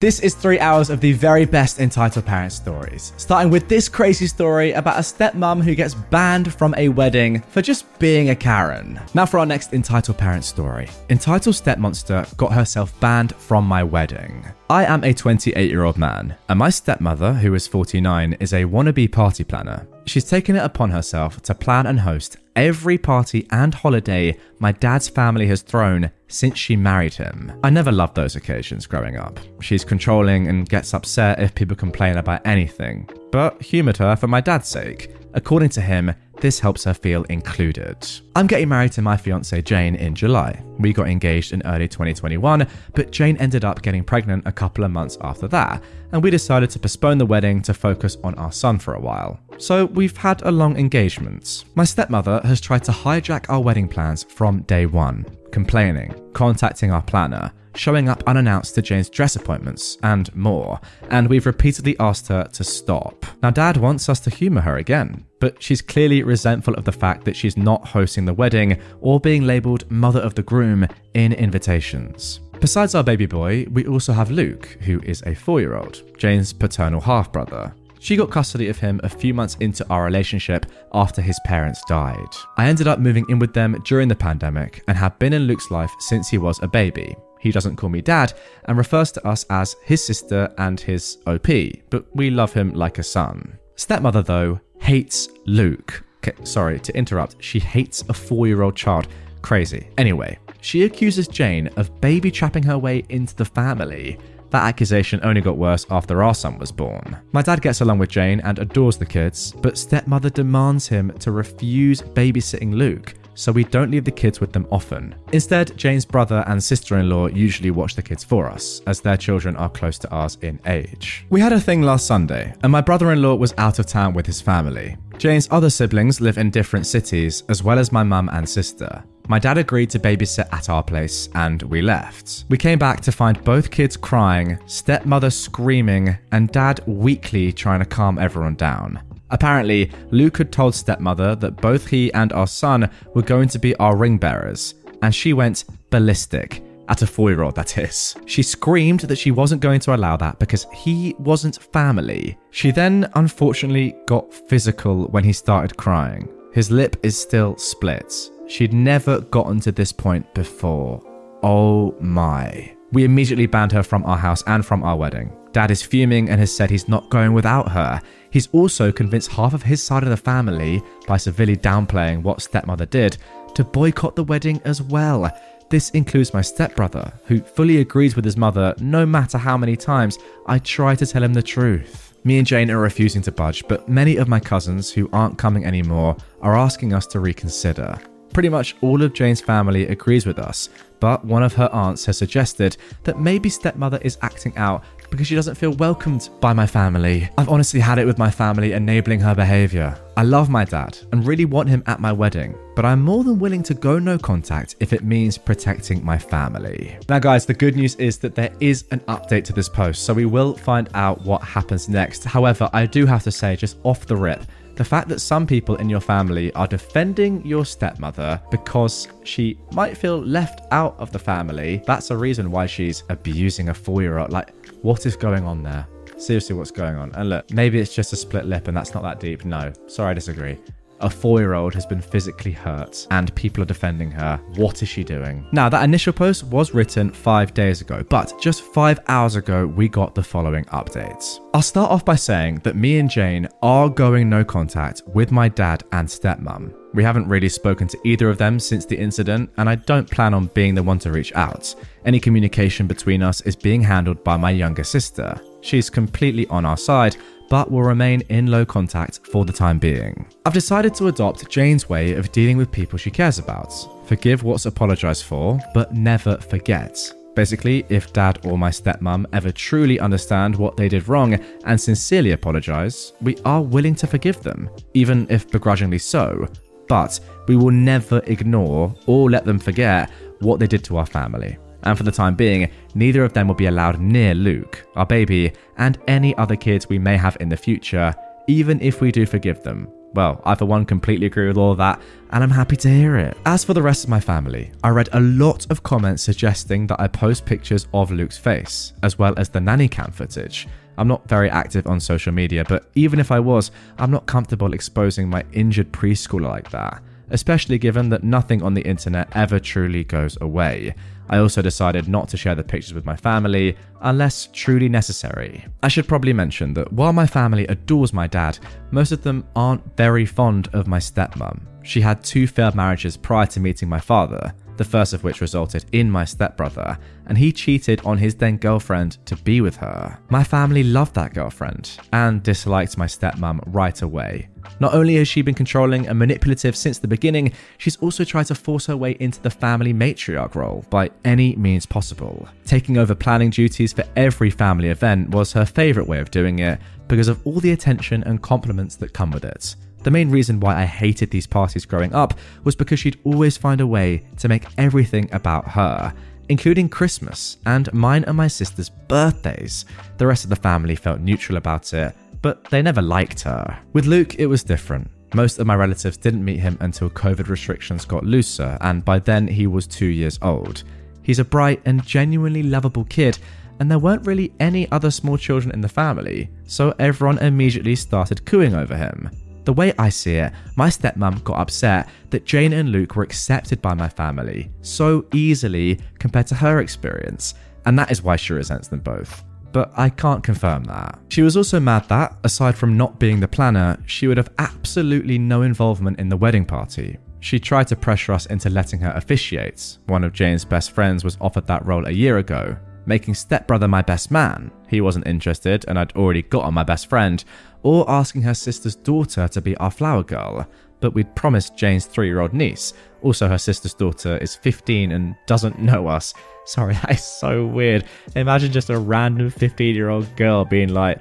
This is three hours of the very best entitled parent stories, starting with this crazy story about a stepmom who gets banned from a wedding for just being a Karen. Now, for our next entitled parent story. Entitled Stepmonster got herself banned from my wedding. I am a 28 year old man, and my stepmother, who is 49, is a wannabe party planner. She's taken it upon herself to plan and host every party and holiday my dad's family has thrown since she married him. I never loved those occasions growing up. She's controlling and gets upset if people complain about anything, but humoured her for my dad's sake. According to him, this helps her feel included. I'm getting married to my fiance Jane in July. We got engaged in early 2021, but Jane ended up getting pregnant a couple of months after that, and we decided to postpone the wedding to focus on our son for a while. So we've had a long engagement. My stepmother has tried to hijack our wedding plans from day one, complaining, contacting our planner, showing up unannounced to Jane's dress appointments, and more, and we've repeatedly asked her to stop. Now, Dad wants us to humour her again, but she's clearly resentful of the fact that she's not hosting the wedding or being labelled mother of the groom in invitations. Besides our baby boy, we also have Luke, who is a four year old, Jane's paternal half brother. She got custody of him a few months into our relationship after his parents died. I ended up moving in with them during the pandemic and have been in Luke's life since he was a baby. He doesn't call me dad and refers to us as his sister and his OP, but we love him like a son. Stepmother, though, hates Luke. Okay, sorry to interrupt, she hates a four year old child. Crazy. Anyway, she accuses Jane of baby trapping her way into the family. That accusation only got worse after our son was born. My dad gets along with Jane and adores the kids, but stepmother demands him to refuse babysitting Luke so we don't leave the kids with them often. Instead, Jane's brother and sister in law usually watch the kids for us, as their children are close to ours in age. We had a thing last Sunday, and my brother in law was out of town with his family. Jane's other siblings live in different cities, as well as my mum and sister. My dad agreed to babysit at our place, and we left. We came back to find both kids crying, stepmother screaming, and dad weakly trying to calm everyone down. Apparently, Luke had told stepmother that both he and our son were going to be our ring bearers, and she went ballistic. At a four year old, that is. She screamed that she wasn't going to allow that because he wasn't family. She then, unfortunately, got physical when he started crying. His lip is still split. She'd never gotten to this point before. Oh my. We immediately banned her from our house and from our wedding. Dad is fuming and has said he's not going without her. He's also convinced half of his side of the family, by severely downplaying what stepmother did, to boycott the wedding as well. This includes my stepbrother, who fully agrees with his mother no matter how many times I try to tell him the truth. Me and Jane are refusing to budge, but many of my cousins who aren't coming anymore are asking us to reconsider. Pretty much all of Jane's family agrees with us, but one of her aunts has suggested that maybe stepmother is acting out because she doesn't feel welcomed by my family. I've honestly had it with my family enabling her behaviour. I love my dad and really want him at my wedding, but I'm more than willing to go no contact if it means protecting my family. Now, guys, the good news is that there is an update to this post, so we will find out what happens next. However, I do have to say, just off the rip, the fact that some people in your family are defending your stepmother because she might feel left out of the family, that's a reason why she's abusing a four year old. Like, what is going on there? Seriously, what's going on? And look, maybe it's just a split lip and that's not that deep. No, sorry, I disagree. A four year old has been physically hurt and people are defending her. What is she doing? Now, that initial post was written five days ago, but just five hours ago, we got the following updates. I'll start off by saying that me and Jane are going no contact with my dad and stepmom. We haven't really spoken to either of them since the incident, and I don't plan on being the one to reach out. Any communication between us is being handled by my younger sister. She's completely on our side, but will remain in low contact for the time being. I've decided to adopt Jane's way of dealing with people she cares about. Forgive what's apologised for, but never forget. Basically, if dad or my stepmom ever truly understand what they did wrong and sincerely apologize, we are willing to forgive them, even if begrudgingly so. But we will never ignore or let them forget what they did to our family. And for the time being, neither of them will be allowed near Luke, our baby, and any other kids we may have in the future, even if we do forgive them, well, I for one completely agree with all of that, and I'm happy to hear it. As for the rest of my family, I read a lot of comments suggesting that I post pictures of Luke's face, as well as the nanny cam footage. I'm not very active on social media, but even if I was, I'm not comfortable exposing my injured preschooler like that, especially given that nothing on the internet ever truly goes away. I also decided not to share the pictures with my family unless truly necessary. I should probably mention that while my family adores my dad, most of them aren't very fond of my stepmom. She had two failed marriages prior to meeting my father, the first of which resulted in my stepbrother, and he cheated on his then girlfriend to be with her. My family loved that girlfriend and disliked my stepmom right away. Not only has she been controlling and manipulative since the beginning, she's also tried to force her way into the family matriarch role by any means possible. Taking over planning duties for every family event was her favourite way of doing it because of all the attention and compliments that come with it. The main reason why I hated these parties growing up was because she'd always find a way to make everything about her, including Christmas and mine and my sister's birthdays. The rest of the family felt neutral about it, but they never liked her. With Luke, it was different. Most of my relatives didn't meet him until COVID restrictions got looser, and by then he was two years old. He's a bright and genuinely lovable kid, and there weren't really any other small children in the family, so everyone immediately started cooing over him. The way I see it, my stepmom got upset that Jane and Luke were accepted by my family so easily compared to her experience, and that is why she resents them both. But I can't confirm that. She was also mad that, aside from not being the planner, she would have absolutely no involvement in the wedding party. She tried to pressure us into letting her officiate. One of Jane's best friends was offered that role a year ago, making stepbrother my best man. He wasn't interested, and I'd already got on my best friend, or asking her sister's daughter to be our flower girl, but we'd promised Jane's three year old niece. Also, her sister's daughter is 15 and doesn't know us. Sorry, that is so weird. Imagine just a random 15 year old girl being like,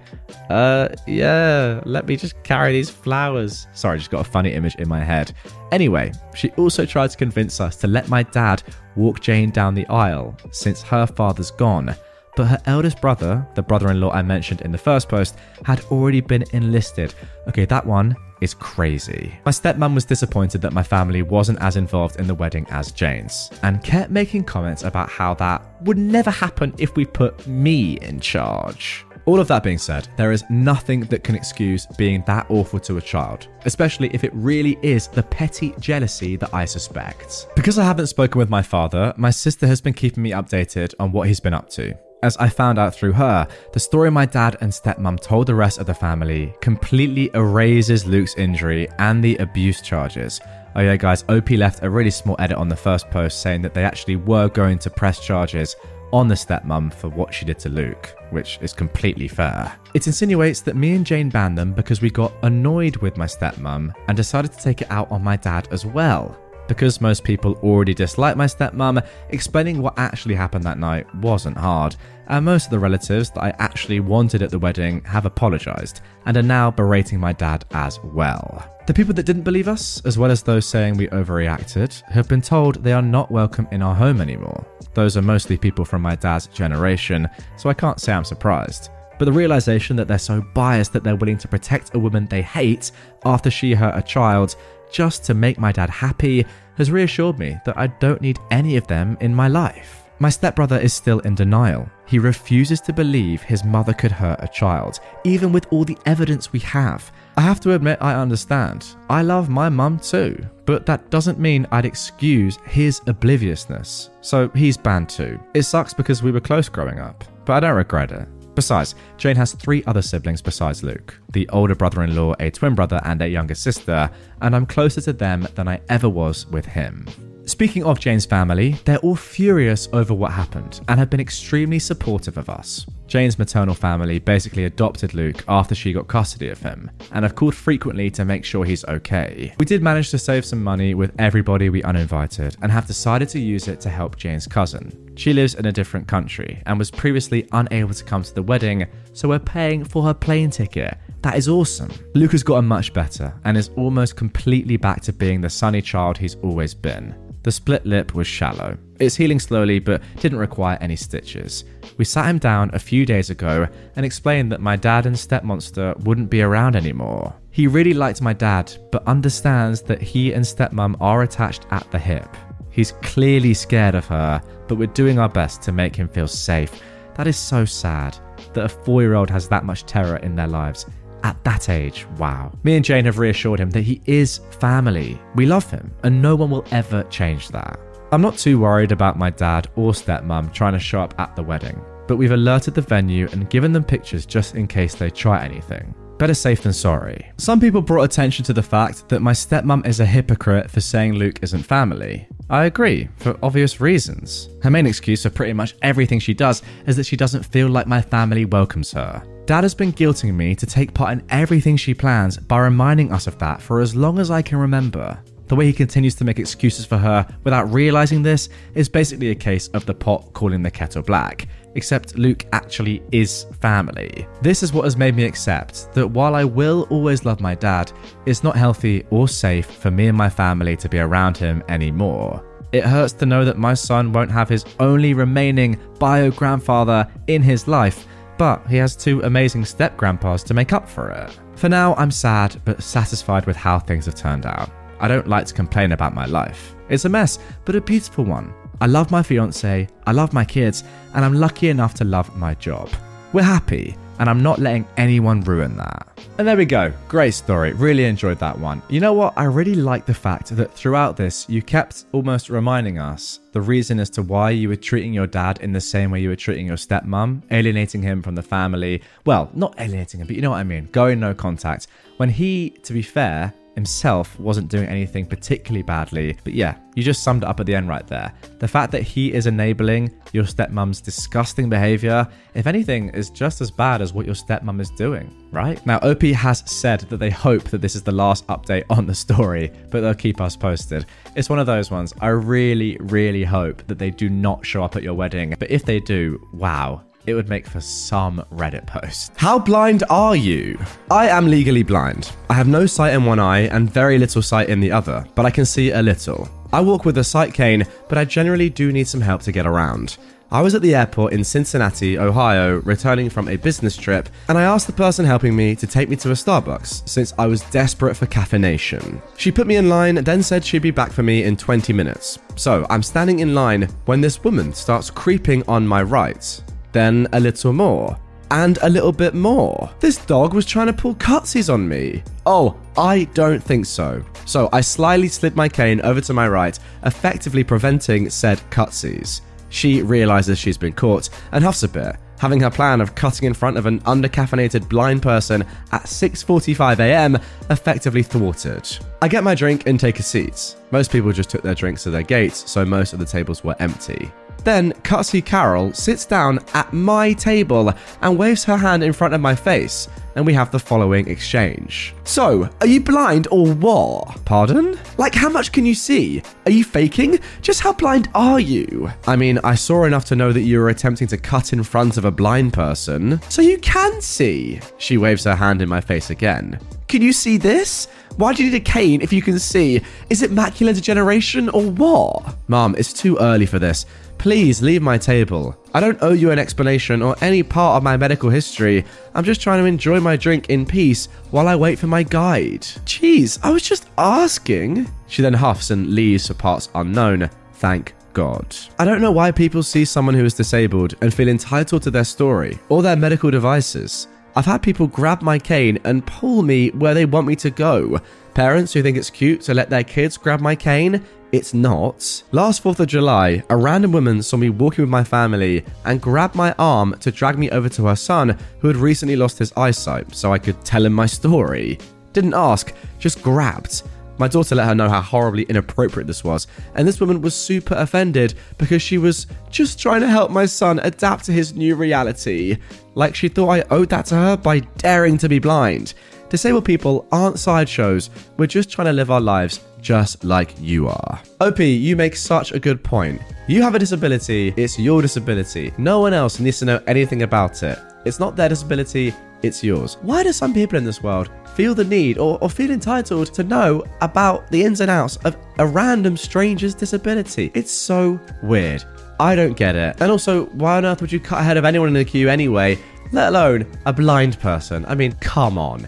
uh, yeah, let me just carry these flowers. Sorry, just got a funny image in my head. Anyway, she also tried to convince us to let my dad walk Jane down the aisle since her father's gone but her eldest brother, the brother in law I mentioned in the first post, had already been enlisted. Okay, that one is crazy. My stepmom was disappointed that my family wasn't as involved in the wedding as Jane's, and kept making comments about how that would never happen if we put me in charge. All of that being said, there is nothing that can excuse being that awful to a child, especially if it really is the petty jealousy that I suspect. Because I haven't spoken with my father, my sister has been keeping me updated on what he's been up to. As I found out through her, the story my dad and stepmom told the rest of the family completely erases Luke's injury and the abuse charges. Oh, yeah, guys, OP left a really small edit on the first post saying that they actually were going to press charges on the stepmom for what she did to Luke, which is completely fair. It insinuates that me and Jane banned them because we got annoyed with my stepmom and decided to take it out on my dad as well. Because most people already dislike my stepmom, explaining what actually happened that night wasn't hard, and most of the relatives that I actually wanted at the wedding have apologised and are now berating my dad as well. The people that didn't believe us, as well as those saying we overreacted, have been told they are not welcome in our home anymore. Those are mostly people from my dad's generation, so I can't say I'm surprised. But the realization that they're so biased that they're willing to protect a woman they hate after she hurt a child just to make my dad happy has reassured me that I don't need any of them in my life. My stepbrother is still in denial. He refuses to believe his mother could hurt a child, even with all the evidence we have. I have to admit, I understand. I love my mum too, but that doesn't mean I'd excuse his obliviousness. So he's banned too. It sucks because we were close growing up, but I don't regret it. Besides, Jane has three other siblings besides Luke the older brother in law, a twin brother, and a younger sister, and I'm closer to them than I ever was with him. Speaking of Jane's family, they're all furious over what happened and have been extremely supportive of us. Jane's maternal family basically adopted Luke after she got custody of him, and have called frequently to make sure he's okay. We did manage to save some money with everybody we uninvited, and have decided to use it to help Jane's cousin. She lives in a different country and was previously unable to come to the wedding, so we're paying for her plane ticket. That is awesome. Luke has gotten much better and is almost completely back to being the sunny child he's always been. The split lip was shallow. It's healing slowly, but didn't require any stitches. We sat him down a few days ago and explained that my dad and stepmonster wouldn't be around anymore. He really liked my dad, but understands that he and stepmom are attached at the hip. He's clearly scared of her, but we're doing our best to make him feel safe. That is so sad that a four year old has that much terror in their lives. At that age, wow. Me and Jane have reassured him that he is family. We love him, and no one will ever change that. I'm not too worried about my dad or stepmom trying to show up at the wedding, but we've alerted the venue and given them pictures just in case they try anything. Better safe than sorry. Some people brought attention to the fact that my stepmom is a hypocrite for saying Luke isn't family. I agree, for obvious reasons. Her main excuse for pretty much everything she does is that she doesn't feel like my family welcomes her. Dad has been guilting me to take part in everything she plans by reminding us of that for as long as I can remember. The way he continues to make excuses for her without realizing this is basically a case of the pot calling the kettle black, except Luke actually is family. This is what has made me accept that while I will always love my dad, it's not healthy or safe for me and my family to be around him anymore. It hurts to know that my son won't have his only remaining bio grandfather in his life but he has two amazing step grandpas to make up for it. For now, I'm sad but satisfied with how things have turned out. I don't like to complain about my life. It's a mess, but a beautiful one. I love my fiance, I love my kids, and I'm lucky enough to love my job. We're happy, and I'm not letting anyone ruin that. And there we go. Great story. Really enjoyed that one. You know what? I really like the fact that throughout this, you kept almost reminding us the reason as to why you were treating your dad in the same way you were treating your stepmom, alienating him from the family. Well, not alienating him, but you know what I mean. Going no contact. When he, to be fair, himself wasn't doing anything particularly badly. But yeah, you just summed it up at the end right there. The fact that he is enabling your stepmom's disgusting behavior, if anything, is just as bad as what your stepmom is doing, right? Now, OP has said that they hope that this is the last update on the story, but they'll keep us posted. It's one of those ones. I really, really hope that they do not show up at your wedding. But if they do, wow, it would make for some Reddit post. How blind are you? I am legally blind. I have no sight in one eye and very little sight in the other, but I can see a little. I walk with a sight cane, but I generally do need some help to get around. I was at the airport in Cincinnati, Ohio, returning from a business trip, and I asked the person helping me to take me to a Starbucks since I was desperate for caffeination. She put me in line, then said she'd be back for me in 20 minutes. So I'm standing in line when this woman starts creeping on my right then a little more, and a little bit more. This dog was trying to pull cutsies on me. Oh, I don't think so. So I slyly slid my cane over to my right, effectively preventing said cutsies. She realizes she's been caught and huffs a bit, having her plan of cutting in front of an undercaffeinated blind person at 6:45 a.m. effectively thwarted. I get my drink and take a seat. Most people just took their drinks to their gates, so most of the tables were empty. Then Cutsy Carol sits down at my table and waves her hand in front of my face, and we have the following exchange. So, are you blind or what? Pardon? Like, how much can you see? Are you faking? Just how blind are you? I mean, I saw enough to know that you were attempting to cut in front of a blind person, so you can see. She waves her hand in my face again. Can you see this? Why do you need a cane if you can see? Is it macular degeneration or what? Mom, it's too early for this. Please leave my table. I don't owe you an explanation or any part of my medical history. I'm just trying to enjoy my drink in peace while I wait for my guide. Jeez, I was just asking. She then huffs and leaves for parts unknown. Thank God. I don't know why people see someone who is disabled and feel entitled to their story or their medical devices. I've had people grab my cane and pull me where they want me to go. Parents who think it's cute to let their kids grab my cane it's not. Last 4th of July, a random woman saw me walking with my family and grabbed my arm to drag me over to her son, who had recently lost his eyesight, so I could tell him my story. Didn't ask, just grabbed. My daughter let her know how horribly inappropriate this was, and this woman was super offended because she was just trying to help my son adapt to his new reality. Like she thought I owed that to her by daring to be blind. Disabled people aren't sideshows, we're just trying to live our lives just like you are. OP, you make such a good point. You have a disability, it's your disability. No one else needs to know anything about it. It's not their disability, it's yours. Why do some people in this world feel the need or, or feel entitled to know about the ins and outs of a random stranger's disability? It's so weird. I don't get it. And also, why on earth would you cut ahead of anyone in the queue anyway, let alone a blind person? I mean, come on.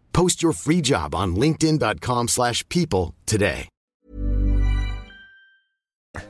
Post your free job on linkedin.com/people slash people today.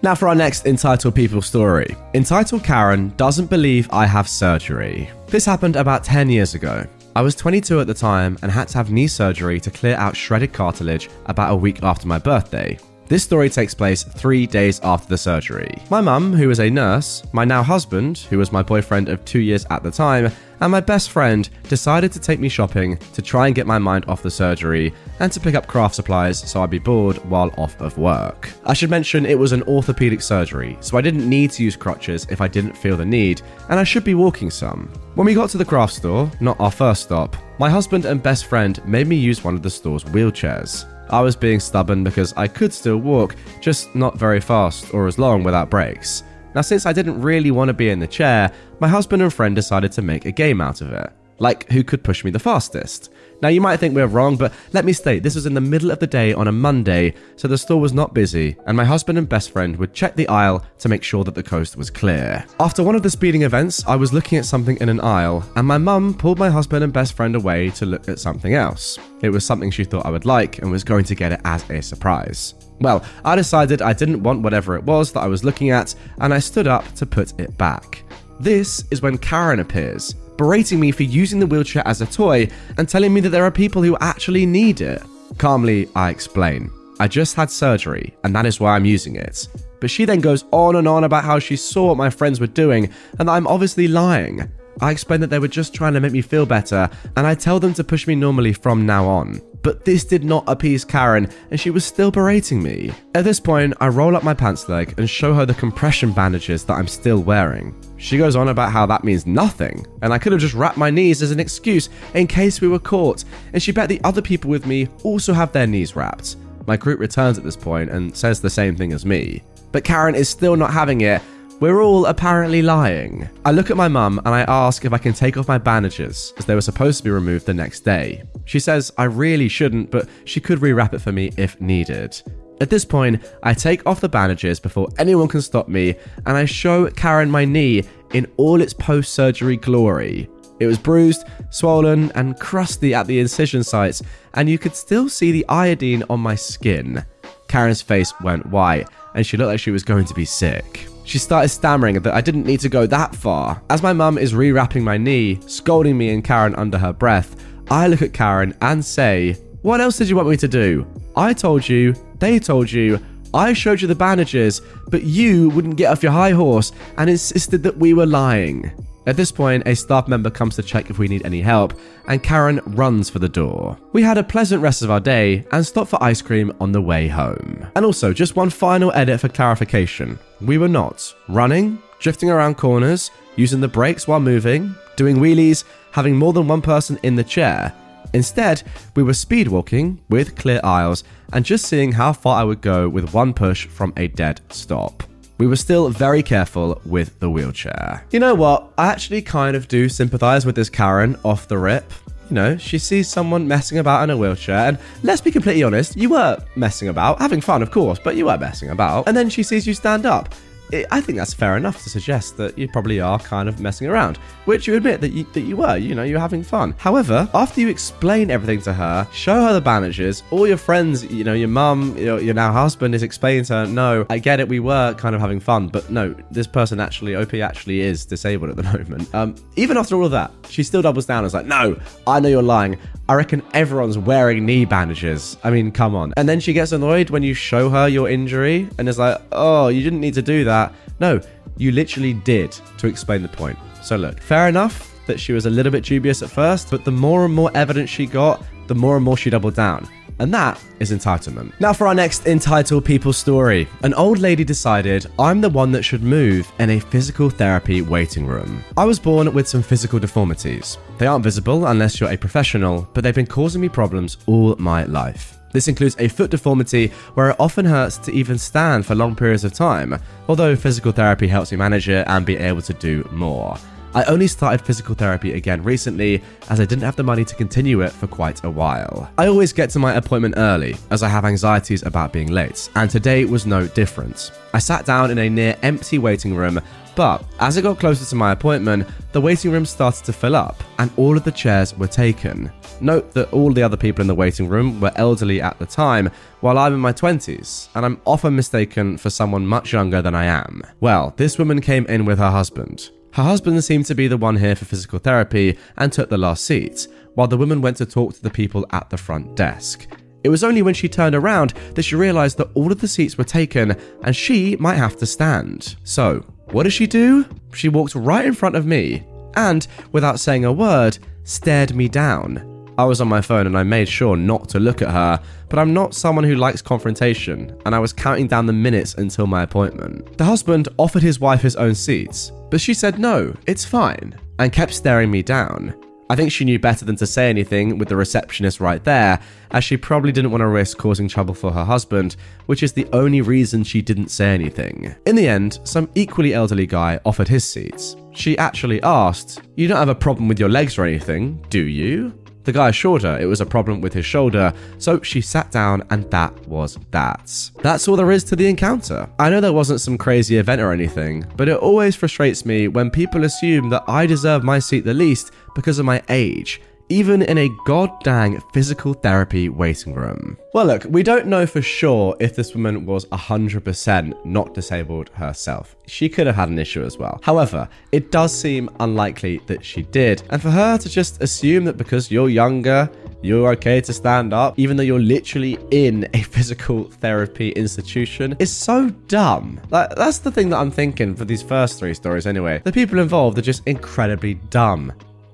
Now for our next Entitled People story. Entitled Karen doesn't believe I have surgery. This happened about 10 years ago. I was 22 at the time and had to have knee surgery to clear out shredded cartilage about a week after my birthday. This story takes place three days after the surgery. My mum, who is a nurse, my now husband, who was my boyfriend of two years at the time, and my best friend decided to take me shopping to try and get my mind off the surgery and to pick up craft supplies so I'd be bored while off of work. I should mention it was an orthopedic surgery, so I didn't need to use crutches if I didn't feel the need, and I should be walking some. When we got to the craft store, not our first stop, my husband and best friend made me use one of the store's wheelchairs. I was being stubborn because I could still walk, just not very fast or as long without breaks. Now, since I didn't really want to be in the chair, my husband and friend decided to make a game out of it. Like, who could push me the fastest? Now, you might think we're wrong, but let me state this was in the middle of the day on a Monday, so the store was not busy, and my husband and best friend would check the aisle to make sure that the coast was clear. After one of the speeding events, I was looking at something in an aisle, and my mum pulled my husband and best friend away to look at something else. It was something she thought I would like and was going to get it as a surprise. Well, I decided I didn't want whatever it was that I was looking at, and I stood up to put it back. This is when Karen appears, berating me for using the wheelchair as a toy and telling me that there are people who actually need it. Calmly, I explain. I just had surgery, and that is why I'm using it. But she then goes on and on about how she saw what my friends were doing and that I'm obviously lying. I explain that they were just trying to make me feel better, and I tell them to push me normally from now on. But this did not appease Karen, and she was still berating me. At this point, I roll up my pants leg and show her the compression bandages that I'm still wearing. She goes on about how that means nothing, and I could have just wrapped my knees as an excuse in case we were caught, and she bet the other people with me also have their knees wrapped. My group returns at this point and says the same thing as me. But Karen is still not having it. We're all apparently lying. I look at my mum and I ask if I can take off my bandages, as they were supposed to be removed the next day. She says I really shouldn't, but she could rewrap it for me if needed. At this point, I take off the bandages before anyone can stop me, and I show Karen my knee in all its post surgery glory. It was bruised, swollen, and crusty at the incision sites, and you could still see the iodine on my skin. Karen's face went white, and she looked like she was going to be sick. She started stammering that I didn't need to go that far. As my mum is rewrapping my knee, scolding me and Karen under her breath, I look at Karen and say, What else did you want me to do? I told you, they told you, I showed you the bandages, but you wouldn't get off your high horse and insisted that we were lying. At this point, a staff member comes to check if we need any help, and Karen runs for the door. We had a pleasant rest of our day and stopped for ice cream on the way home. And also, just one final edit for clarification. We were not running, drifting around corners, using the brakes while moving, doing wheelies, having more than one person in the chair. Instead, we were speed walking with clear aisles and just seeing how far I would go with one push from a dead stop. We were still very careful with the wheelchair. You know what? I actually kind of do sympathize with this Karen off the rip. You know, she sees someone messing about in a wheelchair, and let's be completely honest, you were messing about, having fun, of course, but you were messing about. And then she sees you stand up. It, I think that's fair enough to suggest that you probably are kind of messing around, which you admit that you, that you were, you know, you're having fun. However, after you explain everything to her, show her the bandages, all your friends, you know, your mum, your, your now husband is explaining to her, no, I get it, we were kind of having fun, but no, this person actually, OP actually is disabled at the moment. Um, even after all of that, she still doubles down and is like, no, I know you're lying. I reckon everyone's wearing knee bandages. I mean, come on. And then she gets annoyed when you show her your injury and is like, oh, you didn't need to do that. No, you literally did to explain the point. So, look, fair enough that she was a little bit dubious at first, but the more and more evidence she got, the more and more she doubled down. And that is entitlement. Now, for our next entitled people story. An old lady decided I'm the one that should move in a physical therapy waiting room. I was born with some physical deformities. They aren't visible unless you're a professional, but they've been causing me problems all my life. This includes a foot deformity where it often hurts to even stand for long periods of time, although physical therapy helps me manage it and be able to do more. I only started physical therapy again recently as I didn't have the money to continue it for quite a while. I always get to my appointment early as I have anxieties about being late, and today was no different. I sat down in a near empty waiting room, but as it got closer to my appointment, the waiting room started to fill up and all of the chairs were taken. Note that all the other people in the waiting room were elderly at the time, while I'm in my 20s, and I'm often mistaken for someone much younger than I am. Well, this woman came in with her husband. Her husband seemed to be the one here for physical therapy and took the last seat, while the woman went to talk to the people at the front desk. It was only when she turned around that she realised that all of the seats were taken and she might have to stand. So, what did she do? She walked right in front of me and, without saying a word, stared me down. I was on my phone and I made sure not to look at her, but I'm not someone who likes confrontation, and I was counting down the minutes until my appointment. The husband offered his wife his own seats, but she said no, it's fine, and kept staring me down. I think she knew better than to say anything with the receptionist right there, as she probably didn't want to risk causing trouble for her husband, which is the only reason she didn't say anything. In the end, some equally elderly guy offered his seats. She actually asked, You don't have a problem with your legs or anything, do you? The guy assured her it was a problem with his shoulder, so she sat down and that was that. That's all there is to the encounter. I know there wasn't some crazy event or anything, but it always frustrates me when people assume that I deserve my seat the least because of my age even in a goddamn physical therapy waiting room. Well, look, we don't know for sure if this woman was 100% not disabled herself. She could have had an issue as well. However, it does seem unlikely that she did. And for her to just assume that because you're younger, you're okay to stand up, even though you're literally in a physical therapy institution, is so dumb. Like, that's the thing that I'm thinking for these first three stories, anyway. The people involved are just incredibly dumb.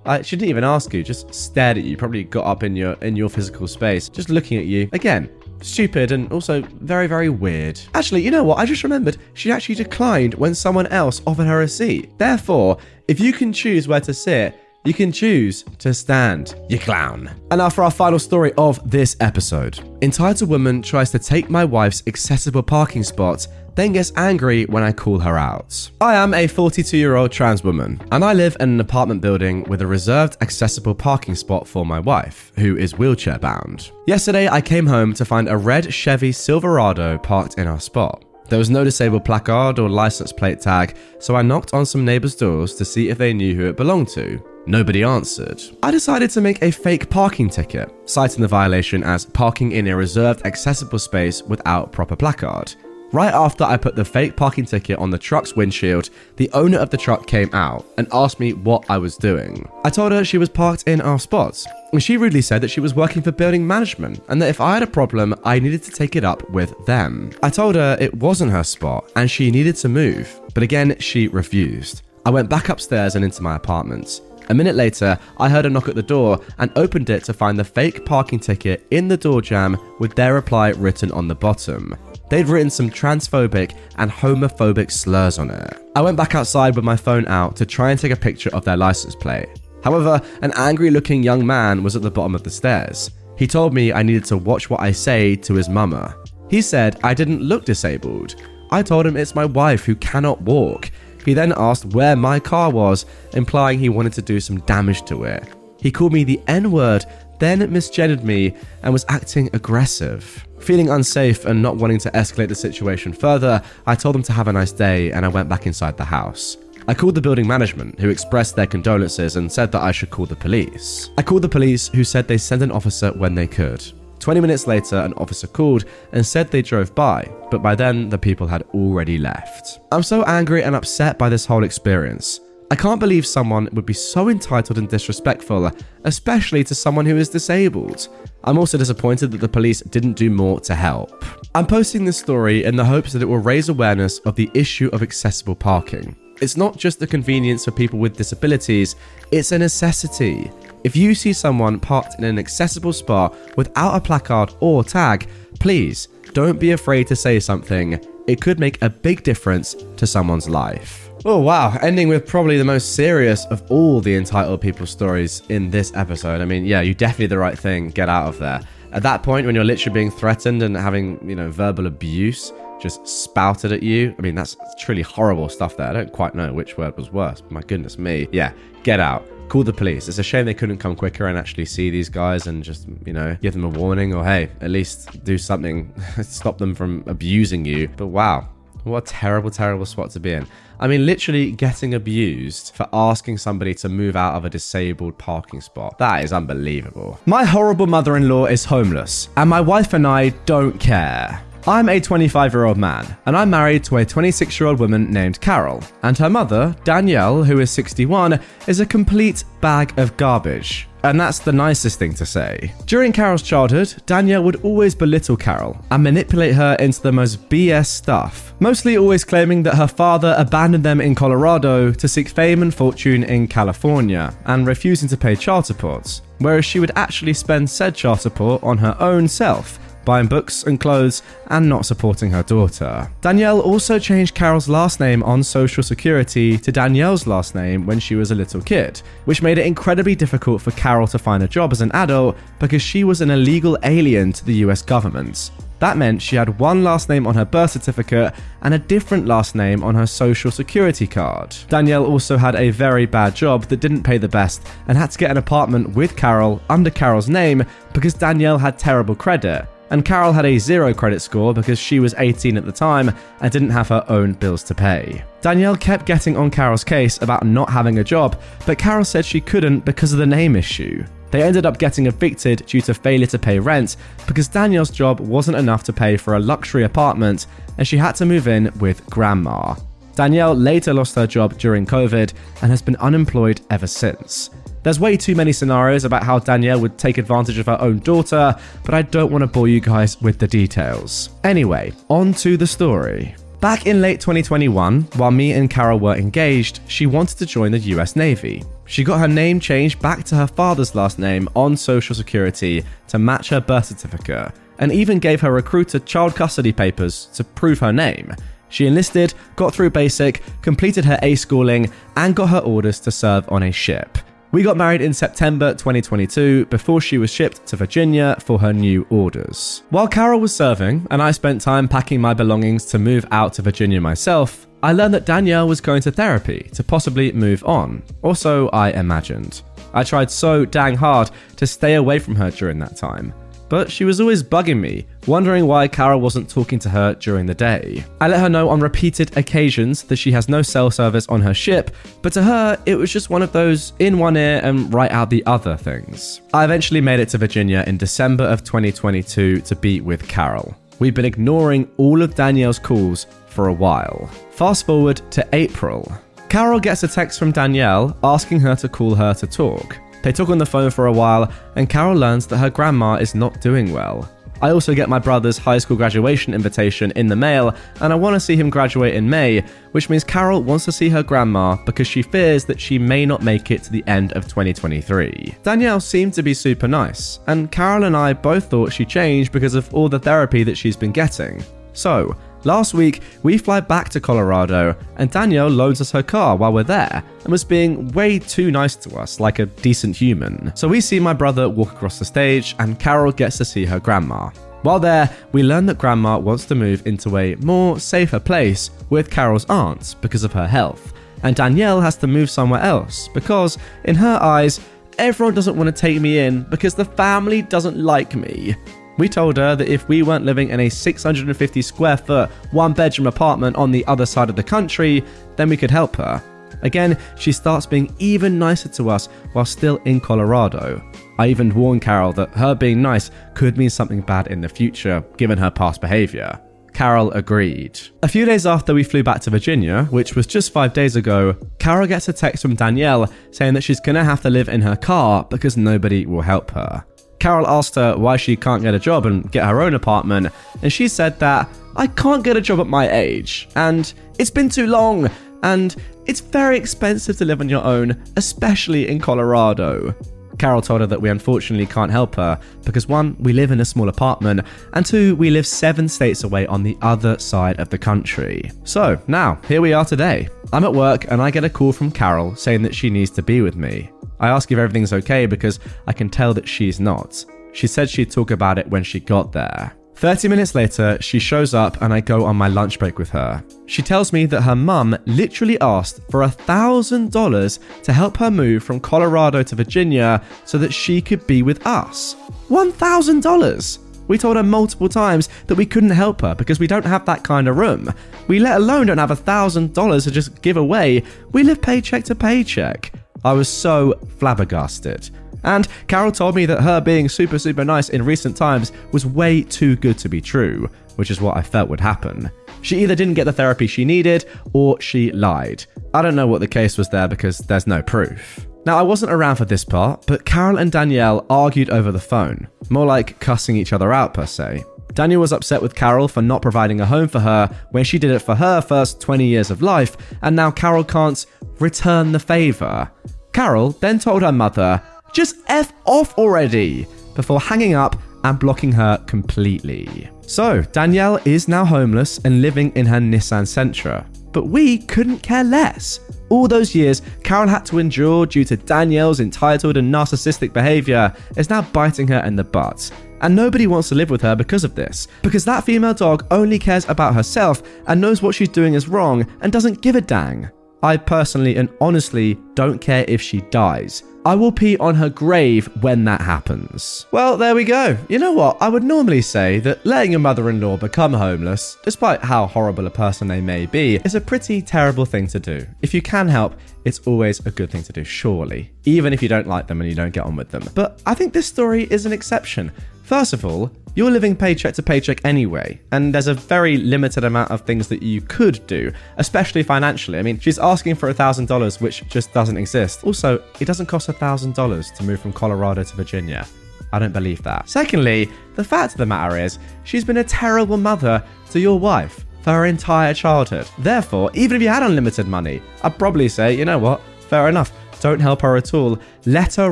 I shouldn't even ask you, just stared at you, probably got up in your in your physical space, just looking at you. Again, stupid and also very, very weird. Actually, you know what? I just remembered she actually declined when someone else offered her a seat. Therefore, if you can choose where to sit, you can choose to stand, you clown. And now for our final story of this episode. Entitled woman tries to take my wife's accessible parking spot then gets angry when I call her out. I am a 42 year old trans woman, and I live in an apartment building with a reserved accessible parking spot for my wife, who is wheelchair bound. Yesterday, I came home to find a red Chevy Silverado parked in our spot. There was no disabled placard or license plate tag, so I knocked on some neighbors' doors to see if they knew who it belonged to. Nobody answered. I decided to make a fake parking ticket, citing the violation as parking in a reserved accessible space without proper placard. Right after I put the fake parking ticket on the truck's windshield, the owner of the truck came out and asked me what I was doing. I told her she was parked in our spot, and she rudely said that she was working for building management and that if I had a problem, I needed to take it up with them. I told her it wasn't her spot and she needed to move, but again, she refused. I went back upstairs and into my apartment. A minute later, I heard a knock at the door and opened it to find the fake parking ticket in the door jamb with their reply written on the bottom. They'd written some transphobic and homophobic slurs on it. I went back outside with my phone out to try and take a picture of their license plate. However, an angry looking young man was at the bottom of the stairs. He told me I needed to watch what I say to his mama. He said I didn't look disabled. I told him it's my wife who cannot walk. He then asked where my car was, implying he wanted to do some damage to it. He called me the N word then misgendered me and was acting aggressive. Feeling unsafe and not wanting to escalate the situation further, I told them to have a nice day and I went back inside the house. I called the building management, who expressed their condolences and said that I should call the police. I called the police, who said they send an officer when they could. 20 minutes later, an officer called and said they drove by, but by then the people had already left. I'm so angry and upset by this whole experience. I can't believe someone would be so entitled and disrespectful, especially to someone who is disabled. I'm also disappointed that the police didn't do more to help. I'm posting this story in the hopes that it will raise awareness of the issue of accessible parking. It's not just a convenience for people with disabilities, it's a necessity. If you see someone parked in an accessible spot without a placard or tag, please don't be afraid to say something. It could make a big difference to someone's life. Oh, wow. Ending with probably the most serious of all the entitled people stories in this episode. I mean, yeah, you definitely did the right thing. Get out of there. At that point, when you're literally being threatened and having, you know, verbal abuse just spouted at you, I mean, that's truly horrible stuff there. I don't quite know which word was worse. My goodness me. Yeah, get out call the police. It's a shame they couldn't come quicker and actually see these guys and just, you know, give them a warning or hey, at least do something, stop them from abusing you. But wow, what a terrible, terrible spot to be in. I mean, literally getting abused for asking somebody to move out of a disabled parking spot. That is unbelievable. My horrible mother in law is homeless, and my wife and I don't care. I'm a 25 year old man, and I'm married to a 26 year old woman named Carol. And her mother, Danielle, who is 61, is a complete bag of garbage. And that's the nicest thing to say. During Carol's childhood, Danielle would always belittle Carol and manipulate her into the most BS stuff, mostly always claiming that her father abandoned them in Colorado to seek fame and fortune in California and refusing to pay child support, whereas she would actually spend said child support on her own self buying books and clothes, and not supporting her daughter. Danielle also changed Carol's last name on Social Security to Danielle's last name when she was a little kid, which made it incredibly difficult for Carol to find a job as an adult because she was an illegal alien to the US government. That meant she had one last name on her birth certificate and a different last name on her social security card. Danielle also had a very bad job that didn't pay the best and had to get an apartment with Carol under Carol's name because Danielle had terrible credit and Carol had a zero credit score because she was 18 at the time and didn't have her own bills to pay. Danielle kept getting on Carol's case about not having a job, but Carol said she couldn't because of the name issue. They ended up getting evicted due to failure to pay rent because Danielle's job wasn't enough to pay for a luxury apartment and she had to move in with grandma. Danielle later lost her job during COVID and has been unemployed ever since. There's way too many scenarios about how Danielle would take advantage of her own daughter, but I don't want to bore you guys with the details. Anyway, on to the story. Back in late 2021, while me and Carol were engaged, she wanted to join the US Navy. She got her name changed back to her father's last name on Social Security to match her birth certificate, and even gave her recruiter child custody papers to prove her name. She enlisted, got through basic, completed her A schooling, and got her orders to serve on a ship. We got married in September 2022 before she was shipped to Virginia for her new orders. While Carol was serving and I spent time packing my belongings to move out to Virginia myself, I learned that Danielle was going to therapy to possibly move on, or so I imagined. I tried so dang hard to stay away from her during that time but she was always bugging me, wondering why Carol wasn't talking to her during the day. I let her know on repeated occasions that she has no cell service on her ship, but to her, it was just one of those in one ear and right out the other things. I eventually made it to Virginia in December of 2022 to be with Carol. We've been ignoring all of Danielle's calls for a while. Fast forward to April. Carol gets a text from Danielle asking her to call her to talk. They talk on the phone for a while, and Carol learns that her grandma is not doing well. I also get my brother's high school graduation invitation in the mail, and I want to see him graduate in May, which means Carol wants to see her grandma because she fears that she may not make it to the end of 2023. Danielle seemed to be super nice, and Carol and I both thought she changed because of all the therapy that she's been getting. So, Last week, we fly back to Colorado, and Danielle loans us her car while we're there and was being way too nice to us, like a decent human. So we see my brother walk across the stage, and Carol gets to see her grandma. While there, we learn that Grandma wants to move into a more safer place with Carol's aunt because of her health, and Danielle has to move somewhere else because, in her eyes, everyone doesn't want to take me in because the family doesn't like me. We told her that if we weren't living in a 650 square foot, one bedroom apartment on the other side of the country, then we could help her. Again, she starts being even nicer to us while still in Colorado. I even warned Carol that her being nice could mean something bad in the future, given her past behaviour. Carol agreed. A few days after we flew back to Virginia, which was just five days ago, Carol gets a text from Danielle saying that she's gonna have to live in her car because nobody will help her. Carol asked her why she can't get a job and get her own apartment, and she said that I can't get a job at my age, and it's been too long, and it's very expensive to live on your own, especially in Colorado. Carol told her that we unfortunately can't help her because one, we live in a small apartment, and two, we live seven states away on the other side of the country. So now, here we are today. I'm at work and I get a call from Carol saying that she needs to be with me. I ask if everything's okay because I can tell that she's not. She said she'd talk about it when she got there. 30 minutes later, she shows up and I go on my lunch break with her. She tells me that her mum literally asked for a $1,000 to help her move from Colorado to Virginia so that she could be with us. $1,000! We told her multiple times that we couldn't help her because we don't have that kind of room. We let alone don't have a $1,000 to just give away. We live paycheck to paycheck. I was so flabbergasted. And Carol told me that her being super, super nice in recent times was way too good to be true, which is what I felt would happen. She either didn't get the therapy she needed or she lied. I don't know what the case was there because there's no proof. Now, I wasn't around for this part, but Carol and Danielle argued over the phone, more like cussing each other out per se. Danielle was upset with Carol for not providing a home for her when she did it for her first 20 years of life, and now Carol can't return the favour. Carol then told her mother just F off already! Before hanging up and blocking her completely. So, Danielle is now homeless and living in her Nissan Sentra. But we couldn't care less. All those years Carol had to endure due to Danielle's entitled and narcissistic behaviour is now biting her in the butt. And nobody wants to live with her because of this. Because that female dog only cares about herself and knows what she's doing is wrong and doesn't give a dang. I personally and honestly don't care if she dies. I will pee on her grave when that happens. Well, there we go. You know what? I would normally say that letting your mother in law become homeless, despite how horrible a person they may be, is a pretty terrible thing to do. If you can help, it's always a good thing to do, surely. Even if you don't like them and you don't get on with them. But I think this story is an exception. First of all, you're living paycheck to paycheck anyway, and there's a very limited amount of things that you could do, especially financially. I mean, she's asking for $1,000, which just doesn't exist. Also, it doesn't cost $1,000 to move from Colorado to Virginia. I don't believe that. Secondly, the fact of the matter is, she's been a terrible mother to your wife for her entire childhood. Therefore, even if you had unlimited money, I'd probably say, you know what, fair enough. Don't help her at all. Let her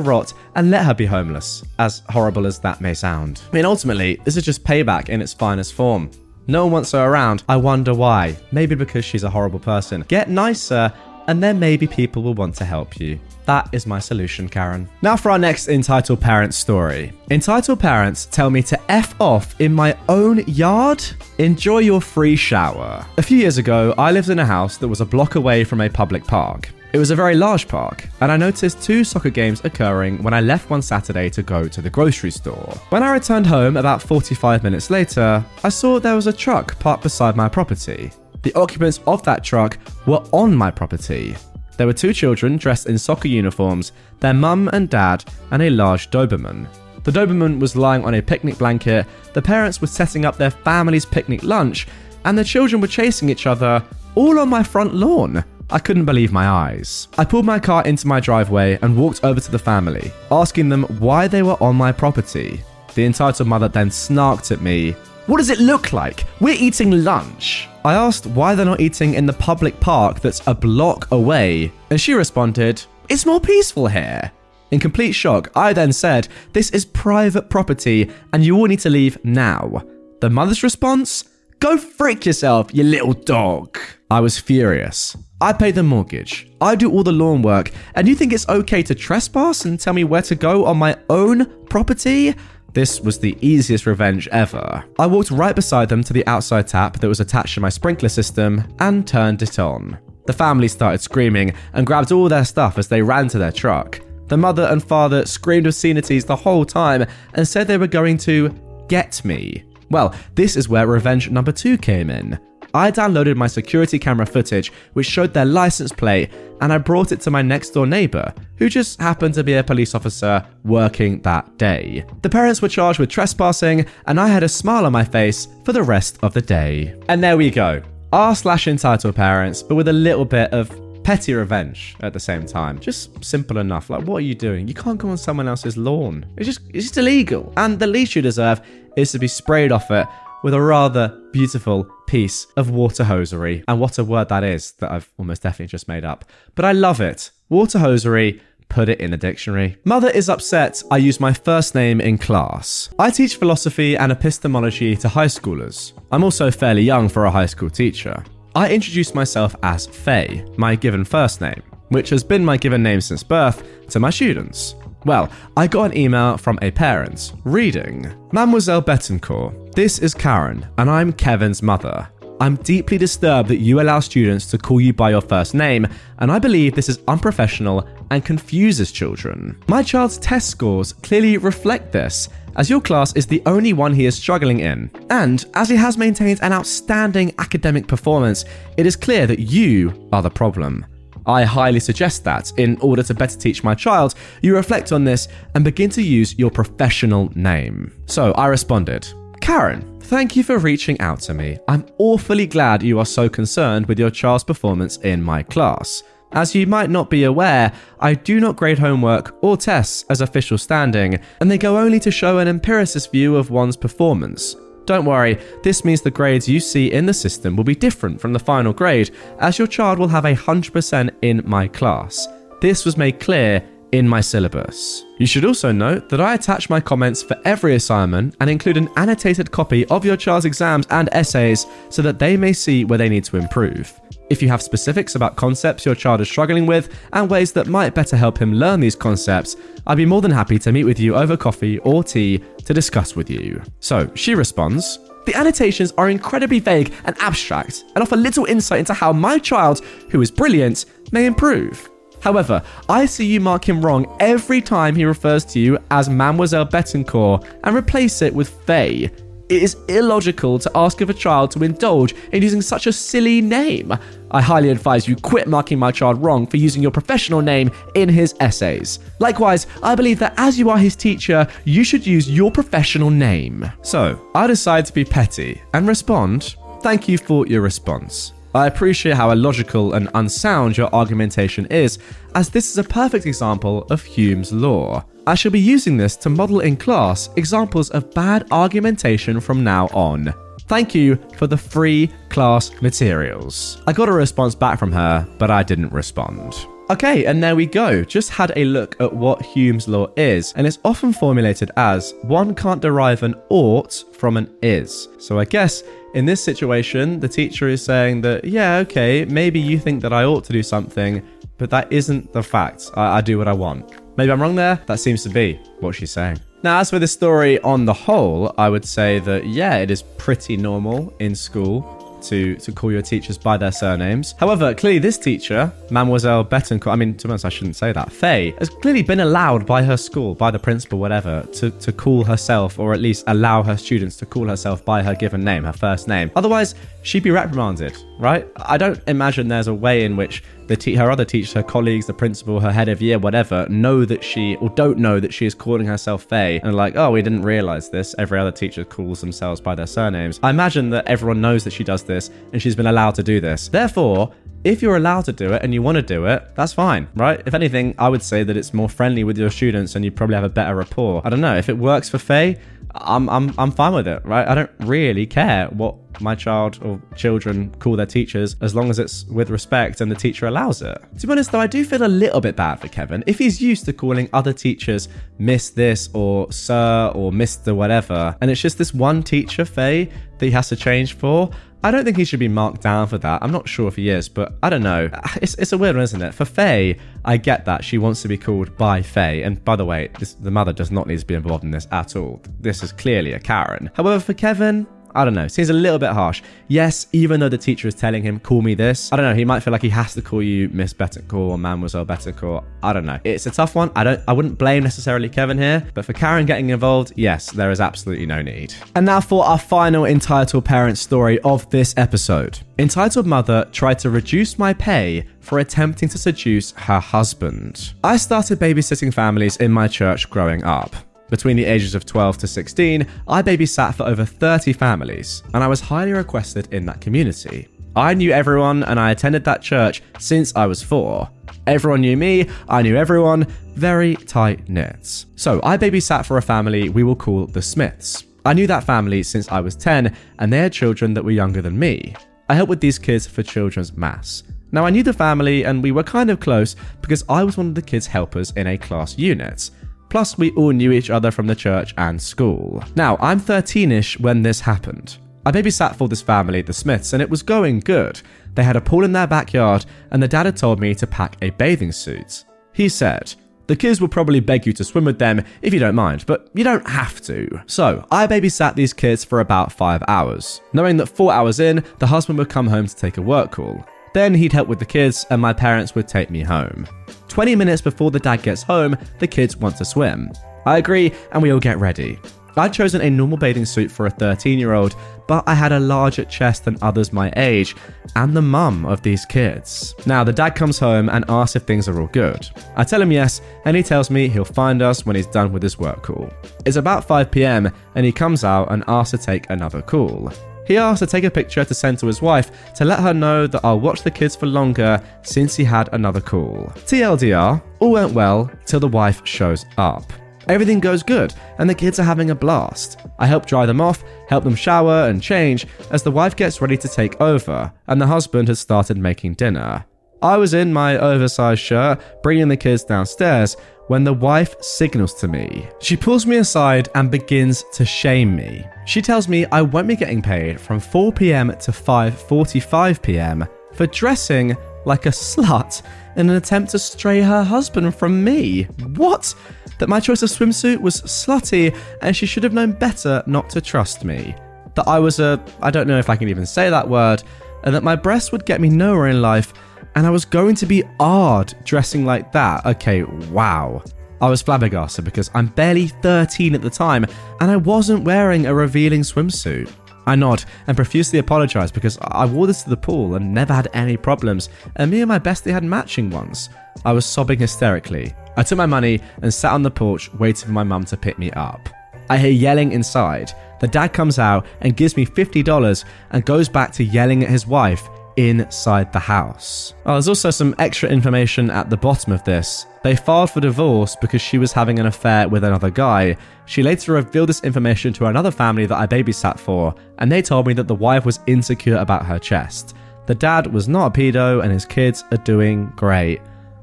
rot and let her be homeless, as horrible as that may sound. I mean, ultimately, this is just payback in its finest form. No one wants her around. I wonder why. Maybe because she's a horrible person. Get nicer, and then maybe people will want to help you. That is my solution, Karen. Now for our next entitled parents story. Entitled parents tell me to F off in my own yard? Enjoy your free shower. A few years ago, I lived in a house that was a block away from a public park. It was a very large park, and I noticed two soccer games occurring when I left one Saturday to go to the grocery store. When I returned home about 45 minutes later, I saw there was a truck parked beside my property. The occupants of that truck were on my property. There were two children dressed in soccer uniforms, their mum and dad, and a large Doberman. The Doberman was lying on a picnic blanket, the parents were setting up their family's picnic lunch, and the children were chasing each other all on my front lawn. I couldn't believe my eyes. I pulled my car into my driveway and walked over to the family, asking them why they were on my property. The entitled mother then snarked at me. What does it look like? We're eating lunch. I asked why they're not eating in the public park that's a block away, and she responded, It's more peaceful here. In complete shock, I then said, This is private property and you all need to leave now. The mother's response? Go frick yourself, you little dog. I was furious. I pay the mortgage. I do all the lawn work, and you think it's okay to trespass and tell me where to go on my own property? This was the easiest revenge ever. I walked right beside them to the outside tap that was attached to my sprinkler system and turned it on. The family started screaming and grabbed all their stuff as they ran to their truck. The mother and father screamed obscenities the whole time and said they were going to get me. Well, this is where revenge number two came in. I downloaded my security camera footage, which showed their license plate, and I brought it to my next door neighbour, who just happened to be a police officer working that day. The parents were charged with trespassing, and I had a smile on my face for the rest of the day. And there we go. R slash entitled parents, but with a little bit of petty revenge at the same time. Just simple enough. Like, what are you doing? You can't go on someone else's lawn. It's just, it's just illegal. And the least you deserve is to be sprayed off it with a rather beautiful piece of water hosiery. And what a word that is that I've almost definitely just made up. But I love it. Water hosiery. Put it in the dictionary. Mother is upset I use my first name in class. I teach philosophy and epistemology to high schoolers. I'm also fairly young for a high school teacher. I introduce myself as Faye, my given first name, which has been my given name since birth, to my students. Well, I got an email from a parent reading Mademoiselle Betancourt, this is Karen, and I'm Kevin's mother. I'm deeply disturbed that you allow students to call you by your first name, and I believe this is unprofessional and confuses children. My child's test scores clearly reflect this, as your class is the only one he is struggling in. And as he has maintained an outstanding academic performance, it is clear that you are the problem. I highly suggest that, in order to better teach my child, you reflect on this and begin to use your professional name. So I responded Karen, thank you for reaching out to me. I'm awfully glad you are so concerned with your child's performance in my class. As you might not be aware, I do not grade homework or tests as official standing, and they go only to show an empiricist view of one's performance. Don't worry, this means the grades you see in the system will be different from the final grade, as your child will have a 100% in my class. This was made clear in my syllabus. You should also note that I attach my comments for every assignment and include an annotated copy of your child's exams and essays so that they may see where they need to improve. If you have specifics about concepts your child is struggling with and ways that might better help him learn these concepts, I'd be more than happy to meet with you over coffee or tea to discuss with you. So she responds, the annotations are incredibly vague and abstract and offer little insight into how my child, who is brilliant, may improve. However, I see you mark him wrong every time he refers to you as Mademoiselle Betancourt and replace it with Faye. It is illogical to ask of a child to indulge in using such a silly name. I highly advise you quit marking my child wrong for using your professional name in his essays. Likewise, I believe that as you are his teacher, you should use your professional name. So, I decide to be petty and respond, Thank you for your response. I appreciate how illogical and unsound your argumentation is, as this is a perfect example of Hume's law. I shall be using this to model in class examples of bad argumentation from now on. Thank you for the free class materials. I got a response back from her, but I didn't respond. Okay, and there we go. Just had a look at what Hume's law is, and it's often formulated as one can't derive an ought from an is. So I guess in this situation, the teacher is saying that, yeah, okay, maybe you think that I ought to do something, but that isn't the fact. I, I do what I want. Maybe I'm wrong there. That seems to be what she's saying. Now, as for the story on the whole, I would say that, yeah, it is pretty normal in school to, to call your teachers by their surnames. However, clearly this teacher, Mademoiselle Betancourt, I mean, to be honest, I shouldn't say that, Faye, has clearly been allowed by her school, by the principal, whatever, to, to call herself, or at least allow her students to call herself by her given name, her first name. Otherwise, she'd be reprimanded, right? I don't imagine there's a way in which the te- her other teachers, her colleagues, the principal, her head of year, whatever, know that she or don't know that she is calling herself Faye and like, oh, we didn't realize this. Every other teacher calls themselves by their surnames. I imagine that everyone knows that she does this and she's been allowed to do this. Therefore, if you're allowed to do it and you want to do it, that's fine, right? If anything, I would say that it's more friendly with your students and you probably have a better rapport. I don't know. If it works for Faye, I'm, I'm, I'm fine with it, right? I don't really care what my child or children call their teachers as long as it's with respect and the teacher allows it. To be honest, though, I do feel a little bit bad for Kevin. If he's used to calling other teachers Miss this or Sir or Mr. whatever, and it's just this one teacher, Faye, that he has to change for, I don't think he should be marked down for that. I'm not sure if he is, but I don't know. It's, it's a weird one, isn't it? For Faye, I get that she wants to be called by Faye. And by the way, this, the mother does not need to be involved in this at all. This is clearly a Karen. However, for Kevin, I don't know. Seems a little bit harsh. Yes, even though the teacher is telling him, call me this, I don't know. He might feel like he has to call you Miss Bettencourt or Mademoiselle Bettencourt. I don't know. It's a tough one. I don't, I wouldn't blame necessarily Kevin here, but for Karen getting involved, yes, there is absolutely no need. And now for our final entitled parent story of this episode. Entitled Mother tried to reduce my pay for attempting to seduce her husband. I started babysitting families in my church growing up. Between the ages of 12 to 16, I babysat for over 30 families, and I was highly requested in that community. I knew everyone, and I attended that church since I was four. Everyone knew me, I knew everyone, very tight knit. So I babysat for a family we will call the Smiths. I knew that family since I was 10, and they had children that were younger than me. I helped with these kids for Children's Mass. Now, I knew the family, and we were kind of close because I was one of the kids' helpers in a class unit. Plus, we all knew each other from the church and school. Now, I'm 13 ish when this happened. I babysat for this family, the Smiths, and it was going good. They had a pool in their backyard, and the dad had told me to pack a bathing suit. He said, the kids will probably beg you to swim with them if you don't mind, but you don't have to. So, I babysat these kids for about five hours, knowing that four hours in, the husband would come home to take a work call. Then he'd help with the kids, and my parents would take me home. 20 minutes before the dad gets home, the kids want to swim. I agree, and we all get ready. I'd chosen a normal bathing suit for a 13 year old, but I had a larger chest than others my age, and the mum of these kids. Now, the dad comes home and asks if things are all good. I tell him yes, and he tells me he'll find us when he's done with his work call. It's about 5 pm, and he comes out and asks to take another call. He asked to take a picture to send to his wife to let her know that I'll watch the kids for longer since he had another call. TLDR, all went well till the wife shows up. Everything goes good, and the kids are having a blast. I help dry them off, help them shower and change as the wife gets ready to take over, and the husband has started making dinner. I was in my oversized shirt, bringing the kids downstairs, when the wife signals to me. She pulls me aside and begins to shame me. She tells me I won't be getting paid from 4 pm to 5:45 pm for dressing like a slut in an attempt to stray her husband from me. What? That my choice of swimsuit was slutty and she should have known better not to trust me. That I was a I don't know if I can even say that word, and that my breasts would get me nowhere in life and I was going to be odd dressing like that. Okay, wow. I was flabbergasted because I'm barely 13 at the time and I wasn't wearing a revealing swimsuit. I nod and profusely apologise because I wore this to the pool and never had any problems, and me and my bestie had matching ones. I was sobbing hysterically. I took my money and sat on the porch waiting for my mum to pick me up. I hear yelling inside. The dad comes out and gives me $50 and goes back to yelling at his wife inside the house. Oh, there's also some extra information at the bottom of this. They filed for divorce because she was having an affair with another guy. She later revealed this information to another family that I babysat for, and they told me that the wife was insecure about her chest. The dad was not a pedo, and his kids are doing great.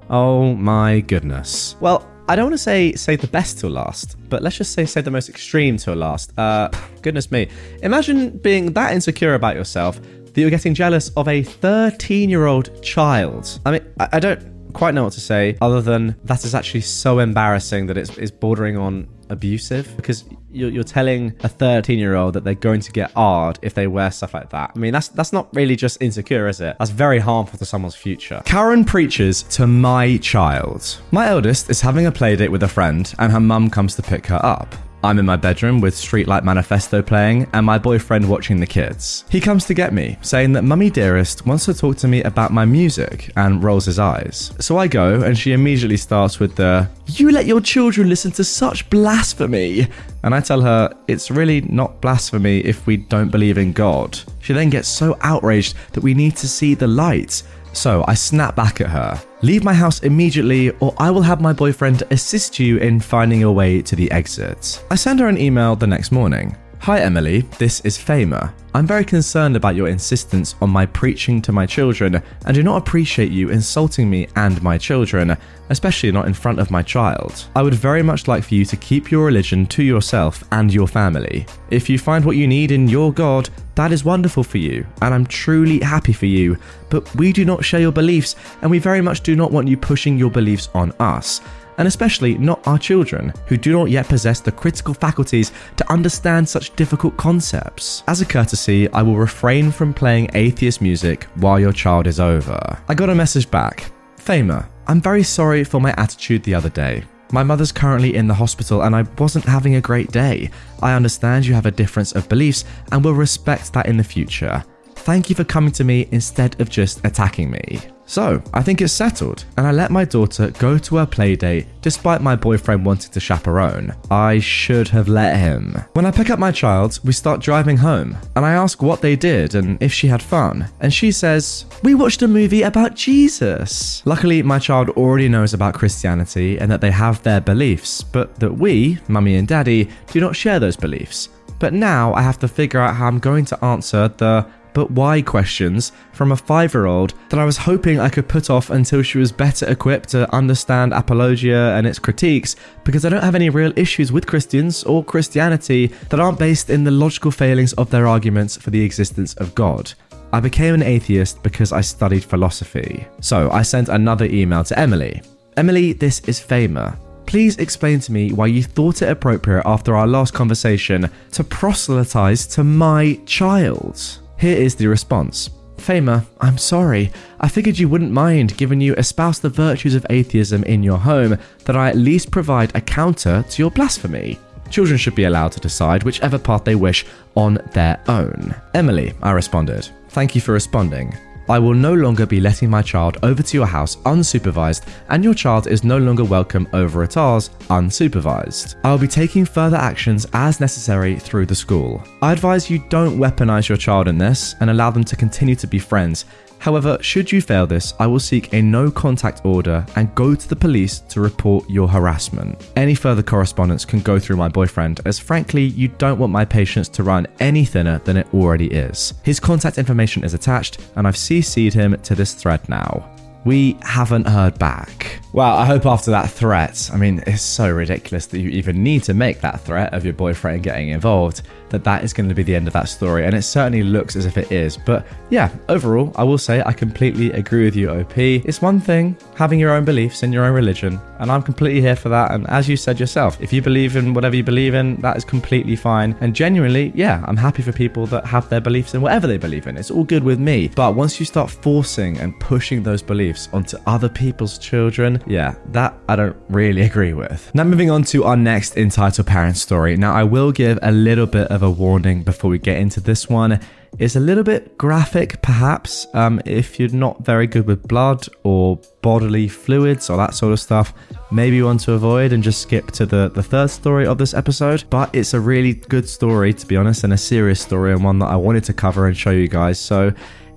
Oh my goodness. Well, I don't want to say save the best till last, but let's just say save the most extreme till last. Uh, goodness me. Imagine being that insecure about yourself that you're getting jealous of a 13 year old child. I mean, I, I don't quite know what to say other than that is actually so embarrassing that it's, it's bordering on abusive because you're, you're telling a 13 year old that they're going to get hard if they wear stuff like that. I mean, that's that's not really just insecure, is it? That's very harmful to someone's future. Karen preaches to my child. My eldest is having a playdate with a friend, and her mum comes to pick her up. I'm in my bedroom with Streetlight Manifesto playing and my boyfriend watching the kids. He comes to get me, saying that Mummy Dearest wants to talk to me about my music and rolls his eyes. So I go and she immediately starts with the, You let your children listen to such blasphemy. And I tell her, It's really not blasphemy if we don't believe in God. She then gets so outraged that we need to see the light. So I snap back at her. Leave my house immediately, or I will have my boyfriend assist you in finding your way to the exit. I send her an email the next morning. Hi Emily, this is Famer. I'm very concerned about your insistence on my preaching to my children and do not appreciate you insulting me and my children, especially not in front of my child. I would very much like for you to keep your religion to yourself and your family. If you find what you need in your God, that is wonderful for you, and I'm truly happy for you, but we do not share your beliefs, and we very much do not want you pushing your beliefs on us. And especially not our children, who do not yet possess the critical faculties to understand such difficult concepts. As a courtesy, I will refrain from playing atheist music while your child is over. I got a message back. Famer, I'm very sorry for my attitude the other day. My mother's currently in the hospital and I wasn't having a great day. I understand you have a difference of beliefs and will respect that in the future. Thank you for coming to me instead of just attacking me. So, I think it's settled, and I let my daughter go to her playdate despite my boyfriend wanting to chaperone. I should have let him. When I pick up my child, we start driving home, and I ask what they did and if she had fun, and she says, We watched a movie about Jesus. Luckily, my child already knows about Christianity and that they have their beliefs, but that we, mummy and daddy, do not share those beliefs. But now I have to figure out how I'm going to answer the but why questions from a five year old that I was hoping I could put off until she was better equipped to understand apologia and its critiques, because I don't have any real issues with Christians or Christianity that aren't based in the logical failings of their arguments for the existence of God. I became an atheist because I studied philosophy. So I sent another email to Emily. Emily, this is Famer. Please explain to me why you thought it appropriate after our last conversation to proselytize to my child. Here is the response. Famer, I'm sorry. I figured you wouldn't mind, given you espouse the virtues of atheism in your home, that I at least provide a counter to your blasphemy. Children should be allowed to decide whichever path they wish on their own. Emily, I responded. Thank you for responding. I will no longer be letting my child over to your house unsupervised, and your child is no longer welcome over at ours unsupervised. I will be taking further actions as necessary through the school. I advise you don't weaponize your child in this and allow them to continue to be friends, However, should you fail this, I will seek a no contact order and go to the police to report your harassment. Any further correspondence can go through my boyfriend, as frankly, you don't want my patience to run any thinner than it already is. His contact information is attached, and I've CC'd him to this thread now. We haven't heard back. Well, I hope after that threat, I mean, it's so ridiculous that you even need to make that threat of your boyfriend getting involved that that is going to be the end of that story, and it certainly looks as if it is. But yeah, overall, I will say I completely agree with you, OP. It's one thing having your own beliefs and your own religion, and I'm completely here for that. And as you said yourself, if you believe in whatever you believe in, that is completely fine. And genuinely, yeah, I'm happy for people that have their beliefs in whatever they believe in. It's all good with me. But once you start forcing and pushing those beliefs onto other people's children, yeah, that I don't really agree with. Now, moving on to our next entitled parent story. Now, I will give a little bit of a warning before we get into this one. It's a little bit graphic, perhaps, um, if you're not very good with blood or bodily fluids or that sort of stuff. Maybe you want to avoid and just skip to the, the third story of this episode. But it's a really good story, to be honest, and a serious story, and one that I wanted to cover and show you guys. So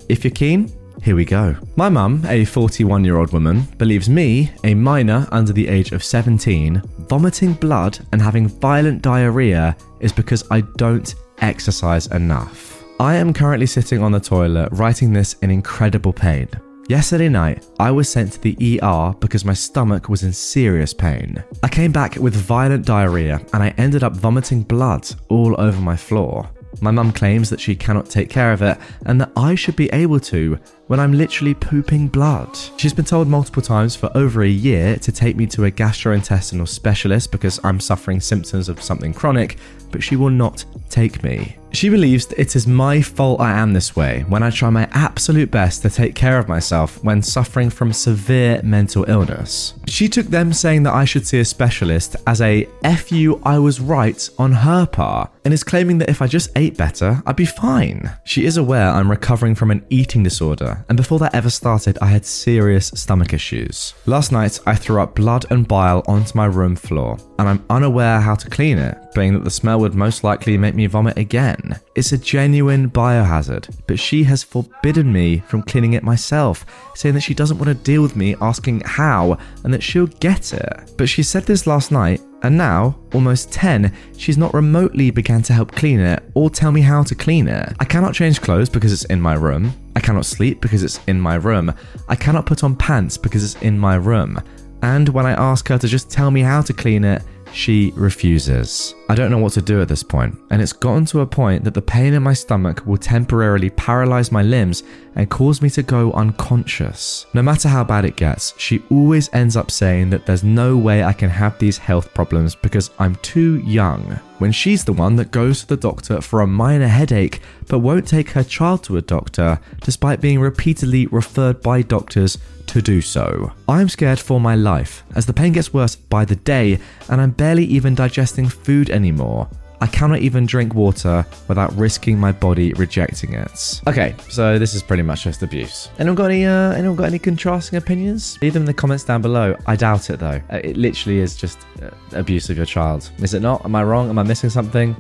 if you're keen, here we go. My mum, a 41 year old woman, believes me, a minor under the age of 17, vomiting blood and having violent diarrhea is because I don't exercise enough. I am currently sitting on the toilet writing this in incredible pain. Yesterday night, I was sent to the ER because my stomach was in serious pain. I came back with violent diarrhea and I ended up vomiting blood all over my floor. My mum claims that she cannot take care of it and that I should be able to when I'm literally pooping blood. She's been told multiple times for over a year to take me to a gastrointestinal specialist because I'm suffering symptoms of something chronic, but she will not take me. She believes that it is my fault I am this way when I try my absolute best to take care of myself when suffering from severe mental illness. She took them saying that I should see a specialist as a F you, I was right on her part, and is claiming that if I just ate better, I'd be fine. She is aware I'm recovering from an eating disorder, and before that ever started, I had serious stomach issues. Last night, I threw up blood and bile onto my room floor, and I'm unaware how to clean it, being that the smell would most likely make me vomit again. It's a genuine biohazard, but she has forbidden me from cleaning it myself, saying that she doesn't want to deal with me asking how and that she'll get it. But she said this last night, and now, almost 10, she's not remotely began to help clean it or tell me how to clean it. I cannot change clothes because it's in my room. I cannot sleep because it's in my room. I cannot put on pants because it's in my room. And when I ask her to just tell me how to clean it, she refuses. I don't know what to do at this point, and it's gotten to a point that the pain in my stomach will temporarily paralyze my limbs and cause me to go unconscious. No matter how bad it gets, she always ends up saying that there's no way I can have these health problems because I'm too young. When she's the one that goes to the doctor for a minor headache but won't take her child to a doctor despite being repeatedly referred by doctors to do so. I'm scared for my life as the pain gets worse by the day and I'm barely even digesting food anymore. I cannot even drink water without risking my body rejecting it. Okay, so this is pretty much just abuse. Anyone got any? Uh, anyone got any contrasting opinions? Leave them in the comments down below. I doubt it though. Uh, It literally is just uh, abuse of your child. Is it not? Am I wrong? Am I missing something?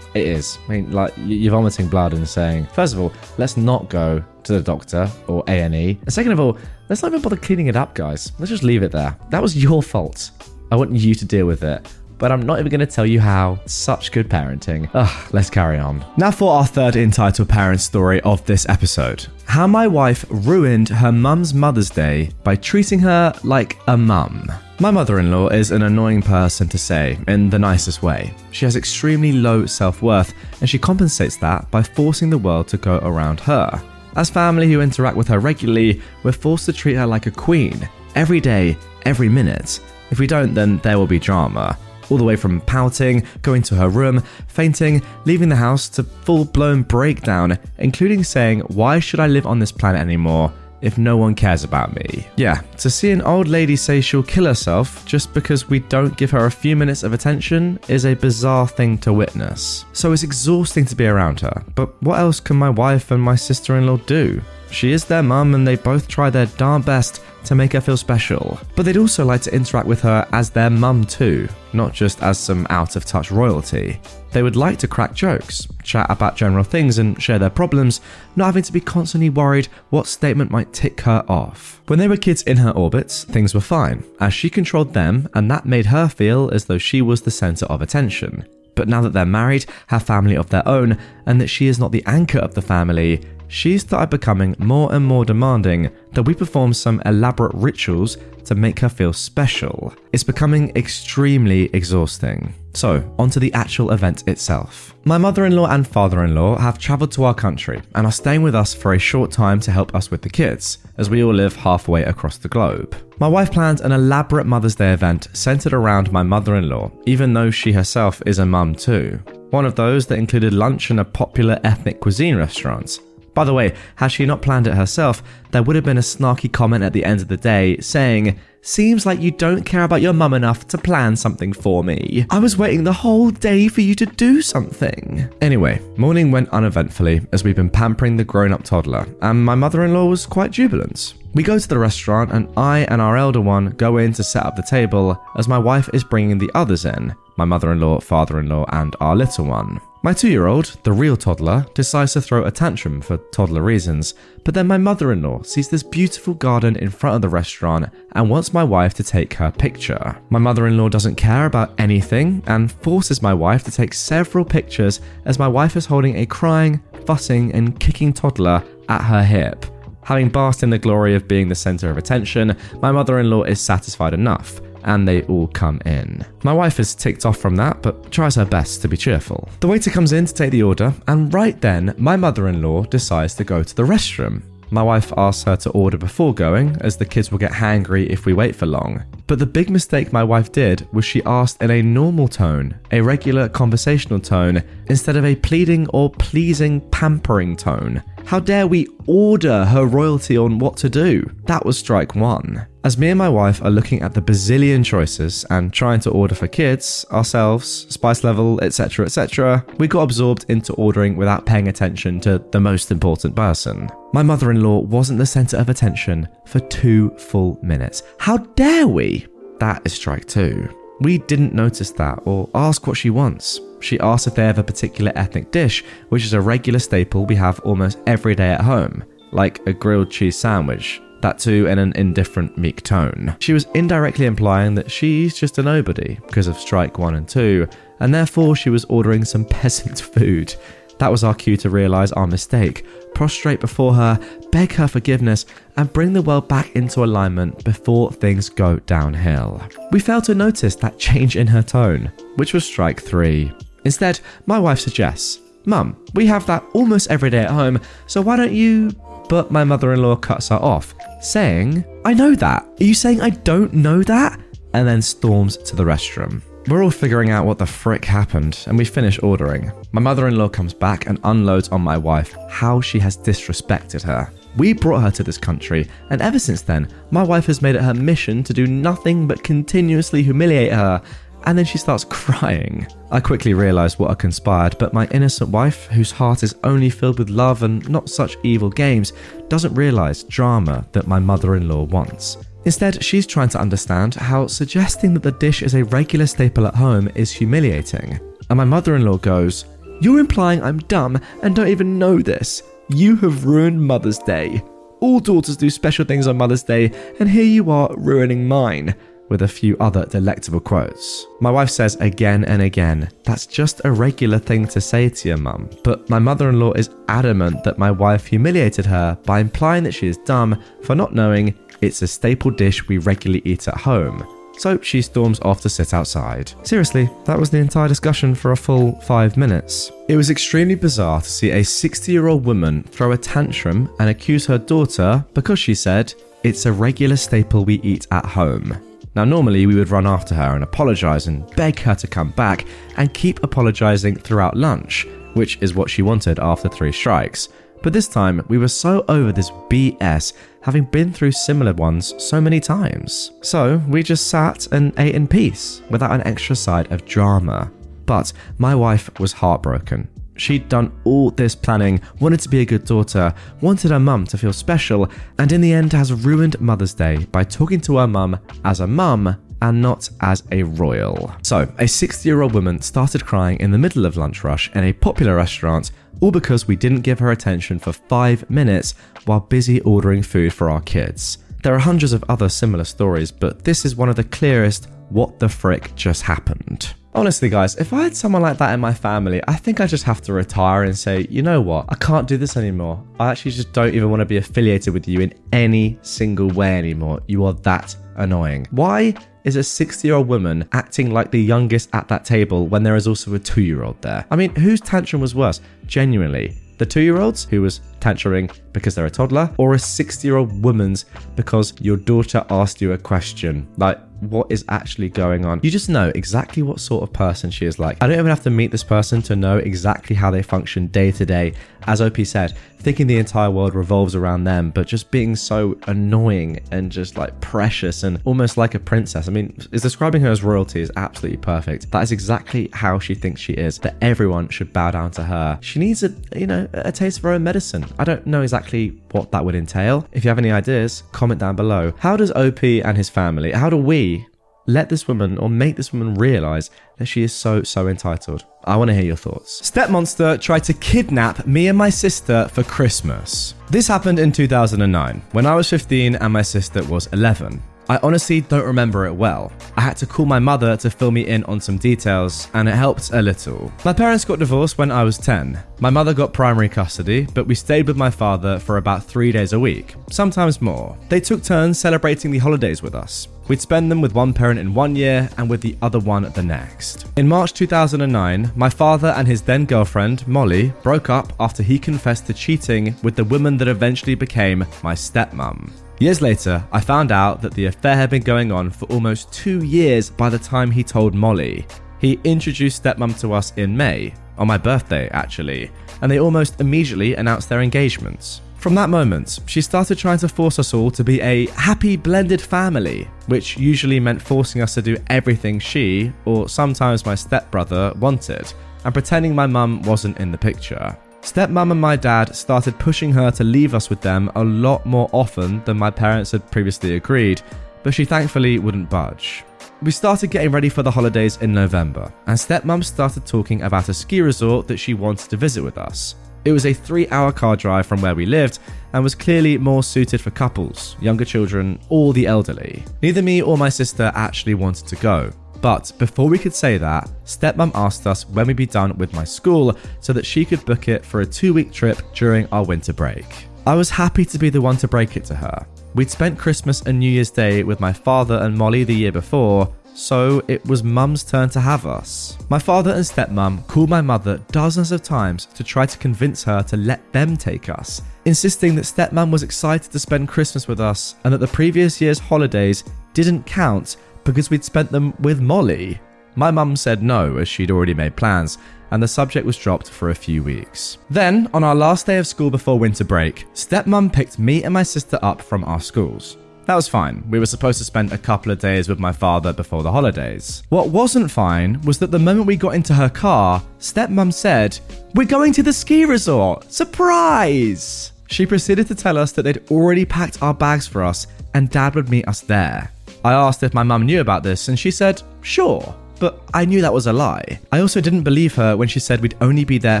It is. I mean, like you're vomiting blood and saying, first of all, let's not go to the doctor or A and E. Second of all, let's not even bother cleaning it up, guys. Let's just leave it there. That was your fault. I want you to deal with it. But I'm not even going to tell you how. Such good parenting. Ugh, let's carry on. Now for our third entitled parent story of this episode. How my wife ruined her mum's Mother's Day by treating her like a mum. My mother in law is an annoying person to say, in the nicest way. She has extremely low self worth, and she compensates that by forcing the world to go around her. As family who interact with her regularly, we're forced to treat her like a queen, every day, every minute. If we don't, then there will be drama. All the way from pouting, going to her room, fainting, leaving the house to full blown breakdown, including saying, Why should I live on this planet anymore? if no one cares about me. Yeah, to see an old lady say she'll kill herself just because we don't give her a few minutes of attention is a bizarre thing to witness. So it's exhausting to be around her, but what else can my wife and my sister in law do? She is their mum and they both try their darn best to make her feel special. But they'd also like to interact with her as their mum too, not just as some out of touch royalty. They would like to crack jokes, chat about general things, and share their problems, not having to be constantly worried what statement might tick her off. When they were kids in her orbits, things were fine, as she controlled them, and that made her feel as though she was the centre of attention. But now that they're married, have family of their own, and that she is not the anchor of the family, she started becoming more and more demanding that we perform some elaborate rituals to make her feel special. It's becoming extremely exhausting. So, onto the actual event itself. My mother in law and father in law have travelled to our country and are staying with us for a short time to help us with the kids, as we all live halfway across the globe. My wife planned an elaborate Mother's Day event centered around my mother in law, even though she herself is a mum too. One of those that included lunch in a popular ethnic cuisine restaurant. By the way, had she not planned it herself, there would have been a snarky comment at the end of the day saying, Seems like you don't care about your mum enough to plan something for me. I was waiting the whole day for you to do something. Anyway, morning went uneventfully as we've been pampering the grown up toddler, and my mother in law was quite jubilant. We go to the restaurant, and I and our elder one go in to set up the table as my wife is bringing the others in my mother in law, father in law, and our little one. My two year old, the real toddler, decides to throw a tantrum for toddler reasons, but then my mother in law sees this beautiful garden in front of the restaurant and wants my wife to take her picture. My mother in law doesn't care about anything and forces my wife to take several pictures as my wife is holding a crying, fussing, and kicking toddler at her hip. Having basked in the glory of being the centre of attention, my mother in law is satisfied enough and they all come in. My wife is ticked off from that, but tries her best to be cheerful. The waiter comes in to take the order, and right then, my mother in law decides to go to the restroom. My wife asks her to order before going, as the kids will get hangry if we wait for long. But the big mistake my wife did was she asked in a normal tone, a regular conversational tone, instead of a pleading or pleasing pampering tone. How dare we order her royalty on what to do? That was strike one. As me and my wife are looking at the bazillion choices and trying to order for kids, ourselves, spice level, etc., etc., we got absorbed into ordering without paying attention to the most important person. My mother in law wasn't the centre of attention for two full minutes. How dare we? That is strike two. We didn't notice that or ask what she wants. She asked if they have a particular ethnic dish, which is a regular staple we have almost every day at home, like a grilled cheese sandwich. That too in an indifferent, meek tone. She was indirectly implying that she's just a nobody because of strike one and two, and therefore she was ordering some peasant food. That was our cue to realize our mistake, prostrate before her, beg her forgiveness, and bring the world back into alignment before things go downhill. We failed to notice that change in her tone, which was strike three. Instead, my wife suggests, Mum, we have that almost every day at home, so why don't you. But my mother in law cuts her off, saying, I know that. Are you saying I don't know that? And then storms to the restroom. We're all figuring out what the frick happened, and we finish ordering. My mother in law comes back and unloads on my wife how she has disrespected her. We brought her to this country, and ever since then, my wife has made it her mission to do nothing but continuously humiliate her and then she starts crying. I quickly realised what had conspired, but my innocent wife, whose heart is only filled with love and not such evil games, doesn't realise drama that my mother in law wants. Instead, she's trying to understand how suggesting that the dish is a regular staple at home is humiliating. And my mother in law goes, You're implying I'm dumb and don't even know this. You have ruined Mother's Day. All daughters do special things on Mother's Day, and here you are ruining mine with a few other delectable quotes. My wife says again and again, that's just a regular thing to say to your mum. But my mother in law is adamant that my wife humiliated her by implying that she is dumb for not knowing it's a staple dish we regularly eat at home. So she storms off to sit outside. Seriously, that was the entire discussion for a full five minutes. It was extremely bizarre to see a 60 year old woman throw a tantrum and accuse her daughter because she said, It's a regular staple we eat at home. Now, normally we would run after her and apologise and beg her to come back and keep apologising throughout lunch, which is what she wanted after three strikes. But this time, we were so over this BS, having been through similar ones so many times. So, we just sat and ate in peace, without an extra side of drama. But my wife was heartbroken. She'd done all this planning, wanted to be a good daughter, wanted her mum to feel special, and in the end has ruined Mother's Day by talking to her mum as a mum and not as a royal. So, a 60 year old woman started crying in the middle of lunch rush in a popular restaurant, all because we didn't give her attention for five minutes while busy ordering food for our kids. There are hundreds of other similar stories, but this is one of the clearest what the frick just happened. Honestly, guys, if I had someone like that in my family, I think I just have to retire and say, you know what, I can't do this anymore. I actually just don't even want to be affiliated with you in any single way anymore. You are that annoying. Why is a 60 year old woman acting like the youngest at that table when there is also a two year old there? I mean, whose tantrum was worse? Genuinely. The two year old's who was tantruming because they're a toddler, or a 60 year old woman's because your daughter asked you a question? Like, what is actually going on. You just know exactly what sort of person she is like. I don't even have to meet this person to know exactly how they function day to day. As OP said, thinking the entire world revolves around them, but just being so annoying and just like precious and almost like a princess. I mean, is describing her as royalty is absolutely perfect. That is exactly how she thinks she is. That everyone should bow down to her. She needs a you know a taste of her own medicine. I don't know exactly what that would entail. If you have any ideas, comment down below. How does OP and his family, how do we let this woman or make this woman realize that she is so, so entitled? I want to hear your thoughts. Step Monster tried to kidnap me and my sister for Christmas. This happened in 2009 when I was 15 and my sister was 11. I honestly don't remember it well. I had to call my mother to fill me in on some details, and it helped a little. My parents got divorced when I was 10. My mother got primary custody, but we stayed with my father for about three days a week, sometimes more. They took turns celebrating the holidays with us. We'd spend them with one parent in one year and with the other one the next. In March 2009, my father and his then girlfriend, Molly, broke up after he confessed to cheating with the woman that eventually became my stepmom. Years later, I found out that the affair had been going on for almost two years by the time he told Molly. He introduced stepmom to us in May, on my birthday actually, and they almost immediately announced their engagements. From that moment, she started trying to force us all to be a happy blended family, which usually meant forcing us to do everything she, or sometimes my stepbrother, wanted, and pretending my mum wasn't in the picture. Stepmom and my dad started pushing her to leave us with them a lot more often than my parents had previously agreed, but she thankfully wouldn't budge. We started getting ready for the holidays in November, and stepmom started talking about a ski resort that she wanted to visit with us. It was a three hour car drive from where we lived and was clearly more suited for couples, younger children, or the elderly. Neither me or my sister actually wanted to go. But before we could say that, stepmom asked us when we'd be done with my school so that she could book it for a two week trip during our winter break. I was happy to be the one to break it to her. We'd spent Christmas and New Year's Day with my father and Molly the year before, so it was mum's turn to have us. My father and stepmom called my mother dozens of times to try to convince her to let them take us, insisting that stepmom was excited to spend Christmas with us and that the previous year's holidays didn't count because we'd spent them with Molly. My mum said no, as she'd already made plans, and the subject was dropped for a few weeks. Then, on our last day of school before winter break, stepmom picked me and my sister up from our schools. That was fine. We were supposed to spend a couple of days with my father before the holidays. What wasn't fine was that the moment we got into her car, stepmom said, We're going to the ski resort! Surprise! She proceeded to tell us that they'd already packed our bags for us and dad would meet us there. I asked if my mum knew about this, and she said, sure. But I knew that was a lie. I also didn't believe her when she said we'd only be there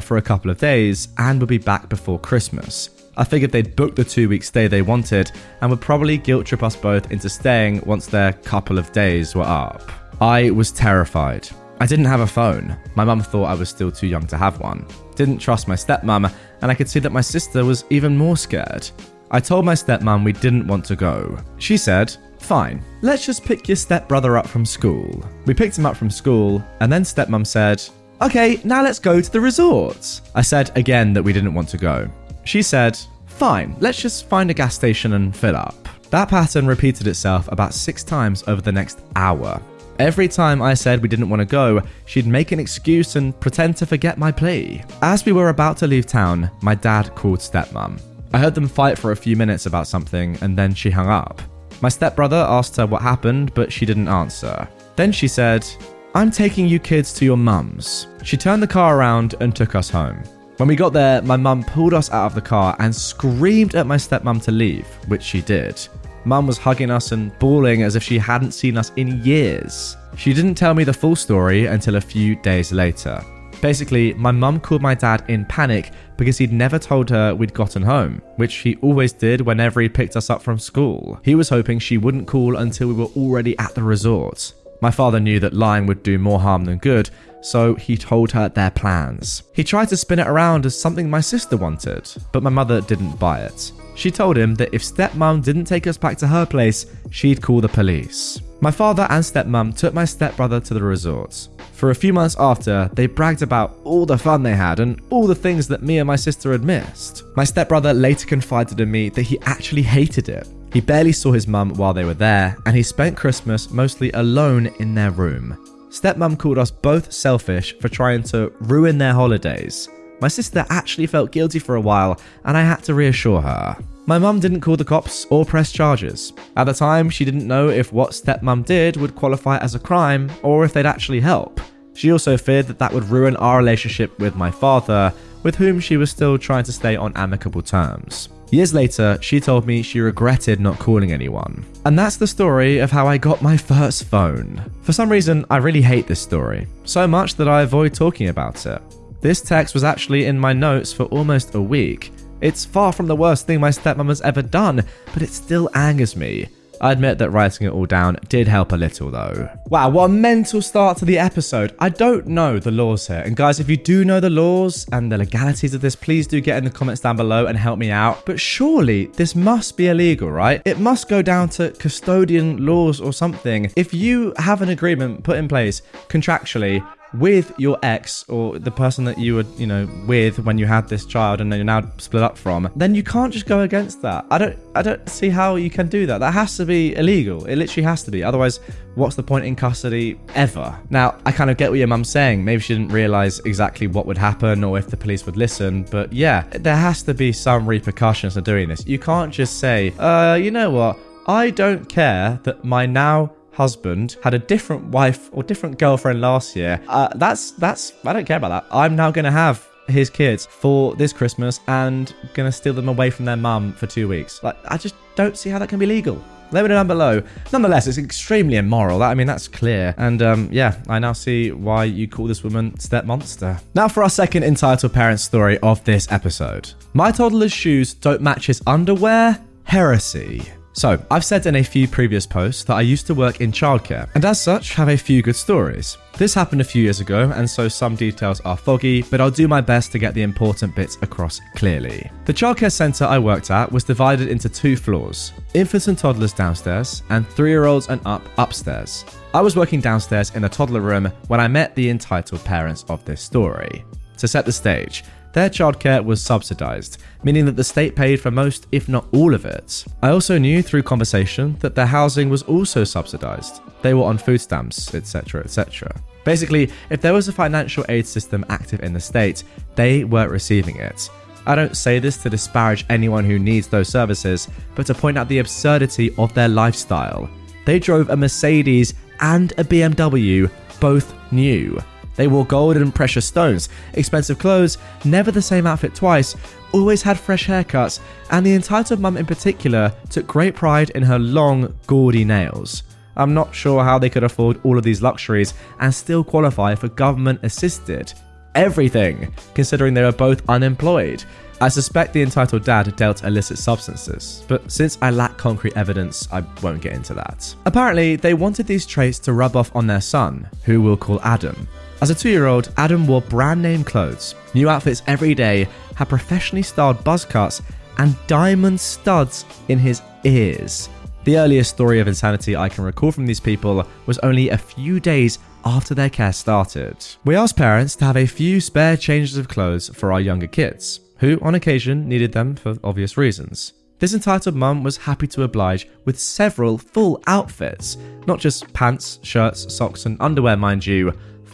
for a couple of days and would be back before Christmas. I figured they'd booked the two week stay they wanted and would probably guilt trip us both into staying once their couple of days were up. I was terrified. I didn't have a phone. My mum thought I was still too young to have one. Didn't trust my stepmom, and I could see that my sister was even more scared. I told my stepmom we didn't want to go. She said, Fine, let's just pick your stepbrother up from school. We picked him up from school, and then stepmom said, Okay, now let's go to the resort. I said again that we didn't want to go. She said, Fine, let's just find a gas station and fill up. That pattern repeated itself about six times over the next hour. Every time I said we didn't want to go, she'd make an excuse and pretend to forget my plea. As we were about to leave town, my dad called stepmom. I heard them fight for a few minutes about something and then she hung up. My stepbrother asked her what happened, but she didn't answer. Then she said, I'm taking you kids to your mum's. She turned the car around and took us home. When we got there, my mum pulled us out of the car and screamed at my stepmom to leave, which she did. Mum was hugging us and bawling as if she hadn't seen us in years. She didn't tell me the full story until a few days later. Basically, my mum called my dad in panic because he'd never told her we'd gotten home, which he always did whenever he picked us up from school. He was hoping she wouldn't call until we were already at the resort. My father knew that lying would do more harm than good, so he told her their plans. He tried to spin it around as something my sister wanted, but my mother didn't buy it. She told him that if stepmom didn't take us back to her place, she'd call the police. My father and stepmom took my stepbrother to the resort. For a few months after, they bragged about all the fun they had and all the things that me and my sister had missed. My stepbrother later confided in me that he actually hated it. He barely saw his mum while they were there, and he spent Christmas mostly alone in their room. Stepmom called us both selfish for trying to ruin their holidays. My sister actually felt guilty for a while, and I had to reassure her. My mum didn't call the cops or press charges. At the time, she didn't know if what stepmom did would qualify as a crime or if they'd actually help. She also feared that that would ruin our relationship with my father, with whom she was still trying to stay on amicable terms. Years later, she told me she regretted not calling anyone. And that's the story of how I got my first phone. For some reason, I really hate this story, so much that I avoid talking about it. This text was actually in my notes for almost a week. It's far from the worst thing my stepmom has ever done, but it still angers me. I admit that writing it all down did help a little though. Wow, what a mental start to the episode. I don't know the laws here. And guys, if you do know the laws and the legalities of this, please do get in the comments down below and help me out. But surely this must be illegal, right? It must go down to custodian laws or something. If you have an agreement put in place contractually with your ex or the person that you were, you know, with when you had this child and then you're now split up from, then you can't just go against that. I don't I don't see how you can do that. That has to be illegal. It literally has to be. Otherwise, what's the point in custody ever? Now, I kind of get what your mum's saying. Maybe she didn't realize exactly what would happen or if the police would listen, but yeah, there has to be some repercussions of doing this. You can't just say, "Uh, you know what? I don't care that my now husband had a different wife or different girlfriend last year. Uh, that's that's I don't care about that. I'm now gonna have his kids for this Christmas and gonna steal them away from their mum for two weeks. Like I just don't see how that can be legal. Let me know down below. Nonetheless, it's extremely immoral. That, I mean, that's clear. And um, yeah, I now see why you call this woman step monster. Now for our second entitled parent story of this episode. My toddler's shoes don't match his underwear. Heresy. So, I've said in a few previous posts that I used to work in childcare, and as such, have a few good stories. This happened a few years ago, and so some details are foggy, but I'll do my best to get the important bits across clearly. The childcare centre I worked at was divided into two floors infants and toddlers downstairs, and three year olds and up upstairs. I was working downstairs in the toddler room when I met the entitled parents of this story. To set the stage, their childcare was subsidised, meaning that the state paid for most, if not all of it. I also knew through conversation that their housing was also subsidised. They were on food stamps, etc., etc. Basically, if there was a financial aid system active in the state, they weren't receiving it. I don't say this to disparage anyone who needs those services, but to point out the absurdity of their lifestyle. They drove a Mercedes and a BMW, both new. They wore gold and precious stones, expensive clothes, never the same outfit twice, always had fresh haircuts, and the entitled mum in particular took great pride in her long, gaudy nails. I'm not sure how they could afford all of these luxuries and still qualify for government assisted. Everything, considering they were both unemployed. I suspect the entitled dad dealt illicit substances, but since I lack concrete evidence, I won't get into that. Apparently, they wanted these traits to rub off on their son, who we'll call Adam. As a two year old, Adam wore brand name clothes, new outfits every day, had professionally styled buzz cuts, and diamond studs in his ears. The earliest story of insanity I can recall from these people was only a few days after their care started. We asked parents to have a few spare changes of clothes for our younger kids, who on occasion needed them for obvious reasons. This entitled mum was happy to oblige with several full outfits, not just pants, shirts, socks, and underwear, mind you,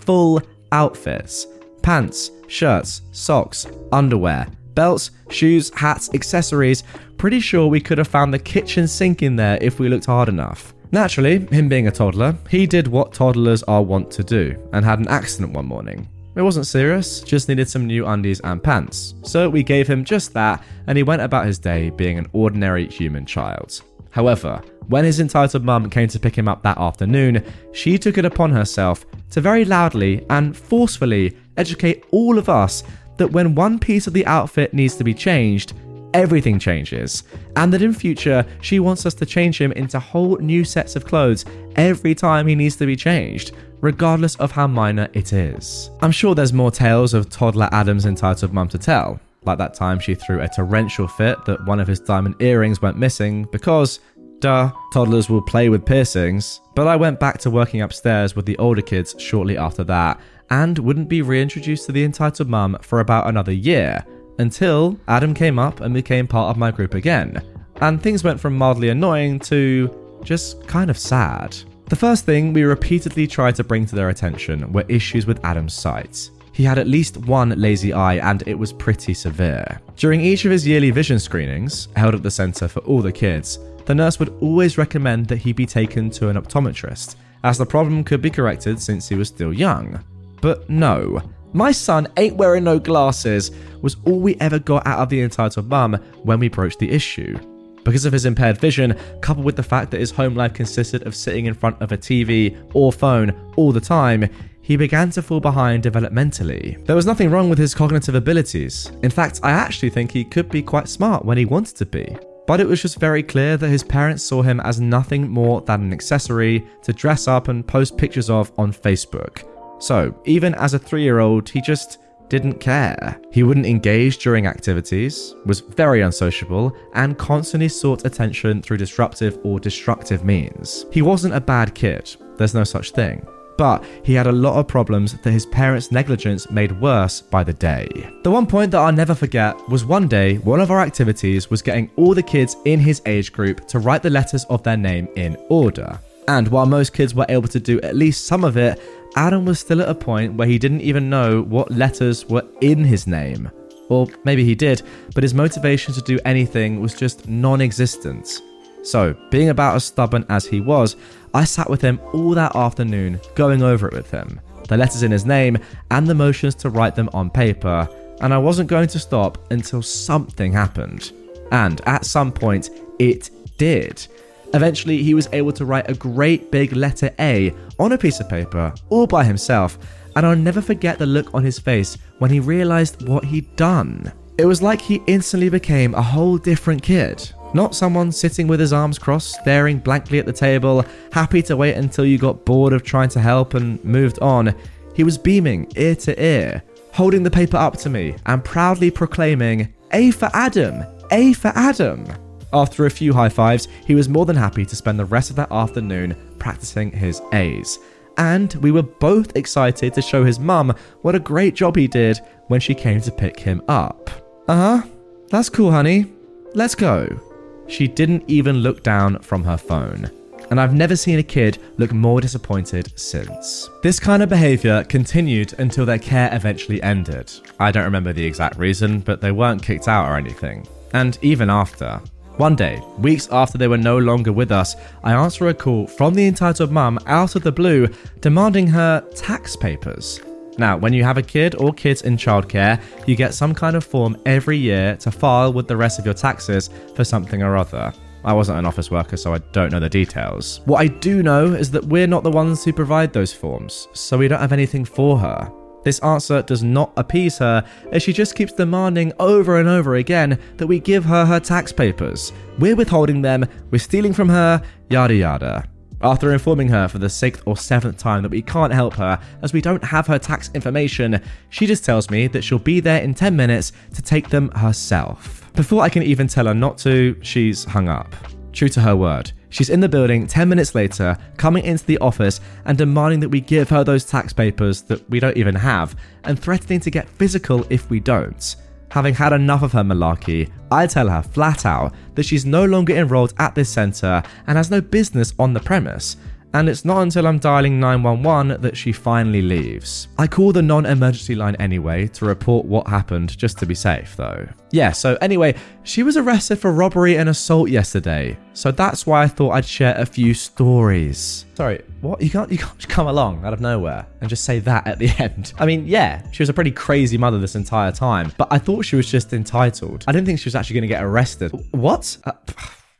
full outfits pants, shirts, socks, underwear, belts, shoes, hats, accessories. Pretty sure we could have found the kitchen sink in there if we looked hard enough. Naturally, him being a toddler, he did what toddlers are wont to do and had an accident one morning. It wasn't serious, just needed some new undies and pants. So we gave him just that, and he went about his day being an ordinary human child. However, when his entitled mum came to pick him up that afternoon, she took it upon herself to very loudly and forcefully educate all of us that when one piece of the outfit needs to be changed, everything changes, and that in future she wants us to change him into whole new sets of clothes every time he needs to be changed, regardless of how minor it is. I'm sure there's more tales of toddler Adam's entitled mum to tell, like that time she threw a torrential fit that one of his diamond earrings went missing because Duh, toddlers will play with piercings. But I went back to working upstairs with the older kids shortly after that, and wouldn't be reintroduced to the entitled mum for about another year, until Adam came up and became part of my group again. And things went from mildly annoying to just kind of sad. The first thing we repeatedly tried to bring to their attention were issues with Adam's sight. He had at least one lazy eye and it was pretty severe. During each of his yearly vision screenings, held at the centre for all the kids, the nurse would always recommend that he be taken to an optometrist, as the problem could be corrected since he was still young. But no, my son ain't wearing no glasses was all we ever got out of the entitled mum when we broached the issue. Because of his impaired vision, coupled with the fact that his home life consisted of sitting in front of a TV or phone all the time, he began to fall behind developmentally. There was nothing wrong with his cognitive abilities. In fact, I actually think he could be quite smart when he wanted to be but it was just very clear that his parents saw him as nothing more than an accessory to dress up and post pictures of on Facebook. So, even as a three year old, he just didn't care. He wouldn't engage during activities, was very unsociable, and constantly sought attention through disruptive or destructive means. He wasn't a bad kid, there's no such thing but he had a lot of problems that his parents' negligence made worse by the day. The one point that I'll never forget was one day, one of our activities was getting all the kids in his age group to write the letters of their name in order. And while most kids were able to do at least some of it, Adam was still at a point where he didn't even know what letters were in his name. Or maybe he did, but his motivation to do anything was just non existent. So, being about as stubborn as he was, I sat with him all that afternoon, going over it with him the letters in his name and the motions to write them on paper, and I wasn't going to stop until something happened. And at some point, it did. Eventually, he was able to write a great big letter A on a piece of paper, all by himself, and I'll never forget the look on his face when he realized what he'd done. It was like he instantly became a whole different kid. Not someone sitting with his arms crossed, staring blankly at the table, happy to wait until you got bored of trying to help and moved on. He was beaming ear to ear, holding the paper up to me and proudly proclaiming, A for Adam! A for Adam! After a few high fives, he was more than happy to spend the rest of that afternoon practicing his A's. And we were both excited to show his mum what a great job he did when she came to pick him up. Uh huh, that's cool, honey. Let's go. She didn't even look down from her phone. And I've never seen a kid look more disappointed since. This kind of behavior continued until their care eventually ended. I don't remember the exact reason, but they weren't kicked out or anything. And even after. One day, weeks after they were no longer with us, I answer a call from the entitled mum out of the blue demanding her tax papers. Now, when you have a kid or kids in childcare, you get some kind of form every year to file with the rest of your taxes for something or other. I wasn't an office worker, so I don't know the details. What I do know is that we're not the ones who provide those forms, so we don't have anything for her. This answer does not appease her, as she just keeps demanding over and over again that we give her her tax papers. We're withholding them, we're stealing from her, yada yada. After informing her for the sixth or seventh time that we can't help her as we don't have her tax information, she just tells me that she'll be there in 10 minutes to take them herself. Before I can even tell her not to, she's hung up. True to her word, she's in the building 10 minutes later, coming into the office and demanding that we give her those tax papers that we don't even have, and threatening to get physical if we don't. Having had enough of her malarkey, I tell her flat out that she's no longer enrolled at this centre and has no business on the premise, and it's not until I'm dialing 911 that she finally leaves. I call the non emergency line anyway to report what happened just to be safe, though. Yeah, so anyway, she was arrested for robbery and assault yesterday, so that's why I thought I'd share a few stories. Sorry, what? You can't you can't come along out of nowhere and just say that at the end. I mean, yeah, she was a pretty crazy mother this entire time, but I thought she was just entitled. I didn't think she was actually going to get arrested. What? Uh,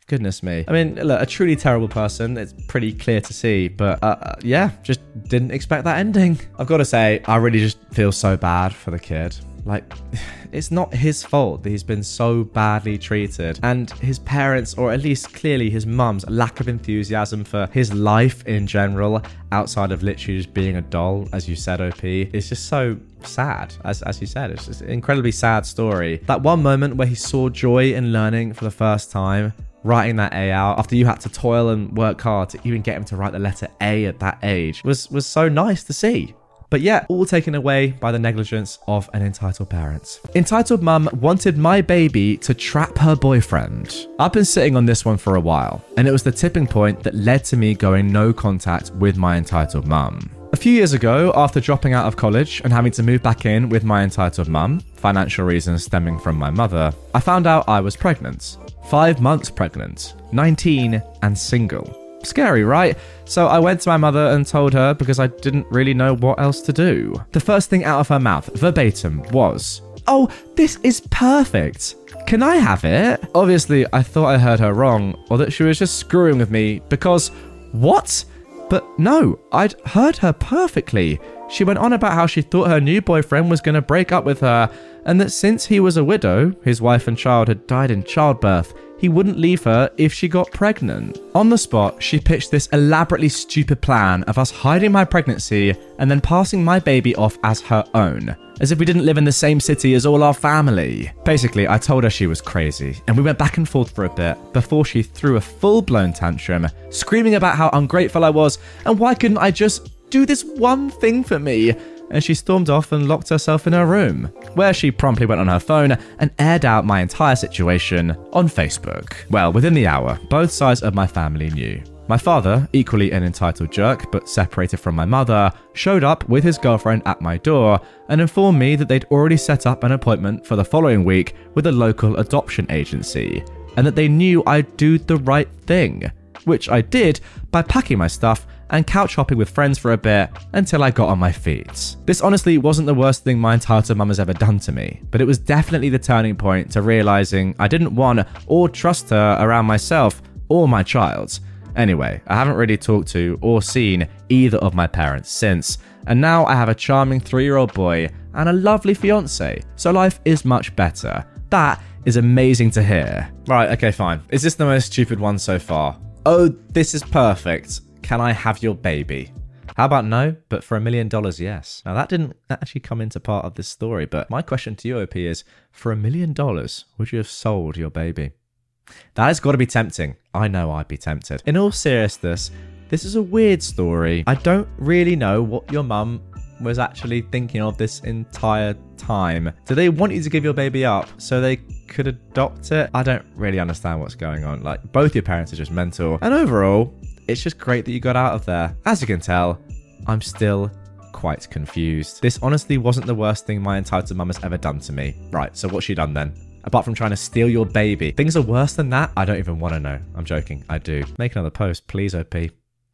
Goodness me. I mean, look, a truly terrible person. It's pretty clear to see, but uh, uh, yeah, just didn't expect that ending. I've got to say, I really just feel so bad for the kid. Like, it's not his fault that he's been so badly treated. And his parents, or at least clearly his mum's lack of enthusiasm for his life in general, outside of literally just being a doll, as you said, OP, is just so sad. As, as you said, it's just an incredibly sad story. That one moment where he saw joy in learning for the first time writing that A out after you had to toil and work hard to even get him to write the letter A at that age was was so nice to see. But yet, all taken away by the negligence of an entitled parent. Entitled mum wanted my baby to trap her boyfriend. I've been sitting on this one for a while, and it was the tipping point that led to me going no contact with my entitled mum. A few years ago, after dropping out of college and having to move back in with my entitled mum, financial reasons stemming from my mother, I found out I was pregnant five months pregnant, 19, and single. Scary, right? So I went to my mother and told her because I didn't really know what else to do. The first thing out of her mouth, verbatim, was, Oh, this is perfect. Can I have it? Obviously, I thought I heard her wrong, or that she was just screwing with me because, what? But no, I'd heard her perfectly. She went on about how she thought her new boyfriend was going to break up with her, and that since he was a widow, his wife and child had died in childbirth, he wouldn't leave her if she got pregnant. On the spot, she pitched this elaborately stupid plan of us hiding my pregnancy and then passing my baby off as her own, as if we didn't live in the same city as all our family. Basically, I told her she was crazy, and we went back and forth for a bit before she threw a full blown tantrum, screaming about how ungrateful I was and why couldn't I just do this one thing for me? And she stormed off and locked herself in her room, where she promptly went on her phone and aired out my entire situation on Facebook. Well, within the hour, both sides of my family knew. My father, equally an entitled jerk but separated from my mother, showed up with his girlfriend at my door and informed me that they'd already set up an appointment for the following week with a local adoption agency, and that they knew I'd do the right thing, which I did by packing my stuff and couch hopping with friends for a bit until I got on my feet. This honestly wasn't the worst thing my entitled mum has ever done to me, but it was definitely the turning point to realizing I didn't want or trust her around myself or my child. Anyway, I haven't really talked to or seen either of my parents since, and now I have a charming three year old boy and a lovely fiance, so life is much better. That is amazing to hear. Right, okay, fine. Is this the most stupid one so far? Oh, this is perfect. Can I have your baby? How about no, but for a million dollars, yes? Now, that didn't actually come into part of this story, but my question to you, OP, is for a million dollars, would you have sold your baby? That has got to be tempting. I know I'd be tempted. In all seriousness, this is a weird story. I don't really know what your mum was actually thinking of this entire time. Do they want you to give your baby up so they could adopt it? I don't really understand what's going on. Like, both your parents are just mental. And overall, it's just great that you got out of there. As you can tell, I'm still quite confused. This honestly wasn't the worst thing my entitled mum has ever done to me. Right, so what's she done then? Apart from trying to steal your baby. Things are worse than that? I don't even want to know. I'm joking. I do. Make another post, please, OP.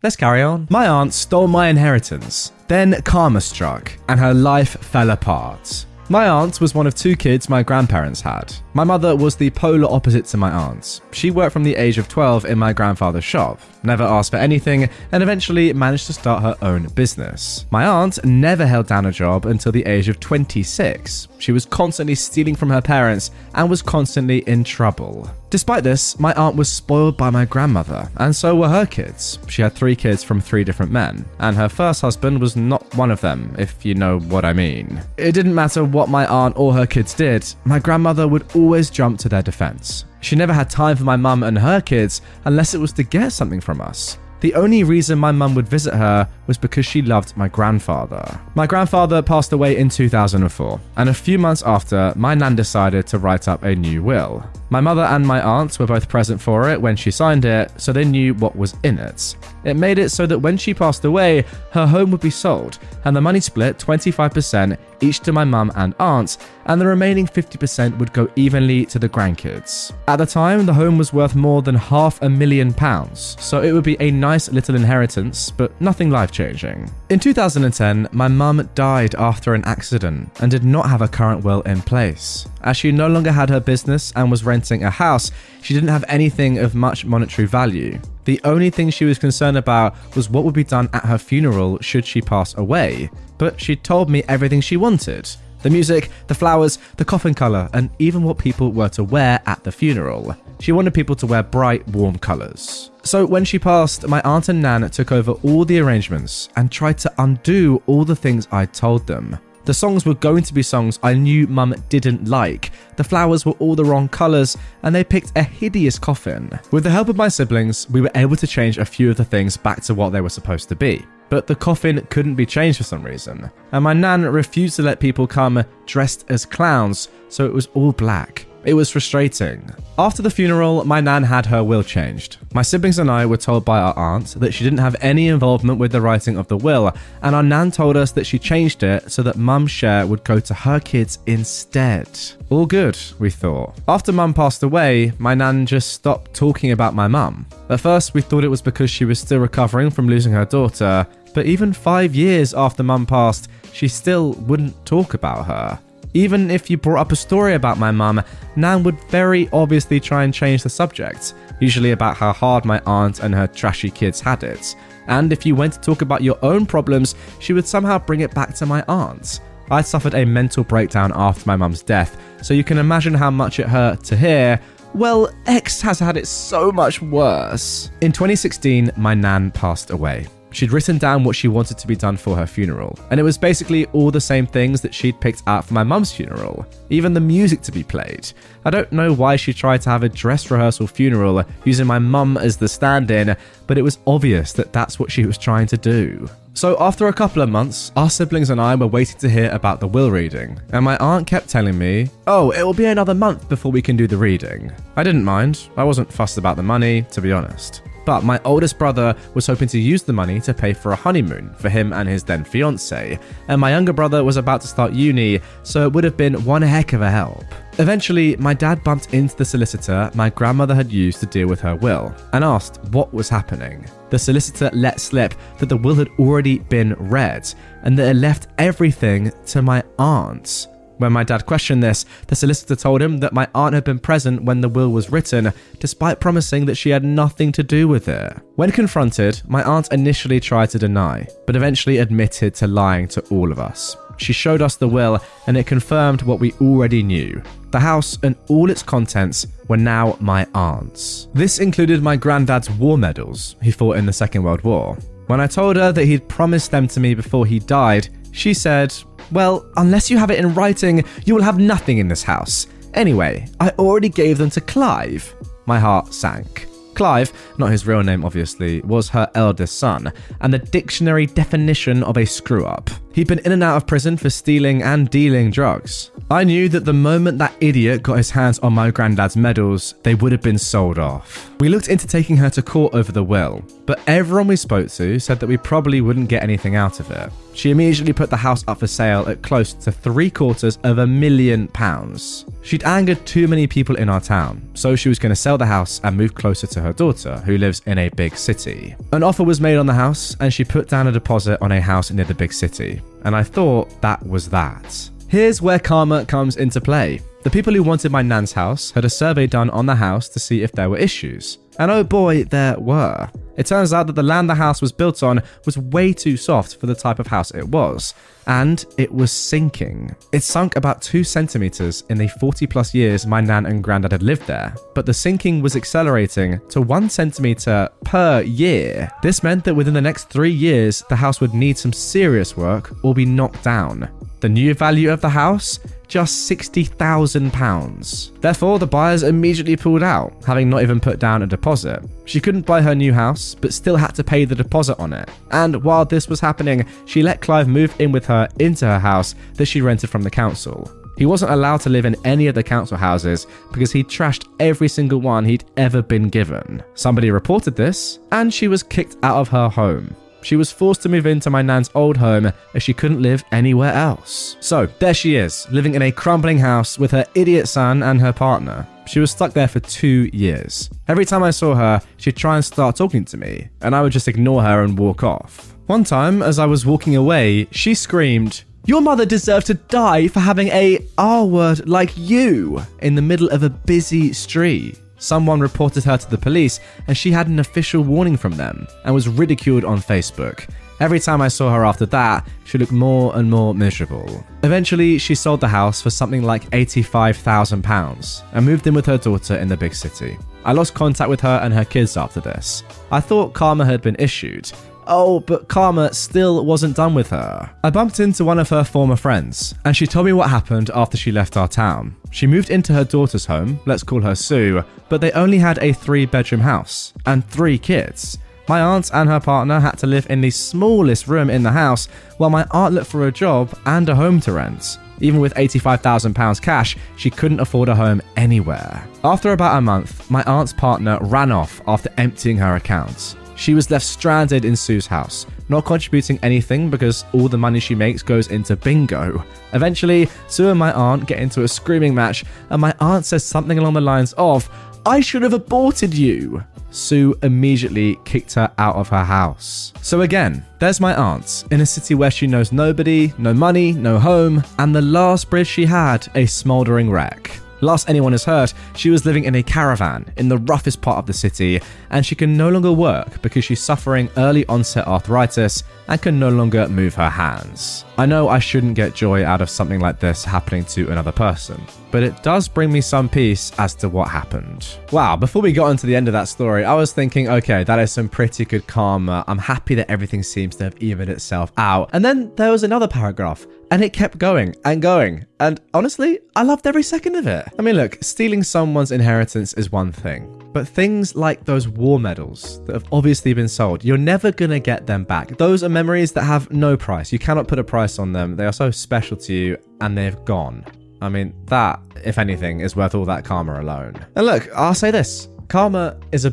Let's carry on. My aunt stole my inheritance. Then karma struck, and her life fell apart. My aunt was one of two kids my grandparents had. My mother was the polar opposite to my aunt. She worked from the age of 12 in my grandfather's shop, never asked for anything, and eventually managed to start her own business. My aunt never held down a job until the age of 26. She was constantly stealing from her parents and was constantly in trouble. Despite this, my aunt was spoiled by my grandmother, and so were her kids. She had three kids from three different men, and her first husband was not one of them, if you know what I mean. It didn't matter what my aunt or her kids did, my grandmother would always jump to their defense. She never had time for my mum and her kids unless it was to get something from us. The only reason my mum would visit her was because she loved my grandfather. My grandfather passed away in 2004, and a few months after, my nan decided to write up a new will. My mother and my aunt were both present for it when she signed it, so they knew what was in it. It made it so that when she passed away, her home would be sold, and the money split 25% each to my mum and aunt, and the remaining 50% would go evenly to the grandkids. At the time, the home was worth more than half a million pounds, so it would be a nice little inheritance, but nothing life changing. In 2010, my mum died after an accident and did not have a current will in place. As she no longer had her business and was renting a house, she didn't have anything of much monetary value. The only thing she was concerned about was what would be done at her funeral should she pass away. But she told me everything she wanted the music, the flowers, the coffin colour, and even what people were to wear at the funeral. She wanted people to wear bright, warm colours. So when she passed, my aunt and Nan took over all the arrangements and tried to undo all the things I'd told them. The songs were going to be songs I knew mum didn't like. The flowers were all the wrong colours, and they picked a hideous coffin. With the help of my siblings, we were able to change a few of the things back to what they were supposed to be. But the coffin couldn't be changed for some reason, and my nan refused to let people come dressed as clowns, so it was all black. It was frustrating. After the funeral, my nan had her will changed. My siblings and I were told by our aunt that she didn't have any involvement with the writing of the will, and our nan told us that she changed it so that mum's share would go to her kids instead. All good, we thought. After mum passed away, my nan just stopped talking about my mum. At first, we thought it was because she was still recovering from losing her daughter, but even five years after mum passed, she still wouldn't talk about her. Even if you brought up a story about my mum, Nan would very obviously try and change the subject, usually about how hard my aunt and her trashy kids had it. And if you went to talk about your own problems, she would somehow bring it back to my aunt. I suffered a mental breakdown after my mum's death, so you can imagine how much it hurt to hear. Well, X has had it so much worse. In 2016, my nan passed away. She'd written down what she wanted to be done for her funeral, and it was basically all the same things that she'd picked out for my mum's funeral, even the music to be played. I don't know why she tried to have a dress rehearsal funeral using my mum as the stand in, but it was obvious that that's what she was trying to do. So, after a couple of months, our siblings and I were waiting to hear about the will reading, and my aunt kept telling me, Oh, it will be another month before we can do the reading. I didn't mind, I wasn't fussed about the money, to be honest. But my oldest brother was hoping to use the money to pay for a honeymoon for him and his then fiance, and my younger brother was about to start uni, so it would have been one heck of a help. Eventually, my dad bumped into the solicitor my grandmother had used to deal with her will and asked what was happening. The solicitor let slip that the will had already been read and that it left everything to my aunt. When my dad questioned this, the solicitor told him that my aunt had been present when the will was written, despite promising that she had nothing to do with it. When confronted, my aunt initially tried to deny, but eventually admitted to lying to all of us. She showed us the will, and it confirmed what we already knew. The house and all its contents were now my aunt's. This included my granddad's war medals. He fought in the Second World War. When I told her that he'd promised them to me before he died, she said, Well, unless you have it in writing, you will have nothing in this house. Anyway, I already gave them to Clive. My heart sank. Clive, not his real name obviously, was her eldest son, and the dictionary definition of a screw up. He'd been in and out of prison for stealing and dealing drugs. I knew that the moment that idiot got his hands on my granddad's medals, they would have been sold off. We looked into taking her to court over the will, but everyone we spoke to said that we probably wouldn't get anything out of it. She immediately put the house up for sale at close to three quarters of a million pounds. She'd angered too many people in our town, so she was going to sell the house and move closer to her daughter, who lives in a big city. An offer was made on the house, and she put down a deposit on a house near the big city and I thought that was that. Here's where karma comes into play. The people who wanted my nan's house had a survey done on the house to see if there were issues. And oh boy, there were. It turns out that the land the house was built on was way too soft for the type of house it was, and it was sinking. It sunk about 2 centimeters in the 40 plus years my nan and granddad had lived there, but the sinking was accelerating to 1 centimeter per year. This meant that within the next 3 years, the house would need some serious work or be knocked down. The new value of the house just £60,000. Therefore, the buyers immediately pulled out, having not even put down a deposit. She couldn't buy her new house, but still had to pay the deposit on it. And while this was happening, she let Clive move in with her into her house that she rented from the council. He wasn't allowed to live in any of the council houses because he'd trashed every single one he'd ever been given. Somebody reported this, and she was kicked out of her home she was forced to move into my nan's old home as she couldn't live anywhere else. So, there she is, living in a crumbling house with her idiot son and her partner. She was stuck there for two years. Every time I saw her, she'd try and start talking to me, and I would just ignore her and walk off. One time, as I was walking away, she screamed, Your mother deserved to die for having a R word like you in the middle of a busy street. Someone reported her to the police, and she had an official warning from them and was ridiculed on Facebook. Every time I saw her after that, she looked more and more miserable. Eventually, she sold the house for something like £85,000 and moved in with her daughter in the big city. I lost contact with her and her kids after this. I thought karma had been issued, Oh, but karma still wasn't done with her. I bumped into one of her former friends, and she told me what happened after she left our town. She moved into her daughter's home, let's call her Sue, but they only had a three bedroom house and three kids. My aunt and her partner had to live in the smallest room in the house while my aunt looked for a job and a home to rent. Even with £85,000 cash, she couldn't afford a home anywhere. After about a month, my aunt's partner ran off after emptying her accounts. She was left stranded in Sue's house, not contributing anything because all the money she makes goes into bingo. Eventually, Sue and my aunt get into a screaming match, and my aunt says something along the lines of, I should have aborted you. Sue immediately kicked her out of her house. So again, there's my aunt in a city where she knows nobody, no money, no home, and the last bridge she had, a smouldering wreck. Last anyone has heard, she was living in a caravan in the roughest part of the city, and she can no longer work because she's suffering early onset arthritis and can no longer move her hands. I know I shouldn't get joy out of something like this happening to another person, but it does bring me some peace as to what happened. Wow, before we got into the end of that story, I was thinking, okay, that is some pretty good karma. I'm happy that everything seems to have evened itself out. And then there was another paragraph and it kept going and going. And honestly, I loved every second of it. I mean, look, stealing someone's inheritance is one thing, but things like those war medals that have obviously been sold, you're never gonna get them back. Those are memories that have no price. You cannot put a price on them. They are so special to you and they've gone. I mean, that, if anything, is worth all that karma alone. And look, I'll say this karma is a.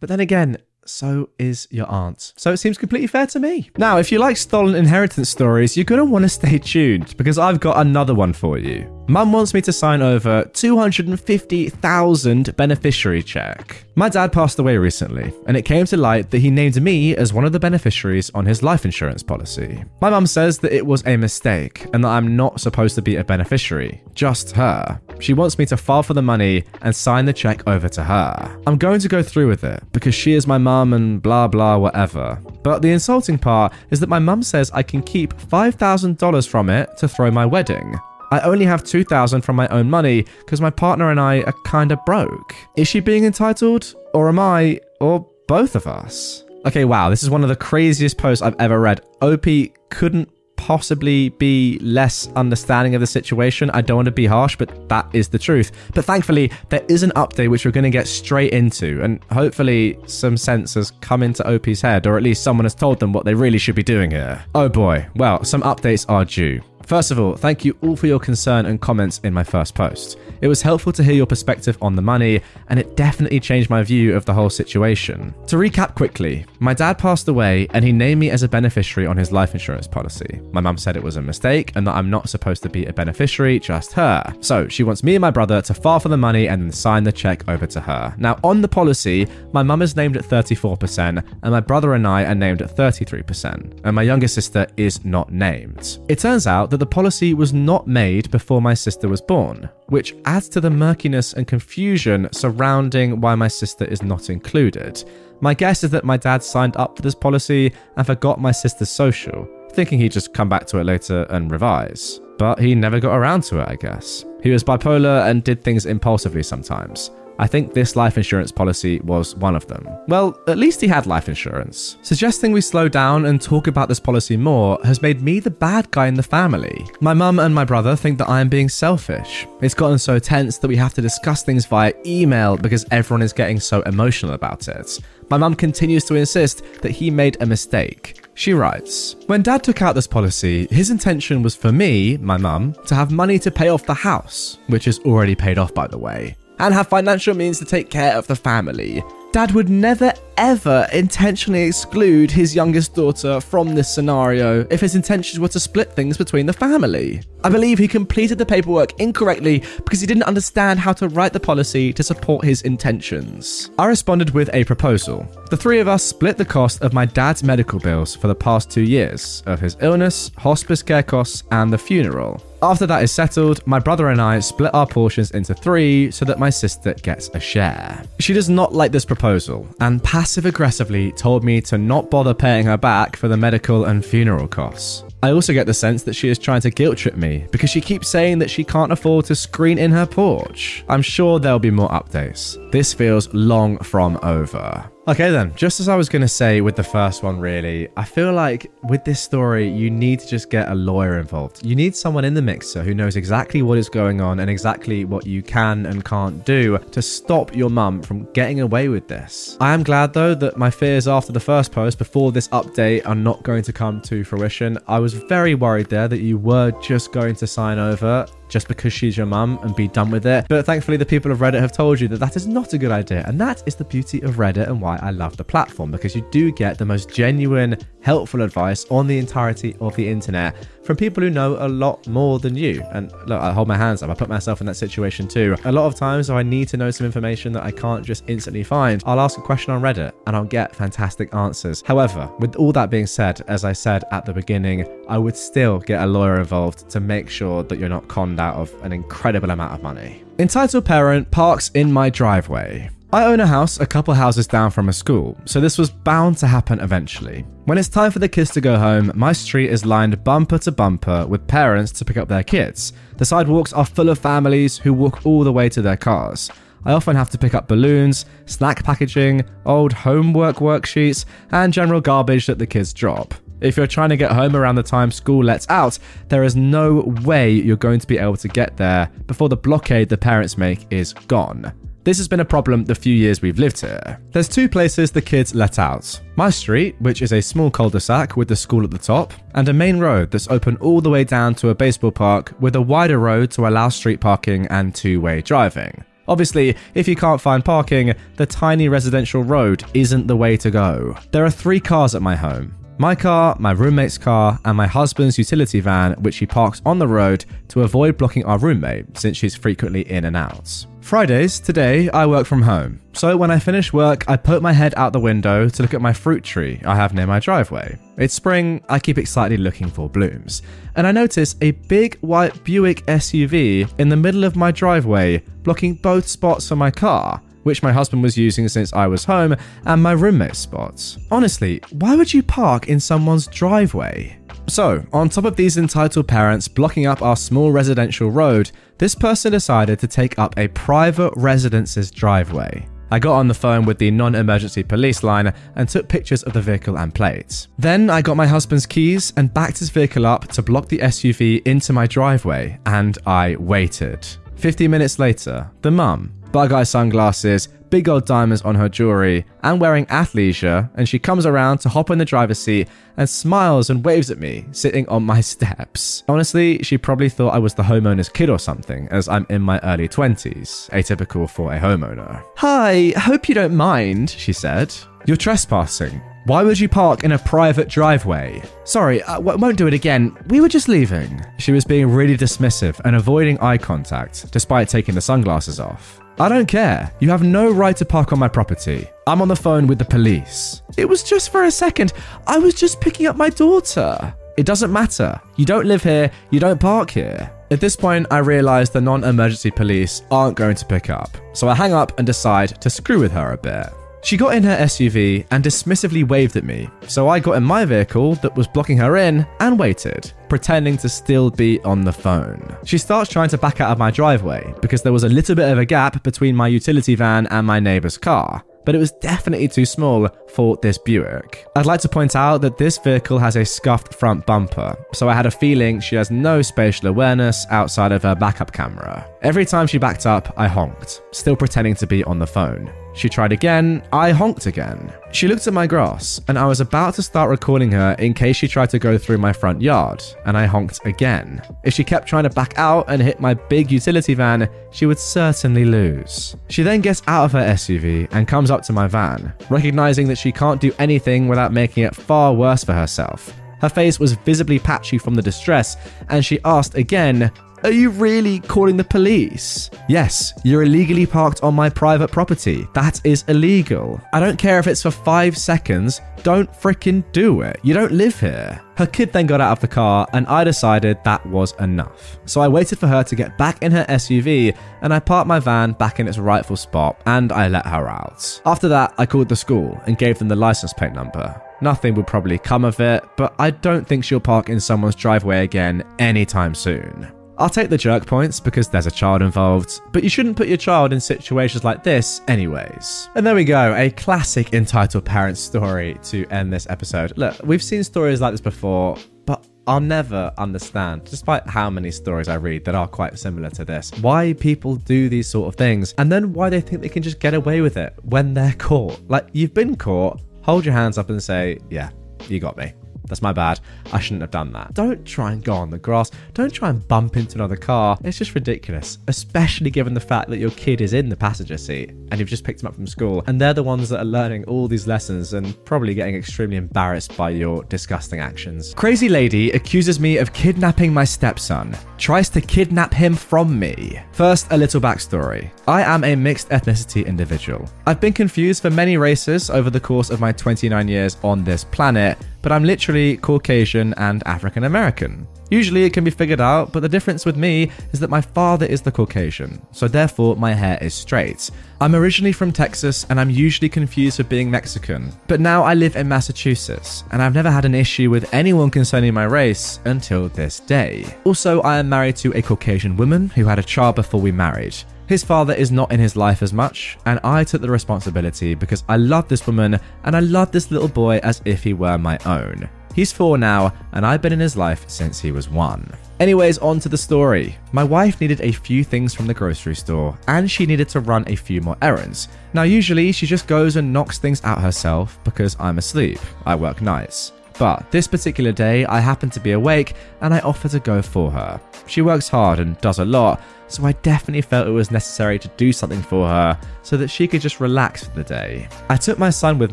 But then again, so is your aunt. So it seems completely fair to me. Now, if you like stolen inheritance stories, you're going to want to stay tuned because I've got another one for you. Mum wants me to sign over 250,000 beneficiary check. My dad passed away recently, and it came to light that he named me as one of the beneficiaries on his life insurance policy. My mum says that it was a mistake and that I'm not supposed to be a beneficiary, just her. She wants me to file for the money and sign the check over to her. I'm going to go through with it because she is my mum and blah blah whatever. But the insulting part is that my mum says I can keep $5,000 from it to throw my wedding. I only have 2000 from my own money because my partner and I are kinda broke. Is she being entitled? Or am I? Or both of us? Okay, wow, this is one of the craziest posts I've ever read. OP couldn't possibly be less understanding of the situation. I don't want to be harsh, but that is the truth. But thankfully, there is an update which we're going to get straight into, and hopefully, some sense has come into OP's head, or at least someone has told them what they really should be doing here. Oh boy, well, some updates are due. First of all, thank you all for your concern and comments in my first post. It was helpful to hear your perspective on the money, and it definitely changed my view of the whole situation. To recap quickly, my dad passed away and he named me as a beneficiary on his life insurance policy. My mum said it was a mistake and that I'm not supposed to be a beneficiary, just her. So she wants me and my brother to file for the money and then sign the check over to her. Now, on the policy, my mum is named at 34%, and my brother and I are named at 33%, and my younger sister is not named. It turns out that the policy was not made before my sister was born, which adds to the murkiness and confusion surrounding why my sister is not included. My guess is that my dad signed up for this policy and forgot my sister's social, thinking he'd just come back to it later and revise. But he never got around to it, I guess. He was bipolar and did things impulsively sometimes. I think this life insurance policy was one of them. Well, at least he had life insurance. Suggesting we slow down and talk about this policy more has made me the bad guy in the family. My mum and my brother think that I am being selfish. It's gotten so tense that we have to discuss things via email because everyone is getting so emotional about it. My mum continues to insist that he made a mistake. She writes When dad took out this policy, his intention was for me, my mum, to have money to pay off the house, which is already paid off by the way and have financial means to take care of the family. Dad would never ever intentionally exclude his youngest daughter from this scenario if his intentions were to split things between the family. I believe he completed the paperwork incorrectly because he didn't understand how to write the policy to support his intentions. I responded with a proposal. The three of us split the cost of my dad's medical bills for the past two years of his illness, hospice care costs, and the funeral. After that is settled, my brother and I split our portions into three so that my sister gets a share. She does not like this proposal and passive aggressively told me to not bother paying her back for the medical and funeral costs. I also get the sense that she is trying to guilt trip me because she keeps saying that she can't afford to screen in her porch. I'm sure there'll be more updates. This feels long from over. Okay, then, just as I was going to say with the first one, really, I feel like with this story, you need to just get a lawyer involved. You need someone in the mixer who knows exactly what is going on and exactly what you can and can't do to stop your mum from getting away with this. I am glad, though, that my fears after the first post, before this update, are not going to come to fruition. I was very worried there that you were just going to sign over just because she's your mum and be done with it. But thankfully, the people of Reddit have told you that that is not a good idea. And that is the beauty of Reddit and why I love the platform because you do get the most genuine, helpful advice on the entirety of the internet from people who know a lot more than you. And look, I hold my hands up, I put myself in that situation too. A lot of times, if I need to know some information that I can't just instantly find, I'll ask a question on Reddit and I'll get fantastic answers. However, with all that being said, as I said at the beginning, I would still get a lawyer involved to make sure that you're not conned out of an incredible amount of money. Entitled parent parks in my driveway. I own a house a couple houses down from a school, so this was bound to happen eventually. When it's time for the kids to go home, my street is lined bumper to bumper with parents to pick up their kids. The sidewalks are full of families who walk all the way to their cars. I often have to pick up balloons, snack packaging, old homework worksheets, and general garbage that the kids drop. If you're trying to get home around the time school lets out, there is no way you're going to be able to get there before the blockade the parents make is gone. This has been a problem the few years we've lived here. There's two places the kids let out my street, which is a small cul de sac with the school at the top, and a main road that's open all the way down to a baseball park with a wider road to allow street parking and two way driving. Obviously, if you can't find parking, the tiny residential road isn't the way to go. There are three cars at my home. My car, my roommate's car, and my husband's utility van, which he parks on the road to avoid blocking our roommate since she's frequently in and out. Fridays, today, I work from home. So when I finish work, I poke my head out the window to look at my fruit tree I have near my driveway. It's spring, I keep excitedly looking for blooms. And I notice a big white Buick SUV in the middle of my driveway, blocking both spots for my car which my husband was using since I was home, and my roommate's spots. Honestly, why would you park in someone's driveway? So, on top of these entitled parents blocking up our small residential road, this person decided to take up a private residence's driveway. I got on the phone with the non emergency police line and took pictures of the vehicle and plates. Then I got my husband's keys and backed his vehicle up to block the SUV into my driveway, and I waited. 50 minutes later, the mum, bug eye sunglasses, big old diamonds on her jewelry, and wearing athleisure, and she comes around to hop in the driver's seat and smiles and waves at me, sitting on my steps. Honestly, she probably thought I was the homeowner's kid or something, as I'm in my early 20s, atypical for a homeowner. Hi, hope you don't mind, she said. You're trespassing. Why would you park in a private driveway? Sorry, I uh, won't do it again. We were just leaving. She was being really dismissive and avoiding eye contact, despite taking the sunglasses off. I don't care. You have no right to park on my property. I'm on the phone with the police. It was just for a second. I was just picking up my daughter. It doesn't matter. You don't live here, you don't park here. At this point, I realise the non emergency police aren't going to pick up, so I hang up and decide to screw with her a bit. She got in her SUV and dismissively waved at me, so I got in my vehicle that was blocking her in and waited, pretending to still be on the phone. She starts trying to back out of my driveway because there was a little bit of a gap between my utility van and my neighbour's car but it was definitely too small for this Buick. I'd like to point out that this vehicle has a scuffed front bumper, so I had a feeling she has no spatial awareness outside of her backup camera. Every time she backed up, I honked, still pretending to be on the phone. She tried again, I honked again. She looked at my grass, and I was about to start recording her in case she tried to go through my front yard, and I honked again. If she kept trying to back out and hit my big utility van, she would certainly lose. She then gets out of her SUV and comes up to my van, recognizing that she can't do anything without making it far worse for herself. Her face was visibly patchy from the distress, and she asked again, are you really calling the police? Yes, you're illegally parked on my private property. That is illegal. I don't care if it's for five seconds, don't freaking do it. You don't live here. Her kid then got out of the car, and I decided that was enough. So I waited for her to get back in her SUV, and I parked my van back in its rightful spot, and I let her out. After that, I called the school and gave them the license plate number. Nothing will probably come of it, but I don't think she'll park in someone's driveway again anytime soon. I'll take the jerk points because there's a child involved, but you shouldn't put your child in situations like this, anyways. And there we go, a classic entitled parent story to end this episode. Look, we've seen stories like this before, but I'll never understand, despite how many stories I read that are quite similar to this, why people do these sort of things and then why they think they can just get away with it when they're caught. Like, you've been caught, hold your hands up and say, yeah, you got me. That's my bad. I shouldn't have done that. Don't try and go on the grass. Don't try and bump into another car. It's just ridiculous, especially given the fact that your kid is in the passenger seat and you've just picked them up from school and they're the ones that are learning all these lessons and probably getting extremely embarrassed by your disgusting actions. Crazy lady accuses me of kidnapping my stepson, tries to kidnap him from me. First, a little backstory. I am a mixed ethnicity individual. I've been confused for many races over the course of my 29 years on this planet but I'm literally Caucasian and African American. Usually it can be figured out, but the difference with me is that my father is the Caucasian, so therefore my hair is straight. I'm originally from Texas and I'm usually confused for being Mexican, but now I live in Massachusetts and I've never had an issue with anyone concerning my race until this day. Also, I am married to a Caucasian woman who had a child before we married. His father is not in his life as much, and I took the responsibility because I love this woman and I love this little boy as if he were my own. He's four now, and I've been in his life since he was one. Anyways, on to the story. My wife needed a few things from the grocery store, and she needed to run a few more errands. Now, usually she just goes and knocks things out herself because I'm asleep. I work nights. But this particular day, I happened to be awake and I offered to go for her. She works hard and does a lot, so I definitely felt it was necessary to do something for her so that she could just relax for the day. I took my son with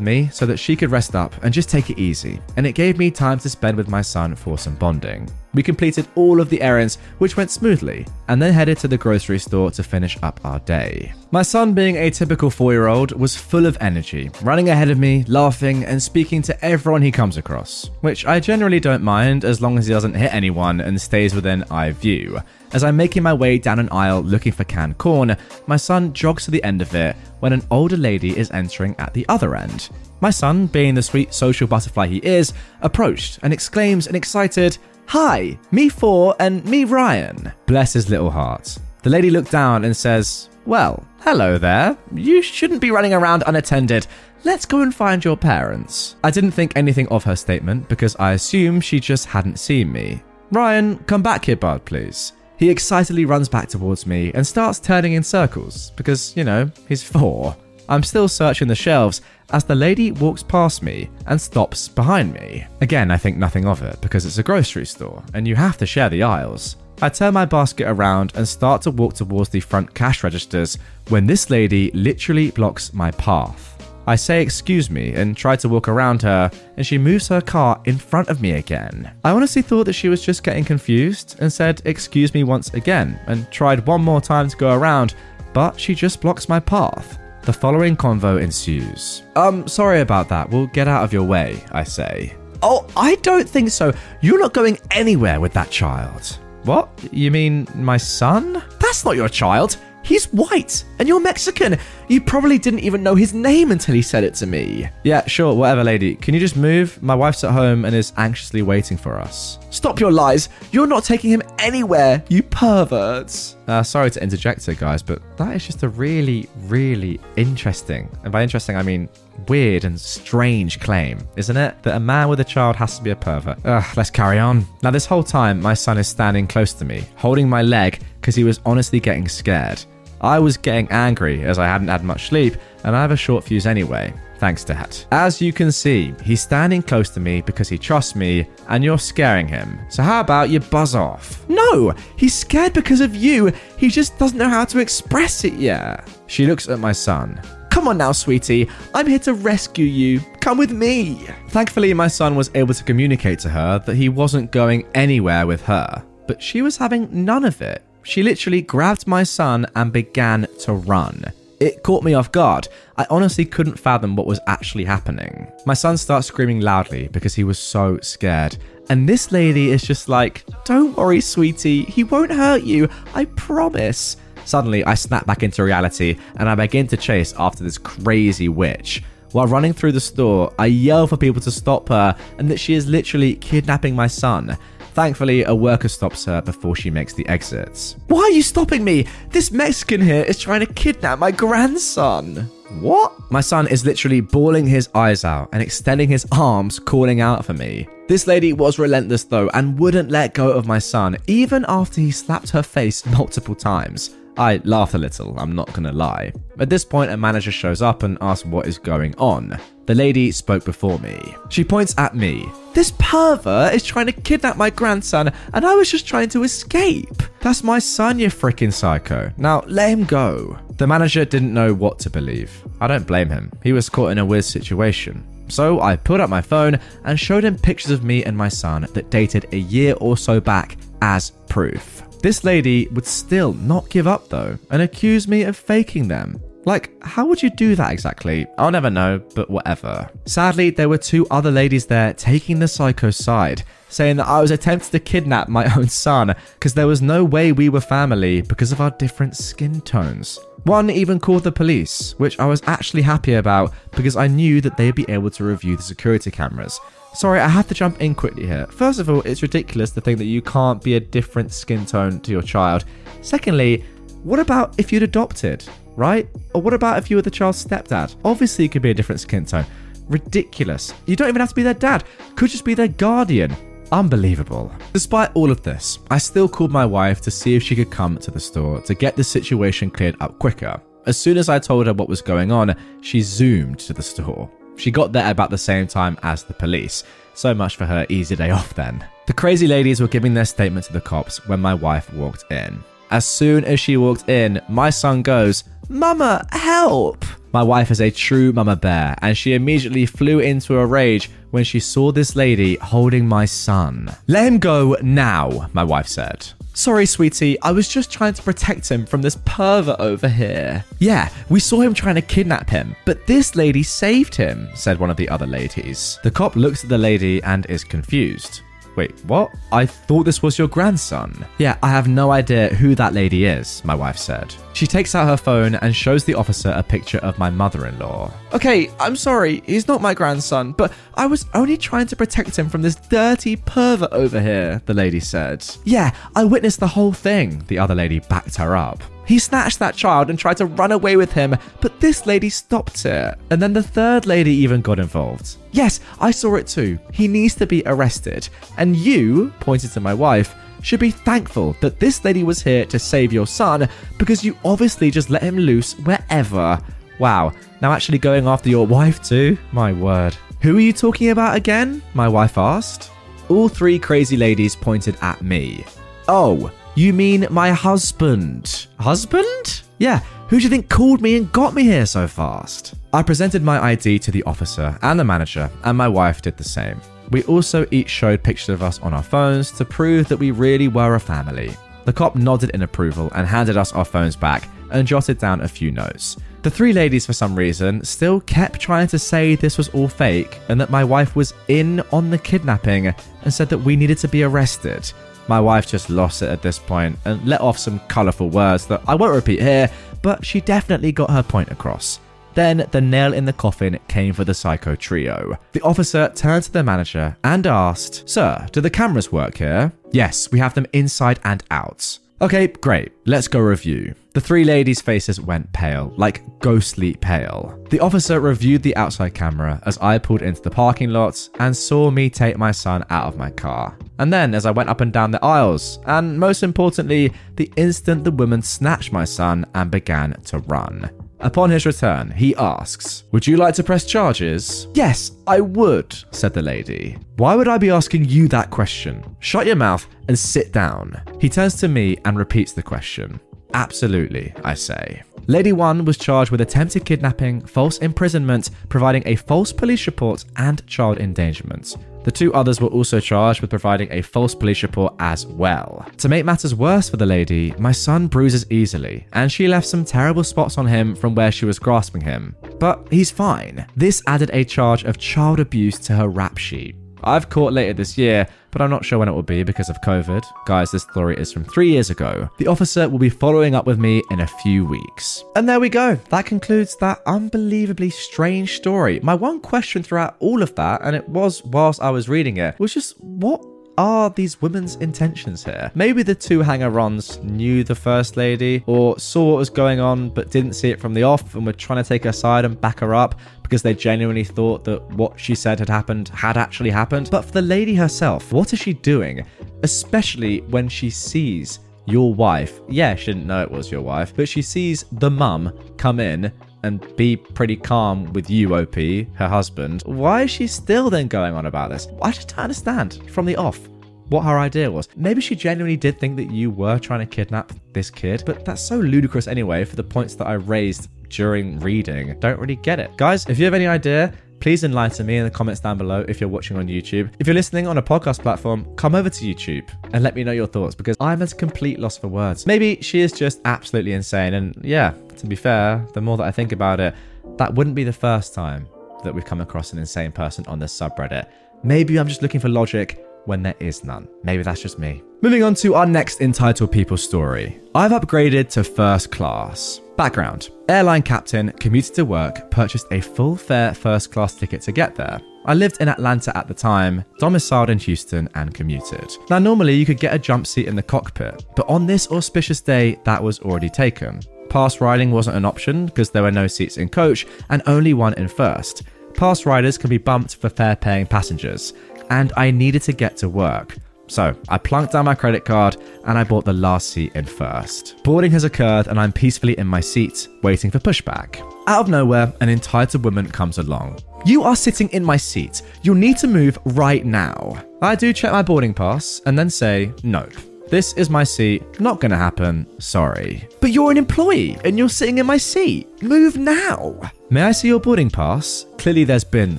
me so that she could rest up and just take it easy, and it gave me time to spend with my son for some bonding. We completed all of the errands, which went smoothly, and then headed to the grocery store to finish up our day. My son, being a typical four year old, was full of energy, running ahead of me, laughing, and speaking to everyone he comes across, which I generally don't mind as long as he doesn't hit anyone and stays within eye view. As I'm making my way down an aisle looking for canned corn, my son jogs to the end of it when an older lady is entering at the other end. My son, being the sweet social butterfly he is, approached and exclaims an excited, Hi, me four and me Ryan. Bless his little heart. The lady looked down and says, Well, hello there. You shouldn't be running around unattended. Let's go and find your parents. I didn't think anything of her statement because I assumed she just hadn't seen me. Ryan, come back here, bud, please. He excitedly runs back towards me and starts turning in circles because, you know, he's four. I'm still searching the shelves as the lady walks past me and stops behind me. Again, I think nothing of it because it's a grocery store and you have to share the aisles. I turn my basket around and start to walk towards the front cash registers when this lady literally blocks my path. I say excuse me and try to walk around her, and she moves her car in front of me again. I honestly thought that she was just getting confused and said excuse me once again and tried one more time to go around, but she just blocks my path. The following convo ensues. Um, sorry about that. We'll get out of your way, I say. Oh, I don't think so. You're not going anywhere with that child. What? You mean my son? That's not your child. He's white and you're Mexican. You probably didn't even know his name until he said it to me. Yeah, sure, whatever, lady. Can you just move? My wife's at home and is anxiously waiting for us. Stop your lies. You're not taking him anywhere, you perverts. Uh, sorry to interject here, guys, but that is just a really, really interesting, and by interesting, I mean weird and strange claim, isn't it? That a man with a child has to be a pervert. Ugh, let's carry on. Now, this whole time, my son is standing close to me, holding my leg because he was honestly getting scared. I was getting angry as I hadn't had much sleep, and I have a short fuse anyway, thanks to that. As you can see, he's standing close to me because he trusts me, and you're scaring him. So how about you buzz off? No, he's scared because of you. He just doesn't know how to express it yet. She looks at my son. Come on now, sweetie. I'm here to rescue you. Come with me. Thankfully, my son was able to communicate to her that he wasn't going anywhere with her, but she was having none of it. She literally grabbed my son and began to run. It caught me off guard. I honestly couldn't fathom what was actually happening. My son starts screaming loudly because he was so scared. And this lady is just like, Don't worry, sweetie, he won't hurt you, I promise. Suddenly, I snap back into reality and I begin to chase after this crazy witch. While running through the store, I yell for people to stop her and that she is literally kidnapping my son. Thankfully, a worker stops her before she makes the exits. Why are you stopping me? This Mexican here is trying to kidnap my grandson. What? My son is literally bawling his eyes out and extending his arms, calling out for me. This lady was relentless though and wouldn't let go of my son, even after he slapped her face multiple times. I laughed a little, I'm not gonna lie. At this point, a manager shows up and asks what is going on. The lady spoke before me. She points at me. This pervert is trying to kidnap my grandson, and I was just trying to escape. That's my son, you freaking psycho. Now, let him go. The manager didn't know what to believe. I don't blame him. He was caught in a weird situation. So I pulled out my phone and showed him pictures of me and my son that dated a year or so back as proof. This lady would still not give up though and accuse me of faking them. Like, how would you do that exactly? I'll never know, but whatever. Sadly, there were two other ladies there taking the psycho side, saying that I was attempting to kidnap my own son because there was no way we were family because of our different skin tones. One even called the police, which I was actually happy about because I knew that they'd be able to review the security cameras. Sorry, I have to jump in quickly here. First of all, it's ridiculous to think that you can't be a different skin tone to your child. Secondly, what about if you'd adopted, right? Or what about if you were the child's stepdad? Obviously, you could be a different skin tone. Ridiculous. You don't even have to be their dad, could just be their guardian. Unbelievable. Despite all of this, I still called my wife to see if she could come to the store to get the situation cleared up quicker. As soon as I told her what was going on, she zoomed to the store. She got there about the same time as the police. So much for her easy day off then. The crazy ladies were giving their statement to the cops when my wife walked in. As soon as she walked in, my son goes, Mama, help! My wife is a true mama bear, and she immediately flew into a rage when she saw this lady holding my son. Let him go now, my wife said. Sorry, sweetie, I was just trying to protect him from this pervert over here. Yeah, we saw him trying to kidnap him, but this lady saved him, said one of the other ladies. The cop looks at the lady and is confused. Wait, what? I thought this was your grandson. Yeah, I have no idea who that lady is, my wife said. She takes out her phone and shows the officer a picture of my mother in law. Okay, I'm sorry, he's not my grandson, but I was only trying to protect him from this dirty pervert over here, the lady said. Yeah, I witnessed the whole thing, the other lady backed her up. He snatched that child and tried to run away with him, but this lady stopped it. And then the third lady even got involved. Yes, I saw it too. He needs to be arrested. And you, pointed to my wife, should be thankful that this lady was here to save your son because you obviously just let him loose wherever. Wow, now actually going after your wife too? My word. Who are you talking about again? My wife asked. All three crazy ladies pointed at me. Oh, you mean my husband? Husband? Yeah, who do you think called me and got me here so fast? I presented my ID to the officer and the manager, and my wife did the same. We also each showed pictures of us on our phones to prove that we really were a family. The cop nodded in approval and handed us our phones back and jotted down a few notes. The three ladies, for some reason, still kept trying to say this was all fake and that my wife was in on the kidnapping and said that we needed to be arrested. My wife just lost it at this point and let off some colourful words that I won't repeat here, but she definitely got her point across. Then the nail in the coffin came for the psycho trio. The officer turned to the manager and asked, Sir, do the cameras work here? Yes, we have them inside and out. Okay, great. Let's go review. The three ladies' faces went pale, like ghostly pale. The officer reviewed the outside camera as I pulled into the parking lot and saw me take my son out of my car. And then as I went up and down the aisles, and most importantly, the instant the woman snatched my son and began to run. Upon his return, he asks, Would you like to press charges? Yes, I would, said the lady. Why would I be asking you that question? Shut your mouth and sit down. He turns to me and repeats the question. Absolutely, I say. Lady 1 was charged with attempted kidnapping, false imprisonment, providing a false police report, and child endangerment. The two others were also charged with providing a false police report as well. To make matters worse for the lady, my son bruises easily, and she left some terrible spots on him from where she was grasping him. But he's fine. This added a charge of child abuse to her rap sheet. I've caught later this year, but I'm not sure when it will be because of COVID. Guys, this story is from three years ago. The officer will be following up with me in a few weeks. And there we go. That concludes that unbelievably strange story. My one question throughout all of that, and it was whilst I was reading it, was just what are these women's intentions here? Maybe the two hanger-ons knew the first lady or saw what was going on but didn't see it from the off and were trying to take her side and back her up because they genuinely thought that what she said had happened had actually happened. But for the lady herself, what is she doing? Especially when she sees your wife. Yeah, she didn't know it was your wife, but she sees the mum come in and be pretty calm with you, OP, her husband. Why is she still then going on about this? I just don't understand from the off what her idea was. Maybe she genuinely did think that you were trying to kidnap this kid, but that's so ludicrous anyway for the points that I raised during reading. Don't really get it. Guys, if you have any idea, please enlighten me in the comments down below if you're watching on YouTube. If you're listening on a podcast platform, come over to YouTube and let me know your thoughts because I'm at a complete loss for words. Maybe she is just absolutely insane. And yeah, to be fair, the more that I think about it, that wouldn't be the first time that we've come across an insane person on this subreddit. Maybe I'm just looking for logic when there is none. Maybe that's just me. Moving on to our next entitled people story. I've upgraded to first class. Background Airline captain, commuted to work, purchased a full fare first class ticket to get there. I lived in Atlanta at the time, domiciled in Houston, and commuted. Now, normally you could get a jump seat in the cockpit, but on this auspicious day, that was already taken. Pass riding wasn't an option because there were no seats in coach and only one in first. Pass riders can be bumped for fare paying passengers, and I needed to get to work. So I plunked down my credit card and I bought the last seat in first. Boarding has occurred and I'm peacefully in my seat, waiting for pushback. Out of nowhere, an entitled woman comes along. You are sitting in my seat. You'll need to move right now. I do check my boarding pass and then say, nope. This is my seat. Not gonna happen. Sorry. But you're an employee and you're sitting in my seat. Move now. May I see your boarding pass? Clearly, there's been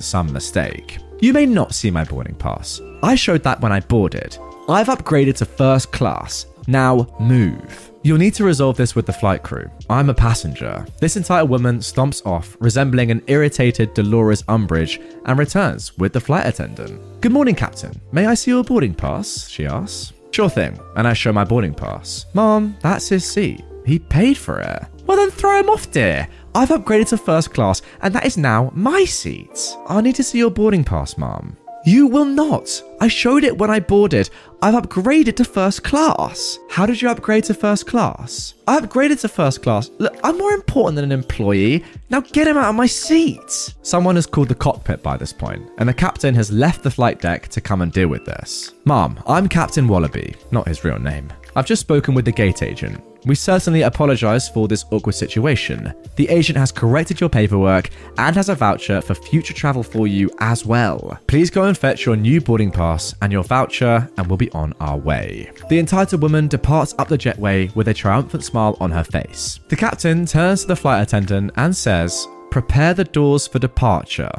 some mistake. You may not see my boarding pass. I showed that when I boarded. I've upgraded to first class. Now move. You'll need to resolve this with the flight crew. I'm a passenger. This entire woman stomps off, resembling an irritated Dolores Umbridge, and returns with the flight attendant. Good morning, Captain. May I see your boarding pass? She asks. Sure thing, and I show my boarding pass. Mom, that's his seat. He paid for it. Well, then throw him off, dear. I've upgraded to first class, and that is now my seat. I need to see your boarding pass, Mom. You will not. I showed it when I boarded. I've upgraded to first class. How did you upgrade to first class? I upgraded to first class. Look, I'm more important than an employee. Now get him out of my seat. Someone has called the cockpit by this point, and the captain has left the flight deck to come and deal with this. Mom, I'm Captain Wallaby, not his real name. I've just spoken with the gate agent. We certainly apologise for this awkward situation. The agent has corrected your paperwork and has a voucher for future travel for you as well. Please go and fetch your new boarding pass and your voucher, and we'll be on our way. The entitled woman departs up the jetway with a triumphant smile on her face. The captain turns to the flight attendant and says, Prepare the doors for departure.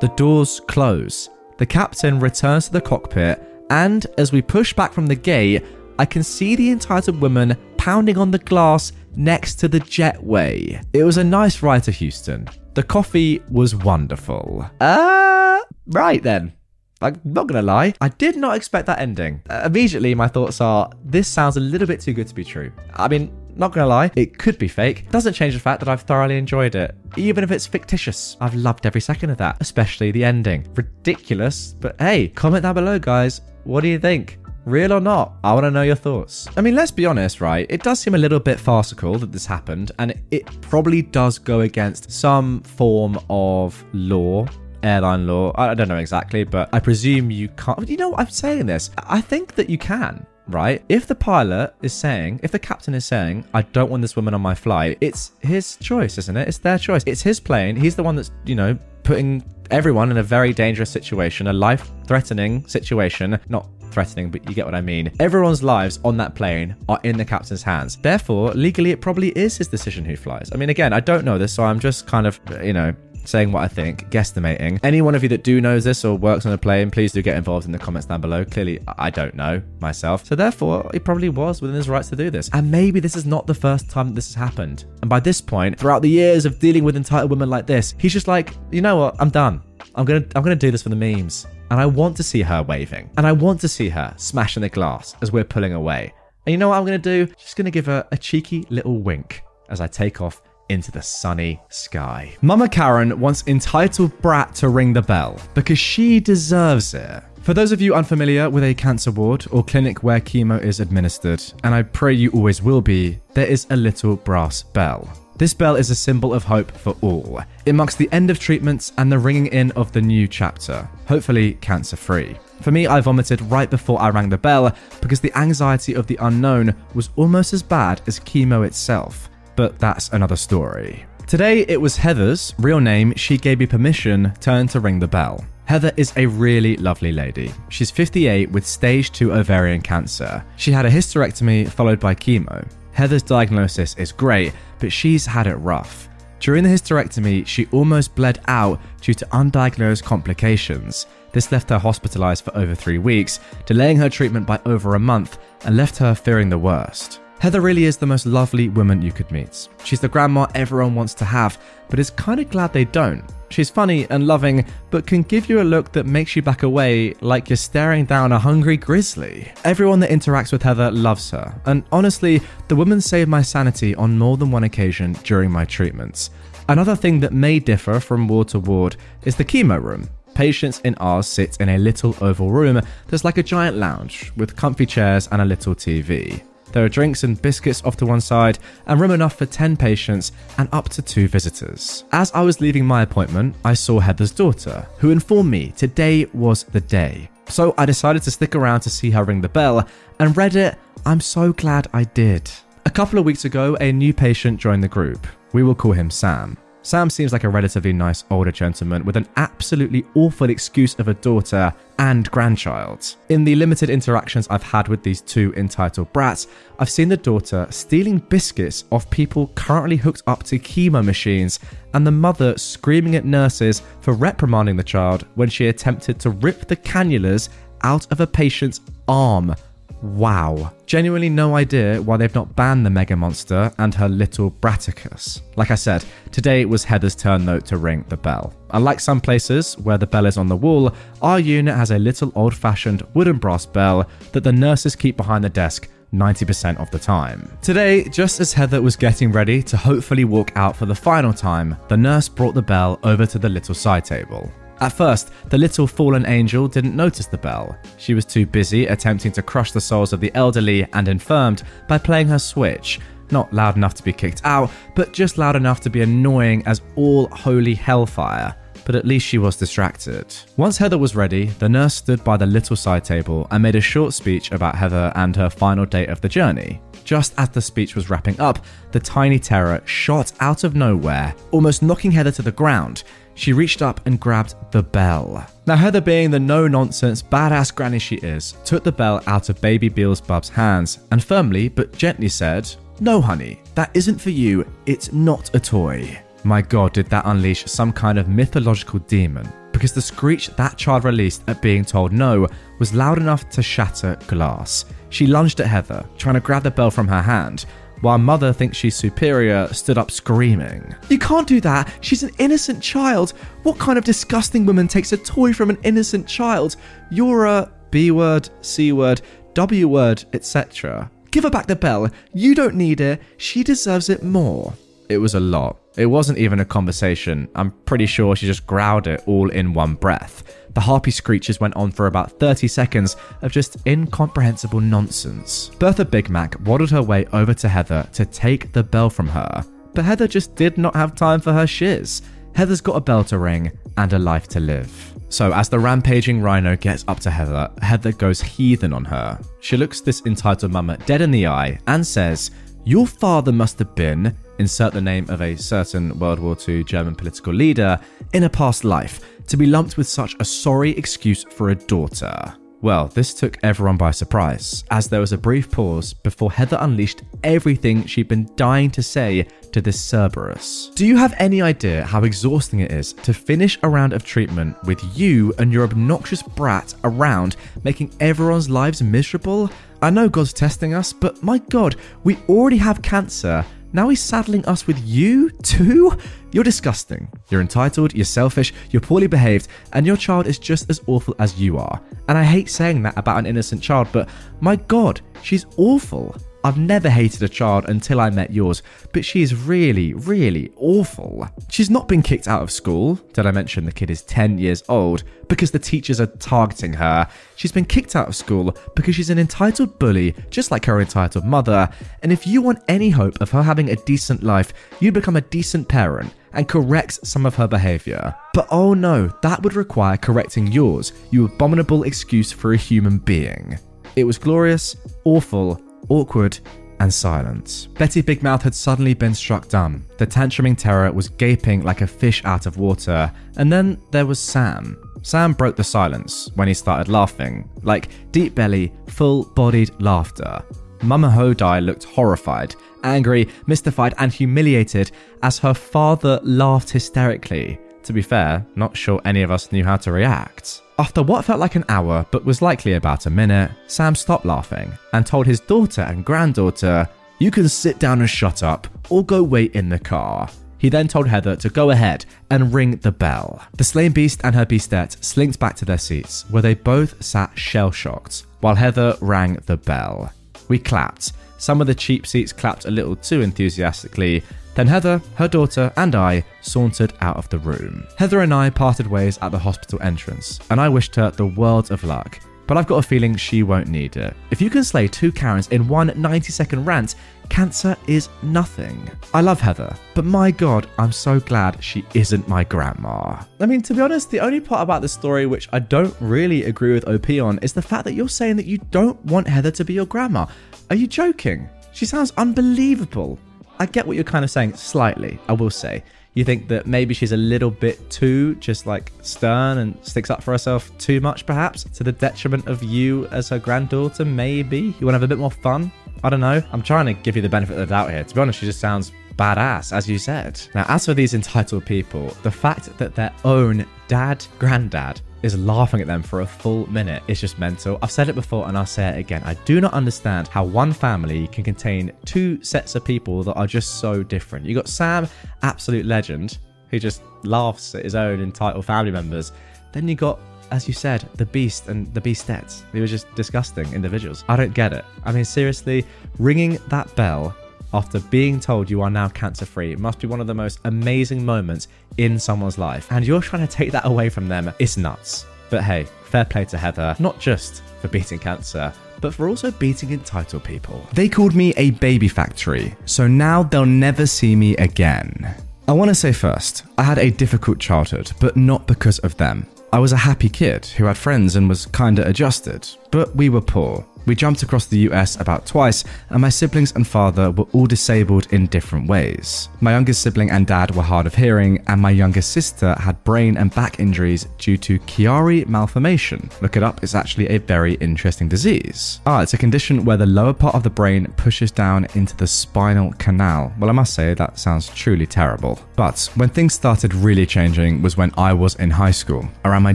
The doors close. The captain returns to the cockpit, and as we push back from the gate, I can see the entitled woman pounding on the glass next to the jetway. It was a nice ride to Houston. The coffee was wonderful. Uh, right then. I'm not gonna lie, I did not expect that ending. Uh, immediately, my thoughts are this sounds a little bit too good to be true. I mean, not gonna lie, it could be fake. Doesn't change the fact that I've thoroughly enjoyed it. Even if it's fictitious, I've loved every second of that, especially the ending. Ridiculous, but hey, comment down below, guys. What do you think? Real or not? I want to know your thoughts. I mean, let's be honest, right? It does seem a little bit farcical that this happened, and it probably does go against some form of law airline law. I don't know exactly, but I presume you can't. You know, I'm saying this. I think that you can. Right? If the pilot is saying, if the captain is saying, I don't want this woman on my flight, it's his choice, isn't it? It's their choice. It's his plane. He's the one that's, you know, putting everyone in a very dangerous situation, a life threatening situation. Not threatening, but you get what I mean. Everyone's lives on that plane are in the captain's hands. Therefore, legally, it probably is his decision who flies. I mean, again, I don't know this, so I'm just kind of, you know, saying what I think, guesstimating. Any one of you that do knows this or works on a plane, please do get involved in the comments down below. Clearly, I don't know myself. So therefore, he probably was within his rights to do this. And maybe this is not the first time that this has happened. And by this point, throughout the years of dealing with entitled women like this, he's just like, you know what, I'm done. I'm gonna I'm gonna do this for the memes. And I want to see her waving. And I want to see her smashing the glass as we're pulling away. And you know what I'm gonna do? Just gonna give her a cheeky little wink as I take off into the sunny sky. Mama Karen wants entitled Brat to ring the bell because she deserves it. For those of you unfamiliar with a cancer ward or clinic where chemo is administered, and I pray you always will be, there is a little brass bell. This bell is a symbol of hope for all. It marks the end of treatments and the ringing in of the new chapter, hopefully cancer free. For me, I vomited right before I rang the bell because the anxiety of the unknown was almost as bad as chemo itself. But that's another story. Today, it was Heather's real name, she gave me permission, turn to ring the bell. Heather is a really lovely lady. She's 58 with stage 2 ovarian cancer. She had a hysterectomy followed by chemo. Heather's diagnosis is great, but she's had it rough. During the hysterectomy, she almost bled out due to undiagnosed complications. This left her hospitalized for over three weeks, delaying her treatment by over a month, and left her fearing the worst. Heather really is the most lovely woman you could meet. She's the grandma everyone wants to have, but is kind of glad they don't. She's funny and loving, but can give you a look that makes you back away like you're staring down a hungry grizzly. Everyone that interacts with Heather loves her, and honestly, the woman saved my sanity on more than one occasion during my treatments. Another thing that may differ from ward to ward is the chemo room. Patients in ours sit in a little oval room that's like a giant lounge with comfy chairs and a little TV. There are drinks and biscuits off to one side, and room enough for 10 patients and up to two visitors. As I was leaving my appointment, I saw Heather's daughter, who informed me today was the day. So I decided to stick around to see her ring the bell, and read it, I'm so glad I did. A couple of weeks ago, a new patient joined the group. We will call him Sam. Sam seems like a relatively nice older gentleman with an absolutely awful excuse of a daughter and grandchild. In the limited interactions I've had with these two entitled brats, I've seen the daughter stealing biscuits off people currently hooked up to chemo machines, and the mother screaming at nurses for reprimanding the child when she attempted to rip the cannulas out of a patient's arm Wow. Genuinely no idea why they've not banned the Mega Monster and her little Braticus. Like I said, today it was Heather's turn though to ring the bell. Unlike some places where the bell is on the wall, our unit has a little old fashioned wooden brass bell that the nurses keep behind the desk 90% of the time. Today, just as Heather was getting ready to hopefully walk out for the final time, the nurse brought the bell over to the little side table. At first, the little fallen angel didn't notice the bell. She was too busy attempting to crush the souls of the elderly and infirmed by playing her Switch. Not loud enough to be kicked out, but just loud enough to be annoying as all holy hellfire. But at least she was distracted. Once Heather was ready, the nurse stood by the little side table and made a short speech about Heather and her final day of the journey. Just as the speech was wrapping up, the tiny terror shot out of nowhere, almost knocking Heather to the ground she reached up and grabbed the bell. Now, Heather, being the no nonsense, badass granny she is, took the bell out of baby Beelzebub's hands and firmly but gently said, No, honey, that isn't for you. It's not a toy. My god, did that unleash some kind of mythological demon? Because the screech that child released at being told no was loud enough to shatter glass. She lunged at Heather, trying to grab the bell from her hand, while Mother thinks she's superior, stood up screaming. You can't do that. She's an innocent child. What kind of disgusting woman takes a toy from an innocent child? You're a B word, C word, W word, etc. Give her back the bell. You don't need it. She deserves it more. It was a lot. It wasn't even a conversation. I'm pretty sure she just growled it all in one breath. The harpy screeches went on for about 30 seconds of just incomprehensible nonsense. Bertha Big Mac waddled her way over to Heather to take the bell from her, but Heather just did not have time for her shiz. Heather's got a bell to ring and a life to live. So, as the rampaging rhino gets up to Heather, Heather goes heathen on her. She looks this entitled mama dead in the eye and says, Your father must have been, insert the name of a certain World War II German political leader, in a past life to be lumped with such a sorry excuse for a daughter. Well, this took everyone by surprise, as there was a brief pause before Heather unleashed everything she'd been dying to say to this Cerberus. Do you have any idea how exhausting it is to finish a round of treatment with you and your obnoxious brat around, making everyone's lives miserable? I know God's testing us, but my God, we already have cancer now he's saddling us with you too? You're disgusting. You're entitled, you're selfish, you're poorly behaved, and your child is just as awful as you are. And I hate saying that about an innocent child, but my god, she's awful. I've never hated a child until I met yours, but she is really, really awful. She's not been kicked out of school. Did I mention the kid is 10 years old? Because the teachers are targeting her. She's been kicked out of school because she's an entitled bully, just like her entitled mother. And if you want any hope of her having a decent life, you'd become a decent parent and correct some of her behavior. But oh no, that would require correcting yours, you abominable excuse for a human being. It was glorious, awful, awkward, and silent. Betty Big Mouth had suddenly been struck dumb. The tantruming terror was gaping like a fish out of water. And then there was Sam. Sam broke the silence when he started laughing, like deep belly, full bodied laughter. Mama Hodai looked horrified, angry, mystified, and humiliated as her father laughed hysterically. To be fair, not sure any of us knew how to react. After what felt like an hour, but was likely about a minute, Sam stopped laughing and told his daughter and granddaughter, You can sit down and shut up, or go wait in the car. He then told Heather to go ahead and ring the bell. The slain beast and her beastette slinked back to their seats, where they both sat shell shocked, while Heather rang the bell. We clapped. Some of the cheap seats clapped a little too enthusiastically, then Heather, her daughter, and I sauntered out of the room. Heather and I parted ways at the hospital entrance, and I wished her the world of luck. But I've got a feeling she won't need it. If you can slay two Karens in one 90 second rant, cancer is nothing. I love Heather, but my god, I'm so glad she isn't my grandma. I mean, to be honest, the only part about this story which I don't really agree with OP on is the fact that you're saying that you don't want Heather to be your grandma. Are you joking? She sounds unbelievable. I get what you're kind of saying slightly, I will say. You think that maybe she's a little bit too just like stern and sticks up for herself too much, perhaps, to the detriment of you as her granddaughter, maybe? You want to have a bit more fun? I don't know. I'm trying to give you the benefit of the doubt here. To be honest, she just sounds badass, as you said. Now, as for these entitled people, the fact that their own dad, granddad, is laughing at them for a full minute It's just mental. I've said it before and I'll say it again. I do not understand how one family can contain two sets of people that are just so different. You got Sam, absolute legend, who just laughs at his own entitled family members. Then you got as you said, the Beast and the Beastettes. They were just disgusting individuals. I don't get it. I mean, seriously, ringing that bell after being told you are now cancer free it must be one of the most amazing moments in someone's life. And you're trying to take that away from them. It's nuts. But hey, fair play to Heather, not just for beating cancer, but for also beating entitled people. They called me a baby factory, so now they'll never see me again. I want to say first, I had a difficult childhood, but not because of them. I was a happy kid who had friends and was kinda adjusted, but we were poor. We jumped across the US about twice, and my siblings and father were all disabled in different ways. My youngest sibling and dad were hard of hearing, and my youngest sister had brain and back injuries due to Chiari malformation. Look it up, it's actually a very interesting disease. Ah, it's a condition where the lower part of the brain pushes down into the spinal canal. Well, I must say, that sounds truly terrible. But when things started really changing was when I was in high school, around my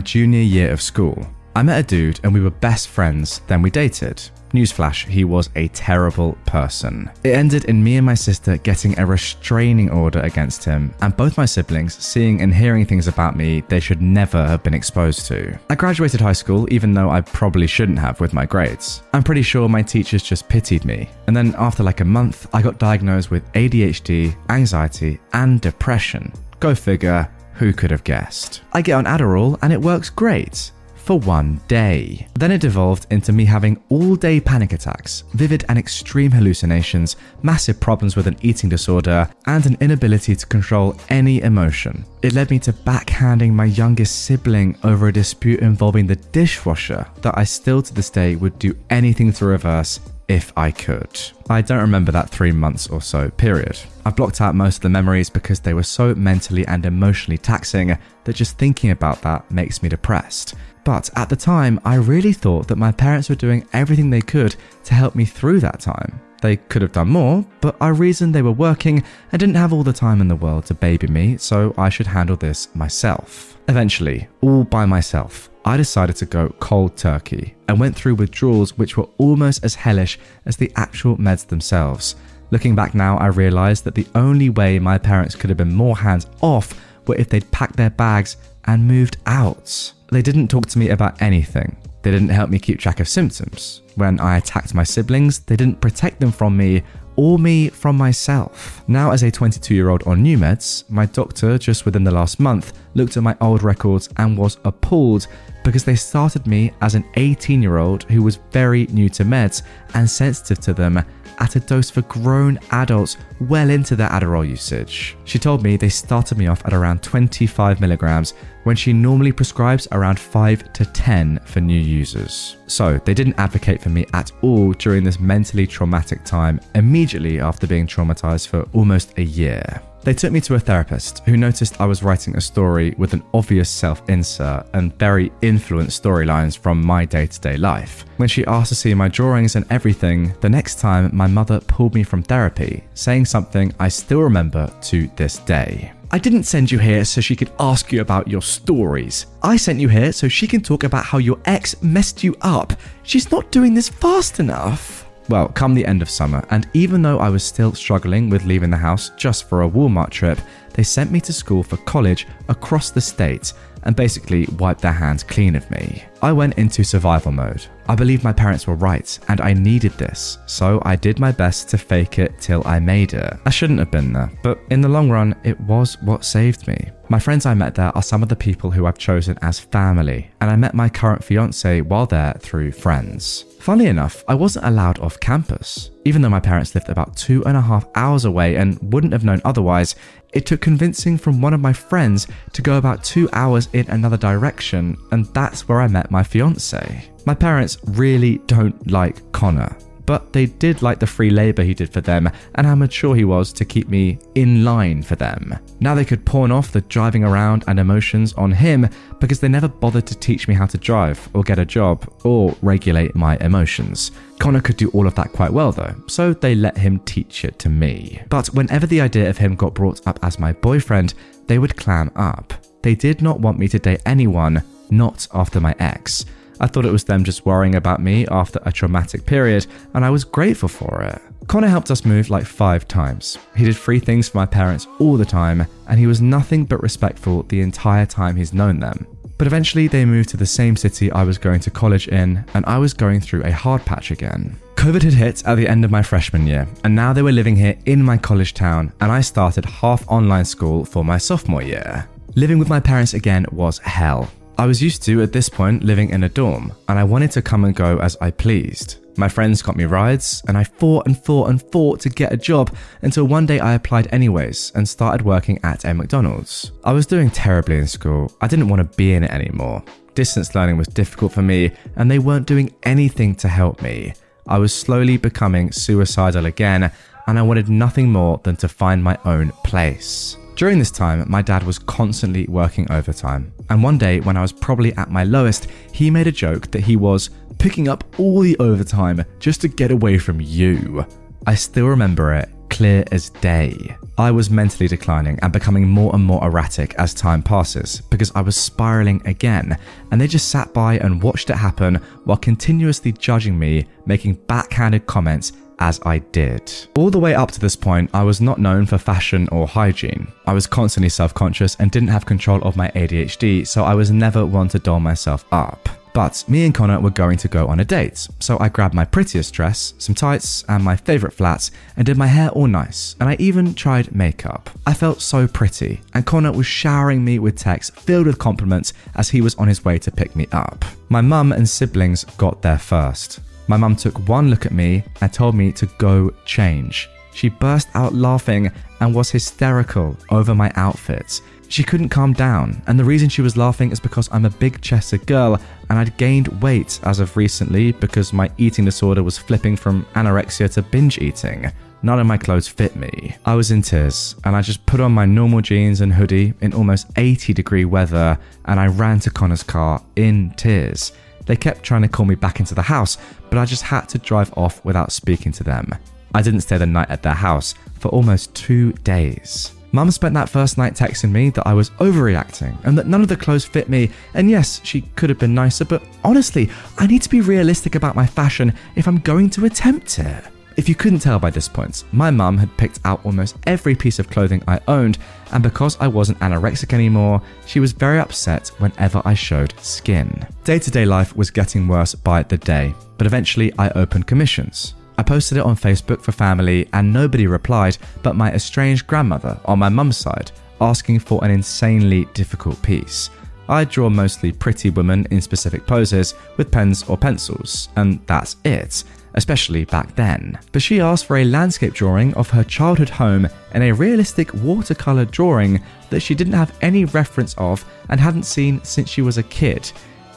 junior year of school. I met a dude and we were best friends, then we dated. Newsflash, he was a terrible person. It ended in me and my sister getting a restraining order against him, and both my siblings seeing and hearing things about me they should never have been exposed to. I graduated high school, even though I probably shouldn't have with my grades. I'm pretty sure my teachers just pitied me. And then after like a month, I got diagnosed with ADHD, anxiety, and depression. Go figure, who could have guessed? I get on Adderall and it works great for one day. Then it devolved into me having all day panic attacks, vivid and extreme hallucinations, massive problems with an eating disorder, and an inability to control any emotion. It led me to backhanding my youngest sibling over a dispute involving the dishwasher that I still to this day would do anything to reverse if I could. I don't remember that three months or so period. I blocked out most of the memories because they were so mentally and emotionally taxing that just thinking about that makes me depressed. But at the time, I really thought that my parents were doing everything they could to help me through that time. They could have done more, but I reasoned they were working and didn't have all the time in the world to baby me, so I should handle this myself. Eventually, all by myself, I decided to go cold turkey and went through withdrawals which were almost as hellish as the actual meds themselves. Looking back now, I realised that the only way my parents could have been more hands off were if they'd packed their bags and moved out. They didn't talk to me about anything. They didn't help me keep track of symptoms. When I attacked my siblings, they didn't protect them from me or me from myself. Now, as a 22 year old on new meds, my doctor, just within the last month, looked at my old records and was appalled because they started me as an 18 year old who was very new to meds and sensitive to them at a dose for grown adults well into their Adderall usage. She told me they started me off at around 25 milligrams when she normally prescribes around 5 to 10 for new users. So they didn't advocate for me at all during this mentally traumatic time immediately after being traumatized for almost a year. They took me to a therapist who noticed I was writing a story with an obvious self insert and very influenced storylines from my day to day life. When she asked to see my drawings and everything, the next time my mother pulled me from therapy, saying something I still remember to this day. I didn't send you here so she could ask you about your stories. I sent you here so she can talk about how your ex messed you up. She's not doing this fast enough. Well, come the end of summer, and even though I was still struggling with leaving the house just for a Walmart trip, they sent me to school for college across the state and basically wiped their hands clean of me. I went into survival mode. I believe my parents were right, and I needed this, so I did my best to fake it till I made it. I shouldn't have been there, but in the long run, it was what saved me. My friends I met there are some of the people who I've chosen as family, and I met my current fiance while there through friends. Funnily enough, I wasn't allowed off campus. Even though my parents lived about two and a half hours away and wouldn't have known otherwise, it took convincing from one of my friends to go about two hours in another direction, and that's where I met my fiance. My parents really don't like Connor. But they did like the free labour he did for them and how mature he was to keep me in line for them. Now they could pawn off the driving around and emotions on him because they never bothered to teach me how to drive or get a job or regulate my emotions. Connor could do all of that quite well though, so they let him teach it to me. But whenever the idea of him got brought up as my boyfriend, they would clam up. They did not want me to date anyone, not after my ex. I thought it was them just worrying about me after a traumatic period, and I was grateful for it. Connor helped us move like five times. He did free things for my parents all the time, and he was nothing but respectful the entire time he's known them. But eventually, they moved to the same city I was going to college in, and I was going through a hard patch again. COVID had hit at the end of my freshman year, and now they were living here in my college town, and I started half online school for my sophomore year. Living with my parents again was hell. I was used to, at this point, living in a dorm, and I wanted to come and go as I pleased. My friends got me rides, and I fought and fought and fought to get a job until one day I applied anyways and started working at a McDonald's. I was doing terribly in school, I didn't want to be in it anymore. Distance learning was difficult for me, and they weren't doing anything to help me. I was slowly becoming suicidal again, and I wanted nothing more than to find my own place. During this time, my dad was constantly working overtime. And one day, when I was probably at my lowest, he made a joke that he was picking up all the overtime just to get away from you. I still remember it clear as day. I was mentally declining and becoming more and more erratic as time passes because I was spiraling again, and they just sat by and watched it happen while continuously judging me, making backhanded comments as I did. All the way up to this point, I was not known for fashion or hygiene. I was constantly self conscious and didn't have control of my ADHD, so I was never one to doll myself up. But me and Connor were going to go on a date, so I grabbed my prettiest dress, some tights, and my favourite flats, and did my hair all nice, and I even tried makeup. I felt so pretty, and Connor was showering me with texts filled with compliments as he was on his way to pick me up. My mum and siblings got there first. My mum took one look at me and told me to go change. She burst out laughing and was hysterical over my outfits. She couldn't calm down, and the reason she was laughing is because I'm a big chested girl and I'd gained weight as of recently because my eating disorder was flipping from anorexia to binge eating. None of my clothes fit me. I was in tears, and I just put on my normal jeans and hoodie in almost 80 degree weather, and I ran to Connor's car in tears. They kept trying to call me back into the house, but I just had to drive off without speaking to them. I didn't stay the night at their house for almost two days. Mum spent that first night texting me that I was overreacting and that none of the clothes fit me. And yes, she could have been nicer, but honestly, I need to be realistic about my fashion if I'm going to attempt it. If you couldn't tell by this point, my mum had picked out almost every piece of clothing I owned, and because I wasn't anorexic anymore, she was very upset whenever I showed skin. Day to day life was getting worse by the day, but eventually I opened commissions. I posted it on Facebook for family, and nobody replied but my estranged grandmother on my mum's side, asking for an insanely difficult piece. I draw mostly pretty women in specific poses with pens or pencils, and that's it especially back then. But she asked for a landscape drawing of her childhood home and a realistic watercolour drawing that she didn't have any reference of and hadn't seen since she was a kid.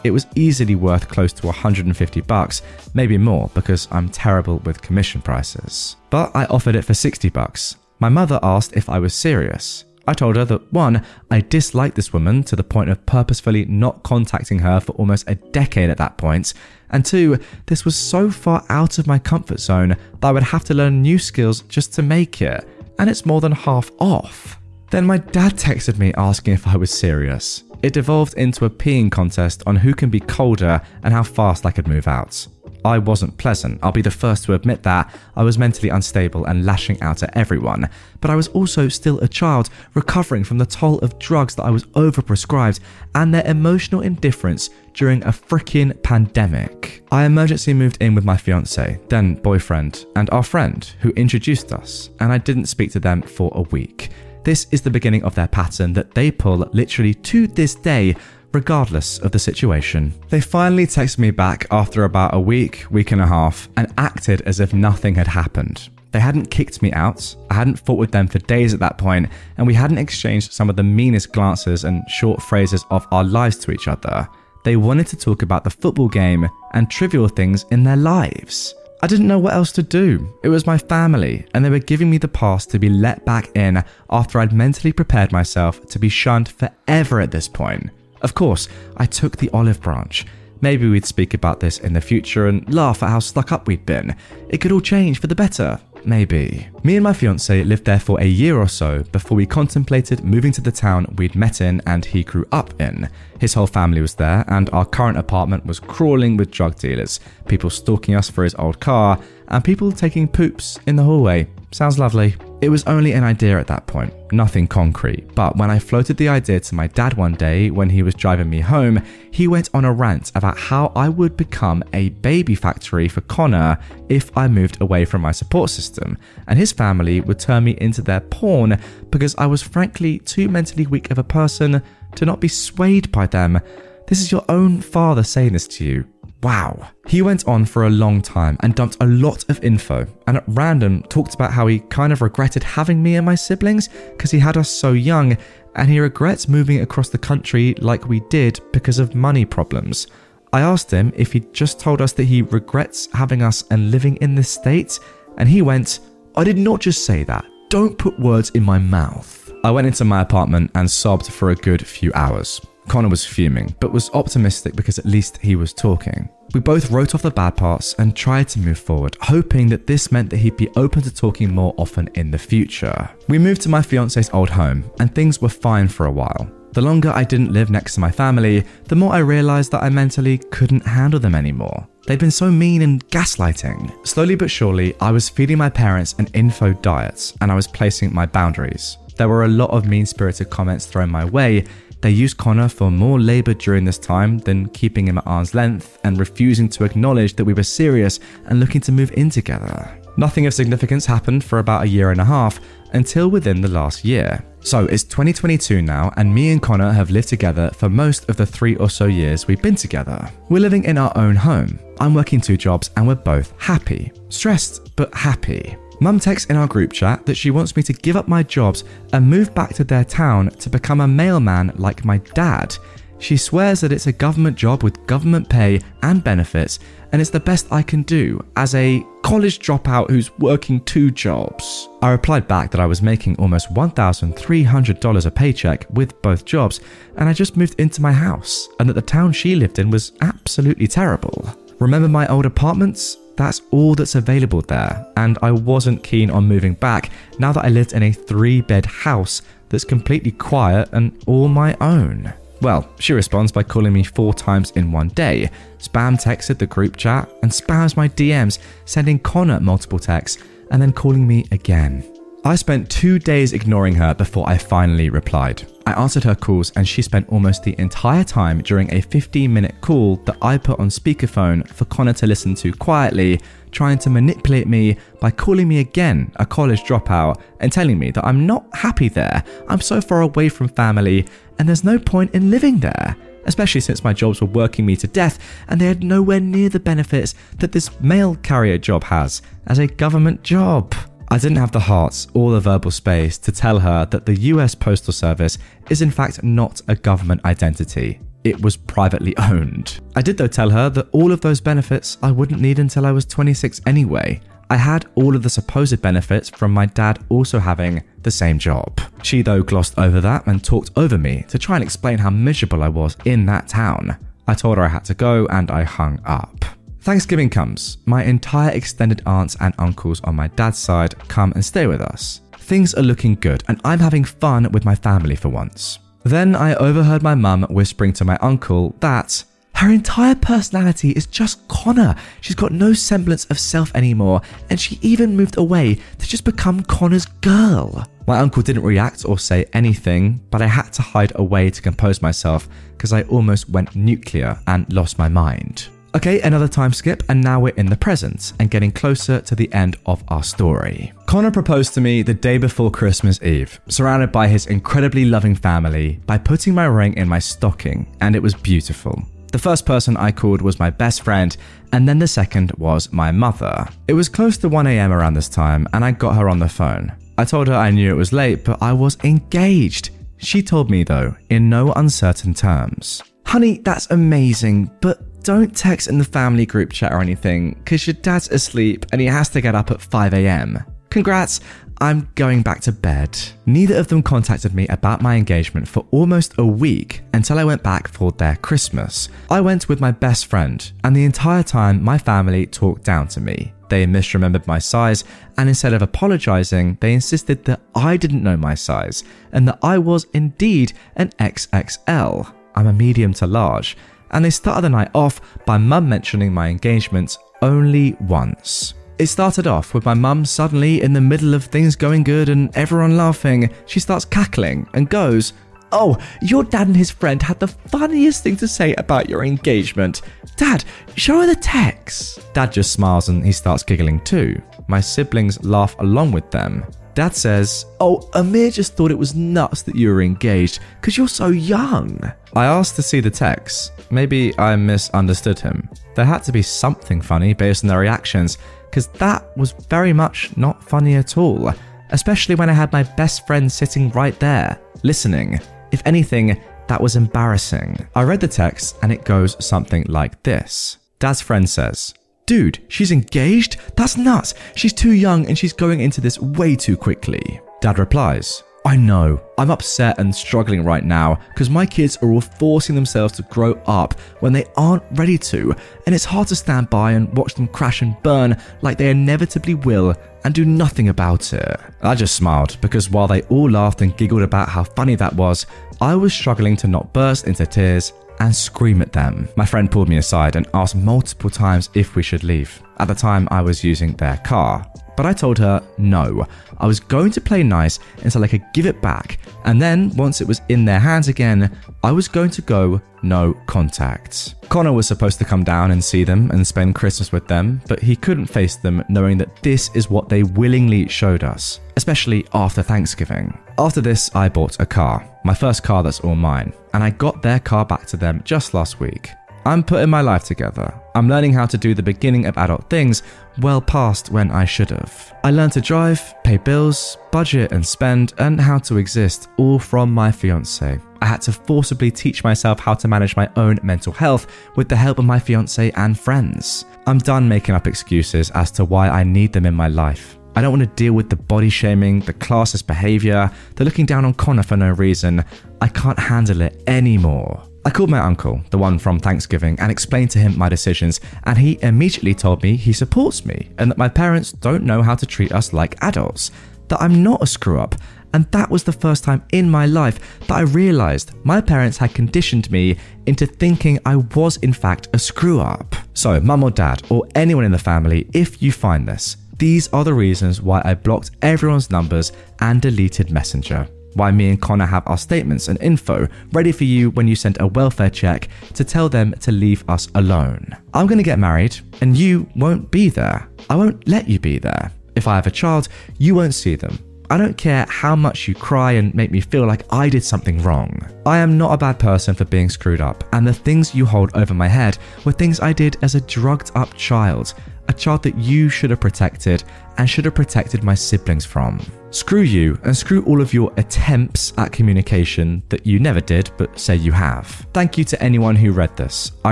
It was easily worth close to 150 bucks, maybe more because I'm terrible with commission prices. But I offered it for 60 bucks. My mother asked if I was serious. I told her that one, I disliked this woman to the point of purposefully not contacting her for almost a decade at that point, and two, this was so far out of my comfort zone that I would have to learn new skills just to make it, and it's more than half off. Then my dad texted me asking if I was serious. It devolved into a peeing contest on who can be colder and how fast I could move out. I wasn't pleasant, I'll be the first to admit that. I was mentally unstable and lashing out at everyone, but I was also still a child recovering from the toll of drugs that I was overprescribed and their emotional indifference during a freaking pandemic. I emergency moved in with my fiance, then boyfriend, and our friend who introduced us, and I didn't speak to them for a week. This is the beginning of their pattern that they pull literally to this day regardless of the situation. They finally texted me back after about a week, week and a half, and acted as if nothing had happened. They hadn't kicked me out, I hadn't fought with them for days at that point, and we hadn't exchanged some of the meanest glances and short phrases of our lives to each other. They wanted to talk about the football game and trivial things in their lives. I didn't know what else to do. It was my family, and they were giving me the pass to be let back in after I'd mentally prepared myself to be shunned forever at this point. Of course, I took the olive branch. Maybe we'd speak about this in the future and laugh at how stuck up we'd been. It could all change for the better. Maybe. Me and my fiance lived there for a year or so before we contemplated moving to the town we'd met in and he grew up in. His whole family was there, and our current apartment was crawling with drug dealers, people stalking us for his old car, and people taking poops in the hallway. Sounds lovely. It was only an idea at that point, nothing concrete. But when I floated the idea to my dad one day when he was driving me home, he went on a rant about how I would become a baby factory for Connor if I moved away from my support system, and his family would turn me into their pawn because I was frankly too mentally weak of a person to not be swayed by them. This is your own father saying this to you. Wow. He went on for a long time and dumped a lot of info, and at random talked about how he kind of regretted having me and my siblings because he had us so young, and he regrets moving across the country like we did because of money problems. I asked him if he'd just told us that he regrets having us and living in this state, and he went, I did not just say that. Don't put words in my mouth. I went into my apartment and sobbed for a good few hours. Connor was fuming, but was optimistic because at least he was talking. We both wrote off the bad parts and tried to move forward, hoping that this meant that he'd be open to talking more often in the future. We moved to my fiance's old home, and things were fine for a while. The longer I didn't live next to my family, the more I realized that I mentally couldn't handle them anymore. They'd been so mean and gaslighting. Slowly but surely, I was feeding my parents an info diet and I was placing my boundaries. There were a lot of mean spirited comments thrown my way, they used Connor for more labour during this time than keeping him at arm's length and refusing to acknowledge that we were serious and looking to move in together. Nothing of significance happened for about a year and a half until within the last year. So it's 2022 now, and me and Connor have lived together for most of the three or so years we've been together. We're living in our own home. I'm working two jobs, and we're both happy. Stressed, but happy. Mum texts in our group chat that she wants me to give up my jobs and move back to their town to become a mailman like my dad. She swears that it's a government job with government pay and benefits, and it's the best I can do as a college dropout who's working two jobs. I replied back that I was making almost $1,300 a paycheck with both jobs, and I just moved into my house, and that the town she lived in was absolutely terrible. Remember my old apartments? That's all that's available there, and I wasn't keen on moving back now that I lived in a three bed house that's completely quiet and all my own. Well, she responds by calling me four times in one day, spam texted the group chat, and spams my DMs, sending Connor multiple texts, and then calling me again. I spent two days ignoring her before I finally replied. I answered her calls and she spent almost the entire time during a 15 minute call that I put on speakerphone for Connor to listen to quietly, trying to manipulate me by calling me again a college dropout and telling me that I'm not happy there, I'm so far away from family, and there's no point in living there especially since my jobs were working me to death and they had nowhere near the benefits that this mail carrier job has as a government job. I didn't have the hearts or the verbal space to tell her that the US Postal Service is in fact not a government identity. It was privately owned. I did though tell her that all of those benefits I wouldn't need until I was 26 anyway. I had all of the supposed benefits from my dad also having the same job. She though glossed over that and talked over me to try and explain how miserable I was in that town. I told her I had to go and I hung up. Thanksgiving comes. My entire extended aunts and uncles on my dad's side come and stay with us. Things are looking good, and I'm having fun with my family for once. Then I overheard my mum whispering to my uncle that her entire personality is just Connor. She's got no semblance of self anymore, and she even moved away to just become Connor's girl. My uncle didn't react or say anything, but I had to hide away to compose myself because I almost went nuclear and lost my mind. Okay, another time skip, and now we're in the present and getting closer to the end of our story. Connor proposed to me the day before Christmas Eve, surrounded by his incredibly loving family, by putting my ring in my stocking, and it was beautiful. The first person I called was my best friend, and then the second was my mother. It was close to 1am around this time, and I got her on the phone. I told her I knew it was late, but I was engaged. She told me, though, in no uncertain terms Honey, that's amazing, but don't text in the family group chat or anything because your dad's asleep and he has to get up at 5 a.m. Congrats, I'm going back to bed. Neither of them contacted me about my engagement for almost a week until I went back for their Christmas. I went with my best friend, and the entire time my family talked down to me. They misremembered my size, and instead of apologizing, they insisted that I didn't know my size and that I was indeed an XXL. I'm a medium to large. And they started the night off by mum mentioning my engagement only once. It started off with my mum suddenly in the middle of things going good and everyone laughing. She starts cackling and goes, Oh, your dad and his friend had the funniest thing to say about your engagement. Dad, show her the text. Dad just smiles and he starts giggling too. My siblings laugh along with them. Dad says, Oh, Amir just thought it was nuts that you were engaged because you're so young. I asked to see the text. Maybe I misunderstood him. There had to be something funny based on their reactions because that was very much not funny at all, especially when I had my best friend sitting right there, listening. If anything, that was embarrassing. I read the text and it goes something like this Dad's friend says, Dude, she's engaged? That's nuts. She's too young and she's going into this way too quickly. Dad replies, I know, I'm upset and struggling right now because my kids are all forcing themselves to grow up when they aren't ready to, and it's hard to stand by and watch them crash and burn like they inevitably will and do nothing about it. I just smiled because while they all laughed and giggled about how funny that was, I was struggling to not burst into tears and scream at them. My friend pulled me aside and asked multiple times if we should leave. At the time, I was using their car. But I told her no. I was going to play nice until I could give it back, and then once it was in their hands again, I was going to go no contact. Connor was supposed to come down and see them and spend Christmas with them, but he couldn't face them knowing that this is what they willingly showed us, especially after Thanksgiving. After this, I bought a car, my first car that's all mine, and I got their car back to them just last week. I'm putting my life together. I'm learning how to do the beginning of adult things well past when I should have. I learned to drive, pay bills, budget and spend, and how to exist, all from my fiance. I had to forcibly teach myself how to manage my own mental health with the help of my fiance and friends. I'm done making up excuses as to why I need them in my life. I don't want to deal with the body shaming, the classist behavior, the looking down on Connor for no reason. I can't handle it anymore. I called my uncle, the one from Thanksgiving, and explained to him my decisions, and he immediately told me he supports me and that my parents don't know how to treat us like adults, that I'm not a screw up. And that was the first time in my life that I realized my parents had conditioned me into thinking I was, in fact, a screw up. So, mum or dad, or anyone in the family, if you find this, these are the reasons why I blocked everyone's numbers and deleted Messenger why me and Connor have our statements and info ready for you when you send a welfare check to tell them to leave us alone. I'm going to get married and you won't be there. I won't let you be there. If I have a child, you won't see them. I don't care how much you cry and make me feel like I did something wrong. I am not a bad person for being screwed up, and the things you hold over my head were things I did as a drugged up child, a child that you should have protected and should have protected my siblings from. Screw you and screw all of your attempts at communication that you never did but say you have. Thank you to anyone who read this. I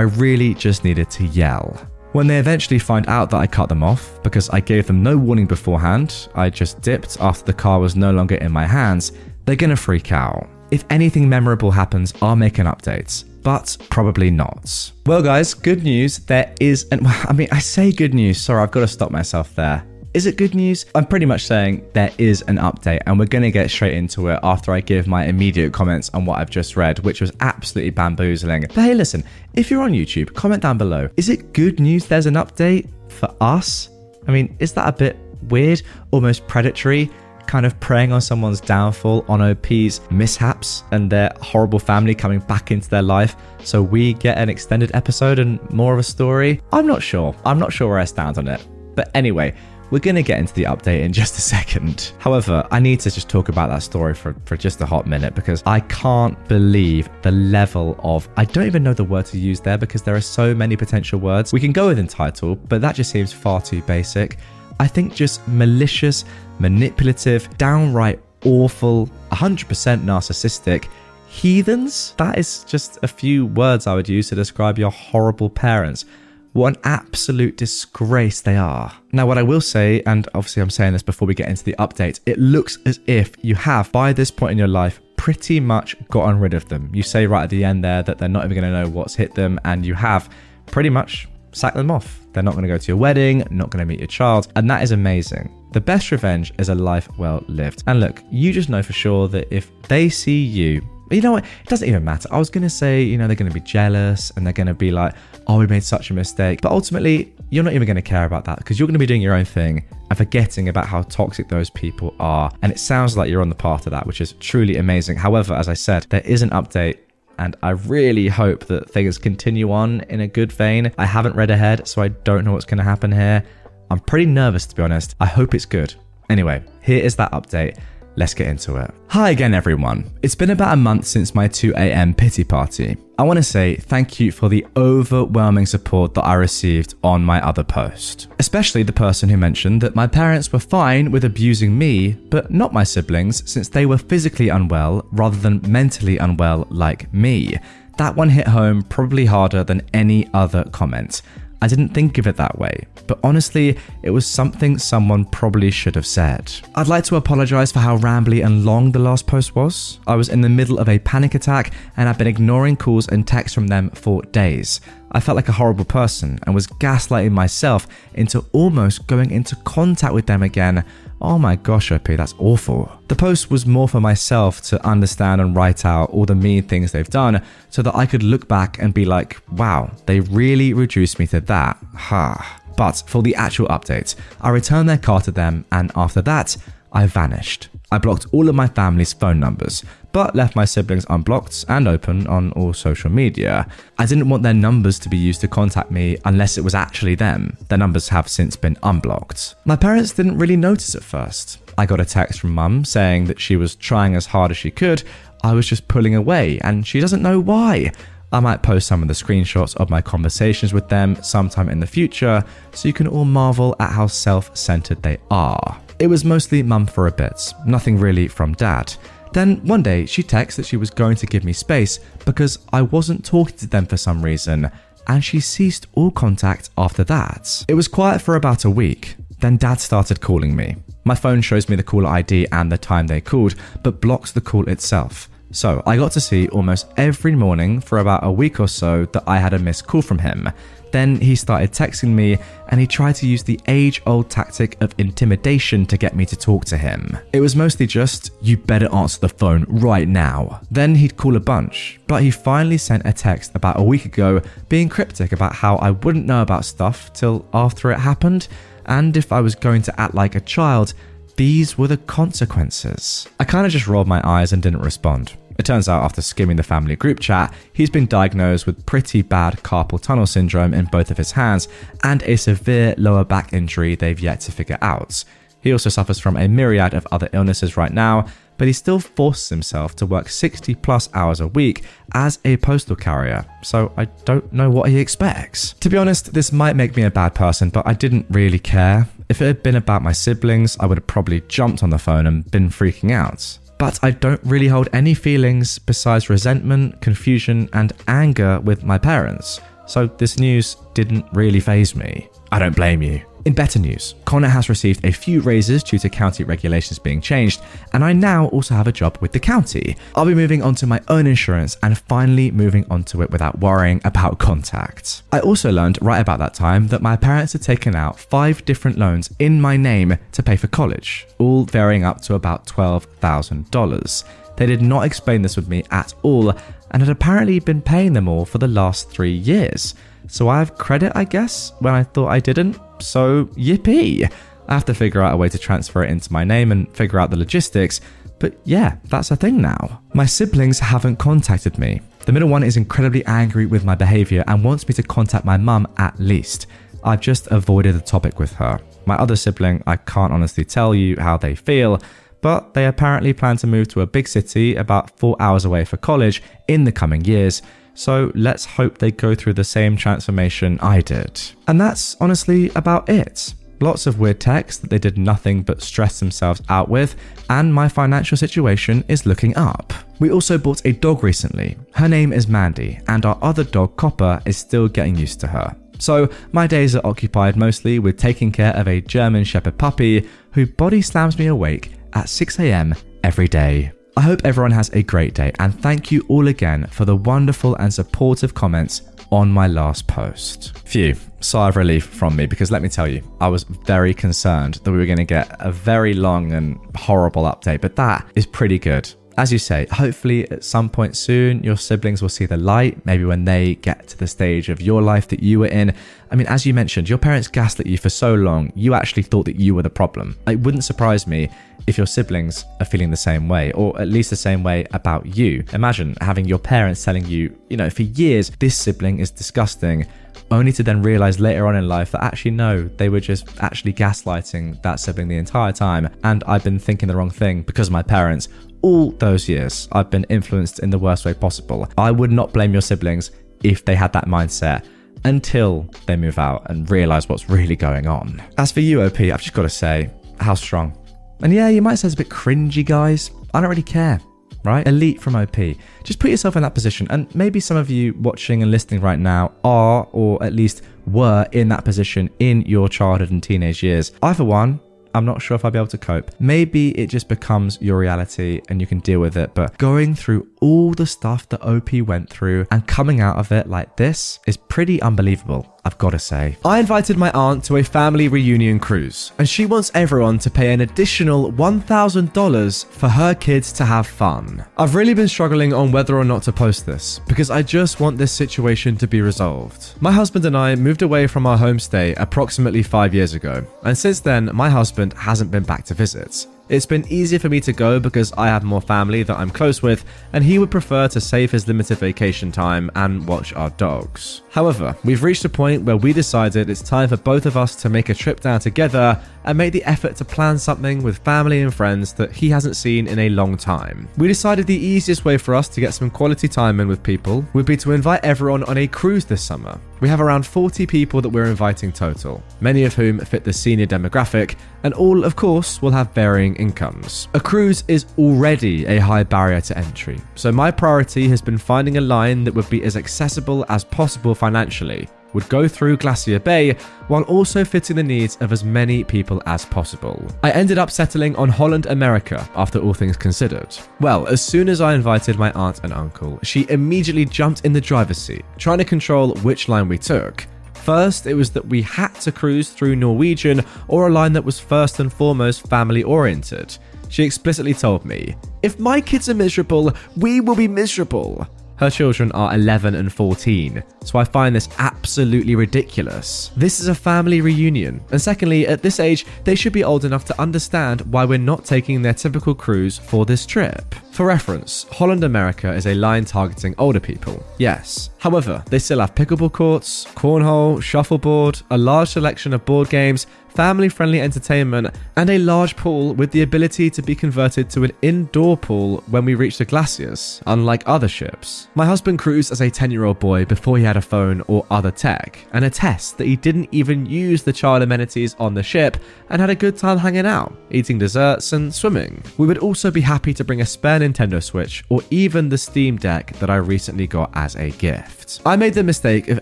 really just needed to yell. When they eventually find out that I cut them off, because I gave them no warning beforehand, I just dipped after the car was no longer in my hands, they're gonna freak out. If anything memorable happens, I'll make an update but probably not. Well, guys, good news. There is, and I mean, I say good news. Sorry, I've got to stop myself there. Is it good news? I'm pretty much saying there is an update, and we're going to get straight into it after I give my immediate comments on what I've just read, which was absolutely bamboozling. But hey, listen, if you're on YouTube, comment down below. Is it good news there's an update for us? I mean, is that a bit weird, almost predatory? Kind of preying on someone's downfall, on OP's mishaps, and their horrible family coming back into their life. So we get an extended episode and more of a story. I'm not sure. I'm not sure where I stand on it. But anyway, we're going to get into the update in just a second. However, I need to just talk about that story for, for just a hot minute because I can't believe the level of. I don't even know the word to use there because there are so many potential words. We can go with entitled, but that just seems far too basic. I think just malicious, manipulative, downright awful, 100% narcissistic, Heathens? That is just a few words I would use to describe your horrible parents. What an absolute disgrace they are. Now, what I will say, and obviously I'm saying this before we get into the update, it looks as if you have, by this point in your life, pretty much gotten rid of them. You say right at the end there that they're not even going to know what's hit them, and you have pretty much sacked them off. They're not going to go to your wedding, not going to meet your child, and that is amazing. The best revenge is a life well lived. And look, you just know for sure that if they see you you know what? It doesn't even matter. I was going to say, you know, they're going to be jealous and they're going to be like, oh, we made such a mistake. But ultimately, you're not even going to care about that because you're going to be doing your own thing and forgetting about how toxic those people are. And it sounds like you're on the path of that, which is truly amazing. However, as I said, there is an update and I really hope that things continue on in a good vein. I haven't read ahead, so I don't know what's going to happen here. I'm pretty nervous to be honest. I hope it's good. Anyway, here is that update. Let's get into it. Hi again, everyone. It's been about a month since my 2am pity party. I want to say thank you for the overwhelming support that I received on my other post. Especially the person who mentioned that my parents were fine with abusing me, but not my siblings since they were physically unwell rather than mentally unwell like me. That one hit home probably harder than any other comment. I didn't think of it that way, but honestly, it was something someone probably should have said. I'd like to apologize for how rambly and long the last post was. I was in the middle of a panic attack and I've been ignoring calls and texts from them for days. I felt like a horrible person and was gaslighting myself into almost going into contact with them again Oh my gosh, OP, that's awful. The post was more for myself to understand and write out all the mean things they've done so that I could look back and be like, wow, they really reduced me to that. Ha. But for the actual update, I returned their car to them and after that, I vanished. I blocked all of my family's phone numbers, but left my siblings unblocked and open on all social media. I didn't want their numbers to be used to contact me unless it was actually them. Their numbers have since been unblocked. My parents didn't really notice at first. I got a text from mum saying that she was trying as hard as she could. I was just pulling away, and she doesn't know why. I might post some of the screenshots of my conversations with them sometime in the future so you can all marvel at how self centered they are. It was mostly mum for a bit, nothing really from dad. Then one day she texted that she was going to give me space because I wasn't talking to them for some reason, and she ceased all contact after that. It was quiet for about a week. Then dad started calling me. My phone shows me the caller ID and the time they called, but blocks the call itself. So I got to see almost every morning for about a week or so that I had a missed call from him. Then he started texting me and he tried to use the age old tactic of intimidation to get me to talk to him. It was mostly just, you better answer the phone right now. Then he'd call a bunch, but he finally sent a text about a week ago being cryptic about how I wouldn't know about stuff till after it happened, and if I was going to act like a child, these were the consequences. I kind of just rolled my eyes and didn't respond. It turns out, after skimming the family group chat, he's been diagnosed with pretty bad carpal tunnel syndrome in both of his hands and a severe lower back injury they've yet to figure out. He also suffers from a myriad of other illnesses right now, but he still forces himself to work 60 plus hours a week as a postal carrier, so I don't know what he expects. To be honest, this might make me a bad person, but I didn't really care. If it had been about my siblings, I would have probably jumped on the phone and been freaking out but I don't really hold any feelings besides resentment, confusion, and anger with my parents. So this news didn't really phase me. I don't blame you. In better news, Connor has received a few raises due to county regulations being changed, and I now also have a job with the county. I'll be moving on to my own insurance and finally moving onto it without worrying about contact. I also learned right about that time that my parents had taken out five different loans in my name to pay for college, all varying up to about $12,000. They did not explain this with me at all and had apparently been paying them all for the last three years. So I have credit, I guess, when I thought I didn't. So yippee! I have to figure out a way to transfer it into my name and figure out the logistics. But yeah, that's a thing now. My siblings haven't contacted me. The middle one is incredibly angry with my behavior and wants me to contact my mum at least. I've just avoided the topic with her. My other sibling, I can't honestly tell you how they feel, but they apparently plan to move to a big city about four hours away for college in the coming years, so let's hope they go through the same transformation I did. And that's honestly about it. lots of weird texts that they did nothing but stress themselves out with, and my financial situation is looking up. We also bought a dog recently. Her name is Mandy, and our other dog, Copper, is still getting used to her. So, my days are occupied mostly with taking care of a German Shepherd puppy who body slams me awake at 6am every day. I hope everyone has a great day, and thank you all again for the wonderful and supportive comments on my last post. Phew, sigh of relief from me because let me tell you, I was very concerned that we were going to get a very long and horrible update, but that is pretty good as you say, hopefully at some point soon, your siblings will see the light, maybe when they get to the stage of your life that you were in. I mean, as you mentioned, your parents gaslit you for so long, you actually thought that you were the problem. It wouldn't surprise me if your siblings are feeling the same way, or at least the same way about you. Imagine having your parents telling you, you know, for years, this sibling is disgusting only to then realize later on in life that actually no, they were just actually gaslighting that sibling the entire time, and I've been thinking the wrong thing because my parents, all those years, I've been influenced in the worst way possible. I would not blame your siblings if they had that mindset until they move out and realize what's really going on. As for you, OP, I've just got to say, how strong. And yeah, you might say it's a bit cringy, guys. I don't really care, right? Elite from OP. Just put yourself in that position. And maybe some of you watching and listening right now are, or at least were in that position in your childhood and teenage years. I, for one, I'm not sure if I'll be able to cope. Maybe it just becomes your reality and you can deal with it, but going through all the stuff that OP went through and coming out of it like this is pretty unbelievable. I've got to say. I invited my aunt to a family reunion cruise, and she wants everyone to pay an additional $1,000 for her kids to have fun. I've really been struggling on whether or not to post this, because I just want this situation to be resolved. My husband and I moved away from our homestay approximately five years ago, and since then, my husband hasn't been back to visit. It's been easier for me to go because I have more family that I'm close with, and he would prefer to save his limited vacation time and watch our dogs. However, we've reached a point where we decided it's time for both of us to make a trip down together and make the effort to plan something with family and friends that he hasn't seen in a long time. We decided the easiest way for us to get some quality time in with people would be to invite everyone on a cruise this summer. We have around 40 people that we're inviting total, many of whom fit the senior demographic, and all, of course, will have varying incomes. A cruise is already a high barrier to entry, so my priority has been finding a line that would be as accessible as possible financially, would go through Glacier Bay while also fitting the needs of as many people as possible. I ended up settling on Holland America after all things considered. Well, as soon as I invited my aunt and uncle, she immediately jumped in the driver's seat, trying to control which line we took. First, it was that we had to cruise through Norwegian or a line that was first and foremost family oriented. She explicitly told me, If my kids are miserable, we will be miserable. Her children are 11 and 14, so I find this absolutely ridiculous. This is a family reunion, and secondly, at this age, they should be old enough to understand why we're not taking their typical cruise for this trip. For reference, Holland America is a line targeting older people, yes. However, they still have pickleball courts, cornhole, shuffleboard, a large selection of board games, family friendly entertainment, and a large pool with the ability to be converted to an indoor pool when we reach the glaciers, unlike other ships. My husband cruised as a 10 year old boy before he had a phone or other tech, and attests that he didn't even use the child amenities on the ship and had a good time hanging out, eating desserts and swimming. We would also be happy to bring a spare Nintendo Switch or even the Steam Deck that I recently got as a gift. I made the mistake of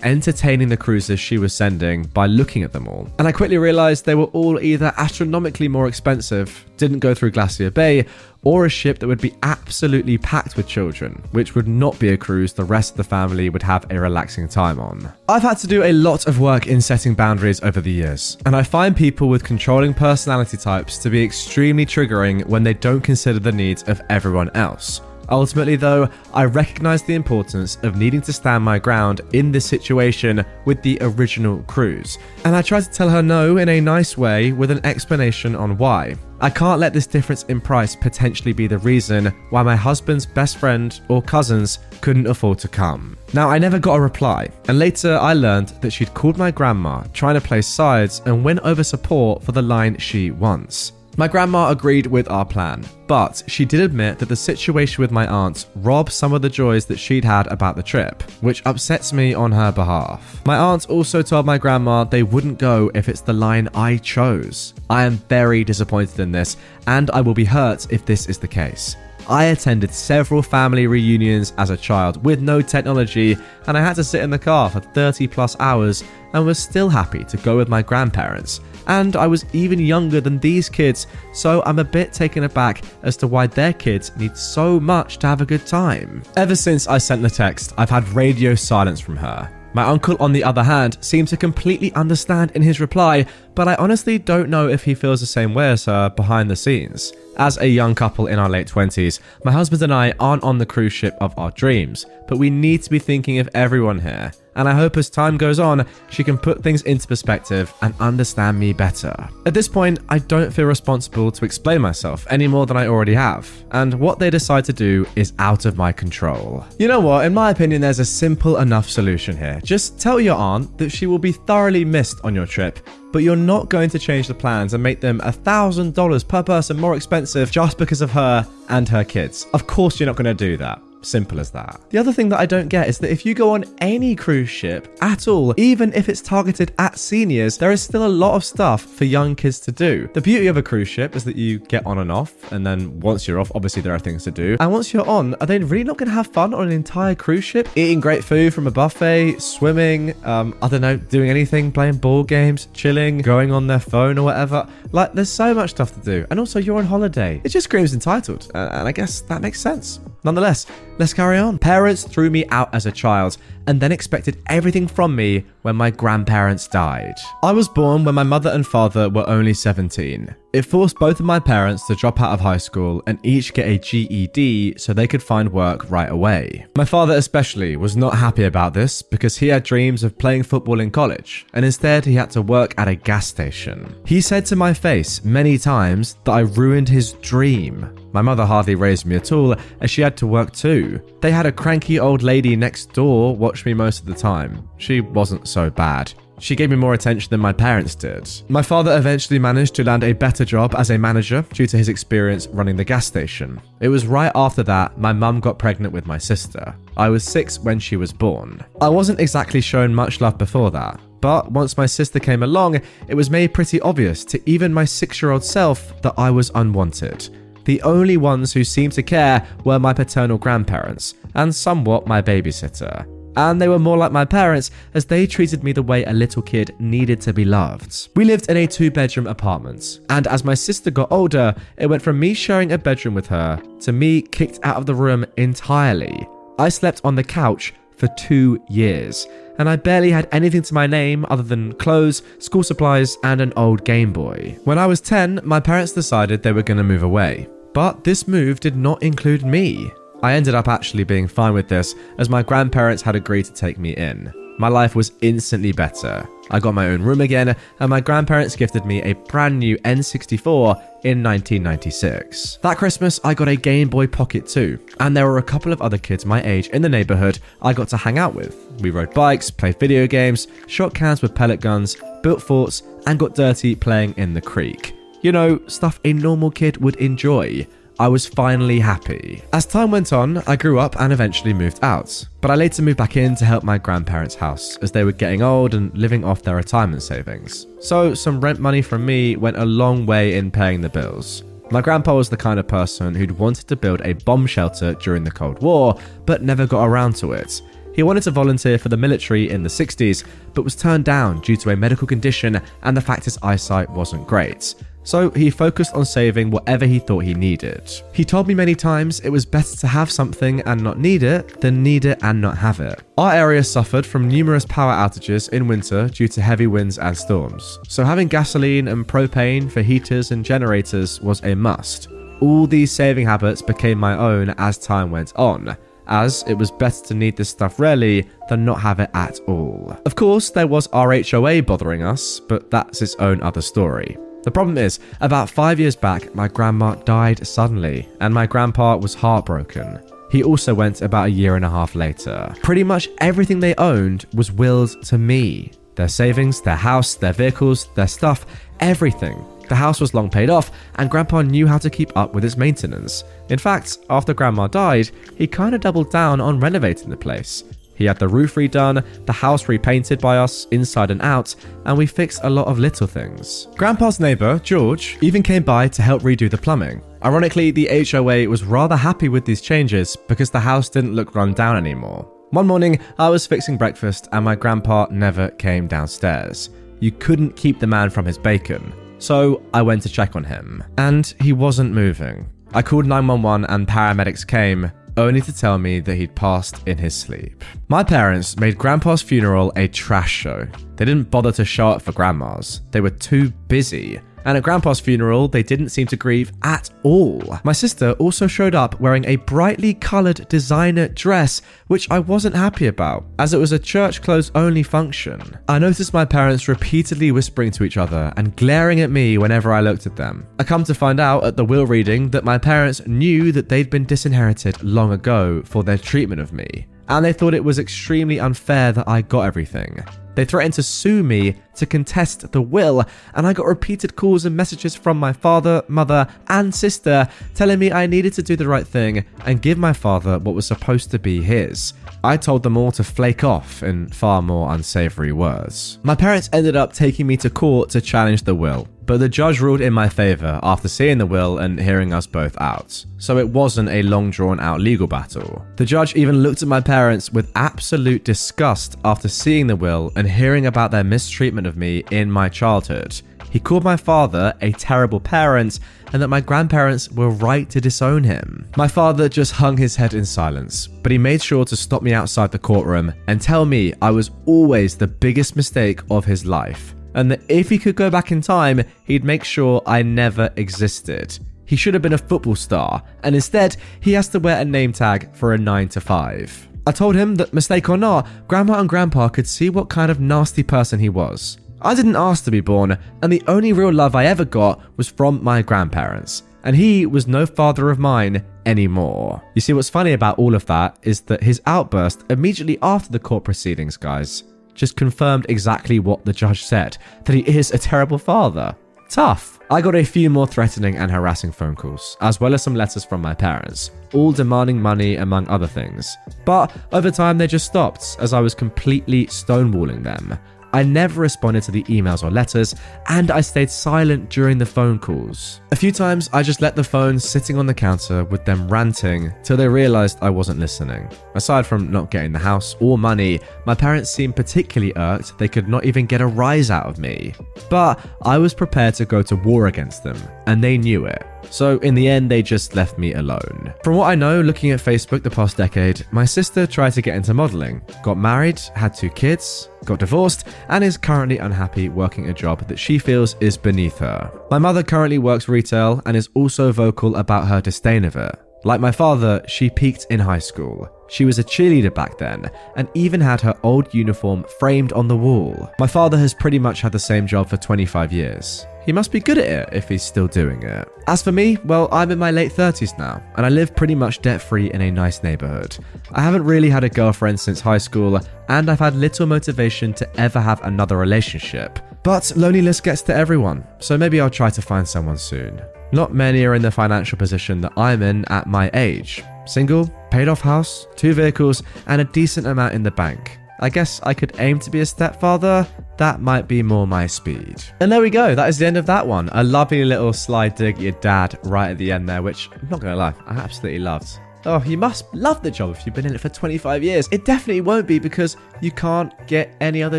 entertaining the cruises she was sending by looking at them all, and I quickly realized they were all either astronomically more expensive, didn't go through Glacier Bay, or a ship that would be absolutely packed with children, which would not be a cruise the rest of the family would have a relaxing time on. I've had to do a lot of work in setting boundaries over the years, and I find people with controlling personality types to be extremely triggering when they don't consider the needs of everyone else. Ultimately, though, I recognise the importance of needing to stand my ground in this situation with the original cruise, and I tried to tell her no in a nice way with an explanation on why. I can't let this difference in price potentially be the reason why my husband's best friend or cousins couldn't afford to come. Now, I never got a reply, and later I learned that she'd called my grandma trying to play sides and win over support for the line she wants. My grandma agreed with our plan, but she did admit that the situation with my aunt robbed some of the joys that she'd had about the trip, which upsets me on her behalf. My aunt also told my grandma they wouldn't go if it's the line I chose. I am very disappointed in this, and I will be hurt if this is the case. I attended several family reunions as a child with no technology, and I had to sit in the car for 30 plus hours and was still happy to go with my grandparents. And I was even younger than these kids, so I'm a bit taken aback as to why their kids need so much to have a good time. Ever since I sent the text, I've had radio silence from her. My uncle, on the other hand, seemed to completely understand in his reply, but I honestly don't know if he feels the same way as her behind the scenes. As a young couple in our late 20s, my husband and I aren't on the cruise ship of our dreams, but we need to be thinking of everyone here and I hope as time goes on, she can put things into perspective and understand me better. At this point, I don't feel responsible to explain myself any more than I already have, and what they decide to do is out of my control. You know what? In my opinion, there's a simple enough solution here. Just tell your aunt that she will be thoroughly missed on your trip but you're not going to change the plans and make them $1,000 per person more expensive just because of her and her kids. Of course, you're not going to do that. Simple as that. The other thing that I don't get is that if you go on any cruise ship at all, even if it's targeted at seniors, there is still a lot of stuff for young kids to do. The beauty of a cruise ship is that you get on and off, and then once you're off, obviously there are things to do. And once you're on, are they really not going to have fun on an entire cruise ship? Eating great food from a buffet, swimming, um, I don't know, doing anything, playing board games, chilling, going on their phone or whatever. Like, there's so much stuff to do. And also, you're on holiday. It just screams entitled, and I guess that makes sense. Nonetheless, let's carry on. Parents threw me out as a child and then expected everything from me when my grandparents died. I was born when my mother and father were only 17. It forced both of my parents to drop out of high school and each get a GED so they could find work right away. My father, especially, was not happy about this because he had dreams of playing football in college and instead he had to work at a gas station. He said to my face many times that I ruined his dream. My mother hardly raised me at all, as she had to work too. They had a cranky old lady next door watch me most of the time. She wasn't so bad. She gave me more attention than my parents did. My father eventually managed to land a better job as a manager due to his experience running the gas station. It was right after that my mum got pregnant with my sister. I was six when she was born. I wasn't exactly shown much love before that, but once my sister came along, it was made pretty obvious to even my six year old self that I was unwanted. The only ones who seemed to care were my paternal grandparents, and somewhat my babysitter. And they were more like my parents as they treated me the way a little kid needed to be loved. We lived in a two bedroom apartment, and as my sister got older, it went from me sharing a bedroom with her to me kicked out of the room entirely. I slept on the couch for two years, and I barely had anything to my name other than clothes, school supplies, and an old Game Boy. When I was 10, my parents decided they were going to move away. But this move did not include me. I ended up actually being fine with this, as my grandparents had agreed to take me in. My life was instantly better. I got my own room again, and my grandparents gifted me a brand new N64 in 1996. That Christmas, I got a Game Boy Pocket too, and there were a couple of other kids my age in the neighborhood I got to hang out with. We rode bikes, played video games, shot cans with pellet guns, built forts, and got dirty playing in the creek. You know, stuff a normal kid would enjoy. I was finally happy. As time went on, I grew up and eventually moved out. But I later moved back in to help my grandparents' house as they were getting old and living off their retirement savings. So some rent money from me went a long way in paying the bills. My grandpa was the kind of person who'd wanted to build a bomb shelter during the Cold War, but never got around to it. He wanted to volunteer for the military in the 60s, but was turned down due to a medical condition and the fact his eyesight wasn't great so he focused on saving whatever he thought he needed. He told me many times it was better to have something and not need it than need it and not have it. Our area suffered from numerous power outages in winter due to heavy winds and storms, so having gasoline and propane for heaters and generators was a must. All these saving habits became my own as time went on as it was better to need this stuff rarely than not have it at all. Of course, there was our HOA bothering us, but that's its own other story. The problem is, about five years back, my grandma died suddenly, and my grandpa was heartbroken. He also went about a year and a half later. Pretty much everything they owned was willed to me. Their savings, their house, their vehicles, their stuff, everything. The house was long paid off, and Grandpa knew how to keep up with its maintenance. In fact, after Grandma died, he kinda doubled down on renovating the place. He had the roof redone, the house repainted by us inside and out, and we fixed a lot of little things. Grandpa's neighbour, George, even came by to help redo the plumbing. Ironically, the HOA was rather happy with these changes because the house didn't look run down anymore. One morning, I was fixing breakfast and my grandpa never came downstairs. You couldn't keep the man from his bacon. So I went to check on him, and he wasn't moving. I called 911 and paramedics came, only to tell me that he'd passed in his sleep. My parents made Grandpa's funeral a trash show. They didn't bother to show up for Grandma's, they were too busy. And at Grandpa's funeral, they didn't seem to grieve at all. My sister also showed up wearing a brightly coloured designer dress, which I wasn't happy about, as it was a church clothes only function. I noticed my parents repeatedly whispering to each other and glaring at me whenever I looked at them. I come to find out at the will reading that my parents knew that they'd been disinherited long ago for their treatment of me, and they thought it was extremely unfair that I got everything. They threatened to sue me to contest the will, and I got repeated calls and messages from my father, mother, and sister telling me I needed to do the right thing and give my father what was supposed to be his. I told them all to flake off in far more unsavory words. My parents ended up taking me to court to challenge the will, but the judge ruled in my favour after seeing the will and hearing us both out, so it wasn't a long drawn out legal battle. The judge even looked at my parents with absolute disgust after seeing the will and hearing about their mistreatment of me in my childhood. He called my father a terrible parent and that my grandparents were right to disown him. My father just hung his head in silence, but he made sure to stop me outside the courtroom and tell me I was always the biggest mistake of his life and that if he could go back in time, he'd make sure I never existed. He should have been a football star, and instead, he has to wear a name tag for a 9 to 5. I told him that, mistake or not, Grandma and Grandpa could see what kind of nasty person he was. I didn't ask to be born, and the only real love I ever got was from my grandparents, and he was no father of mine anymore. You see, what's funny about all of that is that his outburst immediately after the court proceedings, guys, just confirmed exactly what the judge said that he is a terrible father. Tough. I got a few more threatening and harassing phone calls, as well as some letters from my parents, all demanding money among other things. But over time, they just stopped as I was completely stonewalling them. I never responded to the emails or letters, and I stayed silent during the phone calls. A few times, I just let the phone sitting on the counter with them ranting till they realized I wasn't listening. Aside from not getting the house or money, my parents seemed particularly irked they could not even get a rise out of me. But I was prepared to go to war against them, and they knew it. So, in the end, they just left me alone. From what I know, looking at Facebook the past decade, my sister tried to get into modeling, got married, had two kids, got divorced, and is currently unhappy working a job that she feels is beneath her. My mother currently works retail and is also vocal about her disdain of it. Like my father, she peaked in high school. She was a cheerleader back then and even had her old uniform framed on the wall. My father has pretty much had the same job for 25 years. He must be good at it if he's still doing it. As for me, well, I'm in my late 30s now, and I live pretty much debt free in a nice neighborhood. I haven't really had a girlfriend since high school, and I've had little motivation to ever have another relationship. But loneliness gets to everyone, so maybe I'll try to find someone soon. Not many are in the financial position that I'm in at my age. Single, paid off house, two vehicles, and a decent amount in the bank. I guess I could aim to be a stepfather. That might be more my speed. And there we go. That is the end of that one. A lovely little slide dig your dad right at the end there, which I'm not going to lie, I absolutely loved. Oh, you must love the job if you've been in it for 25 years. It definitely won't be because you can't get any other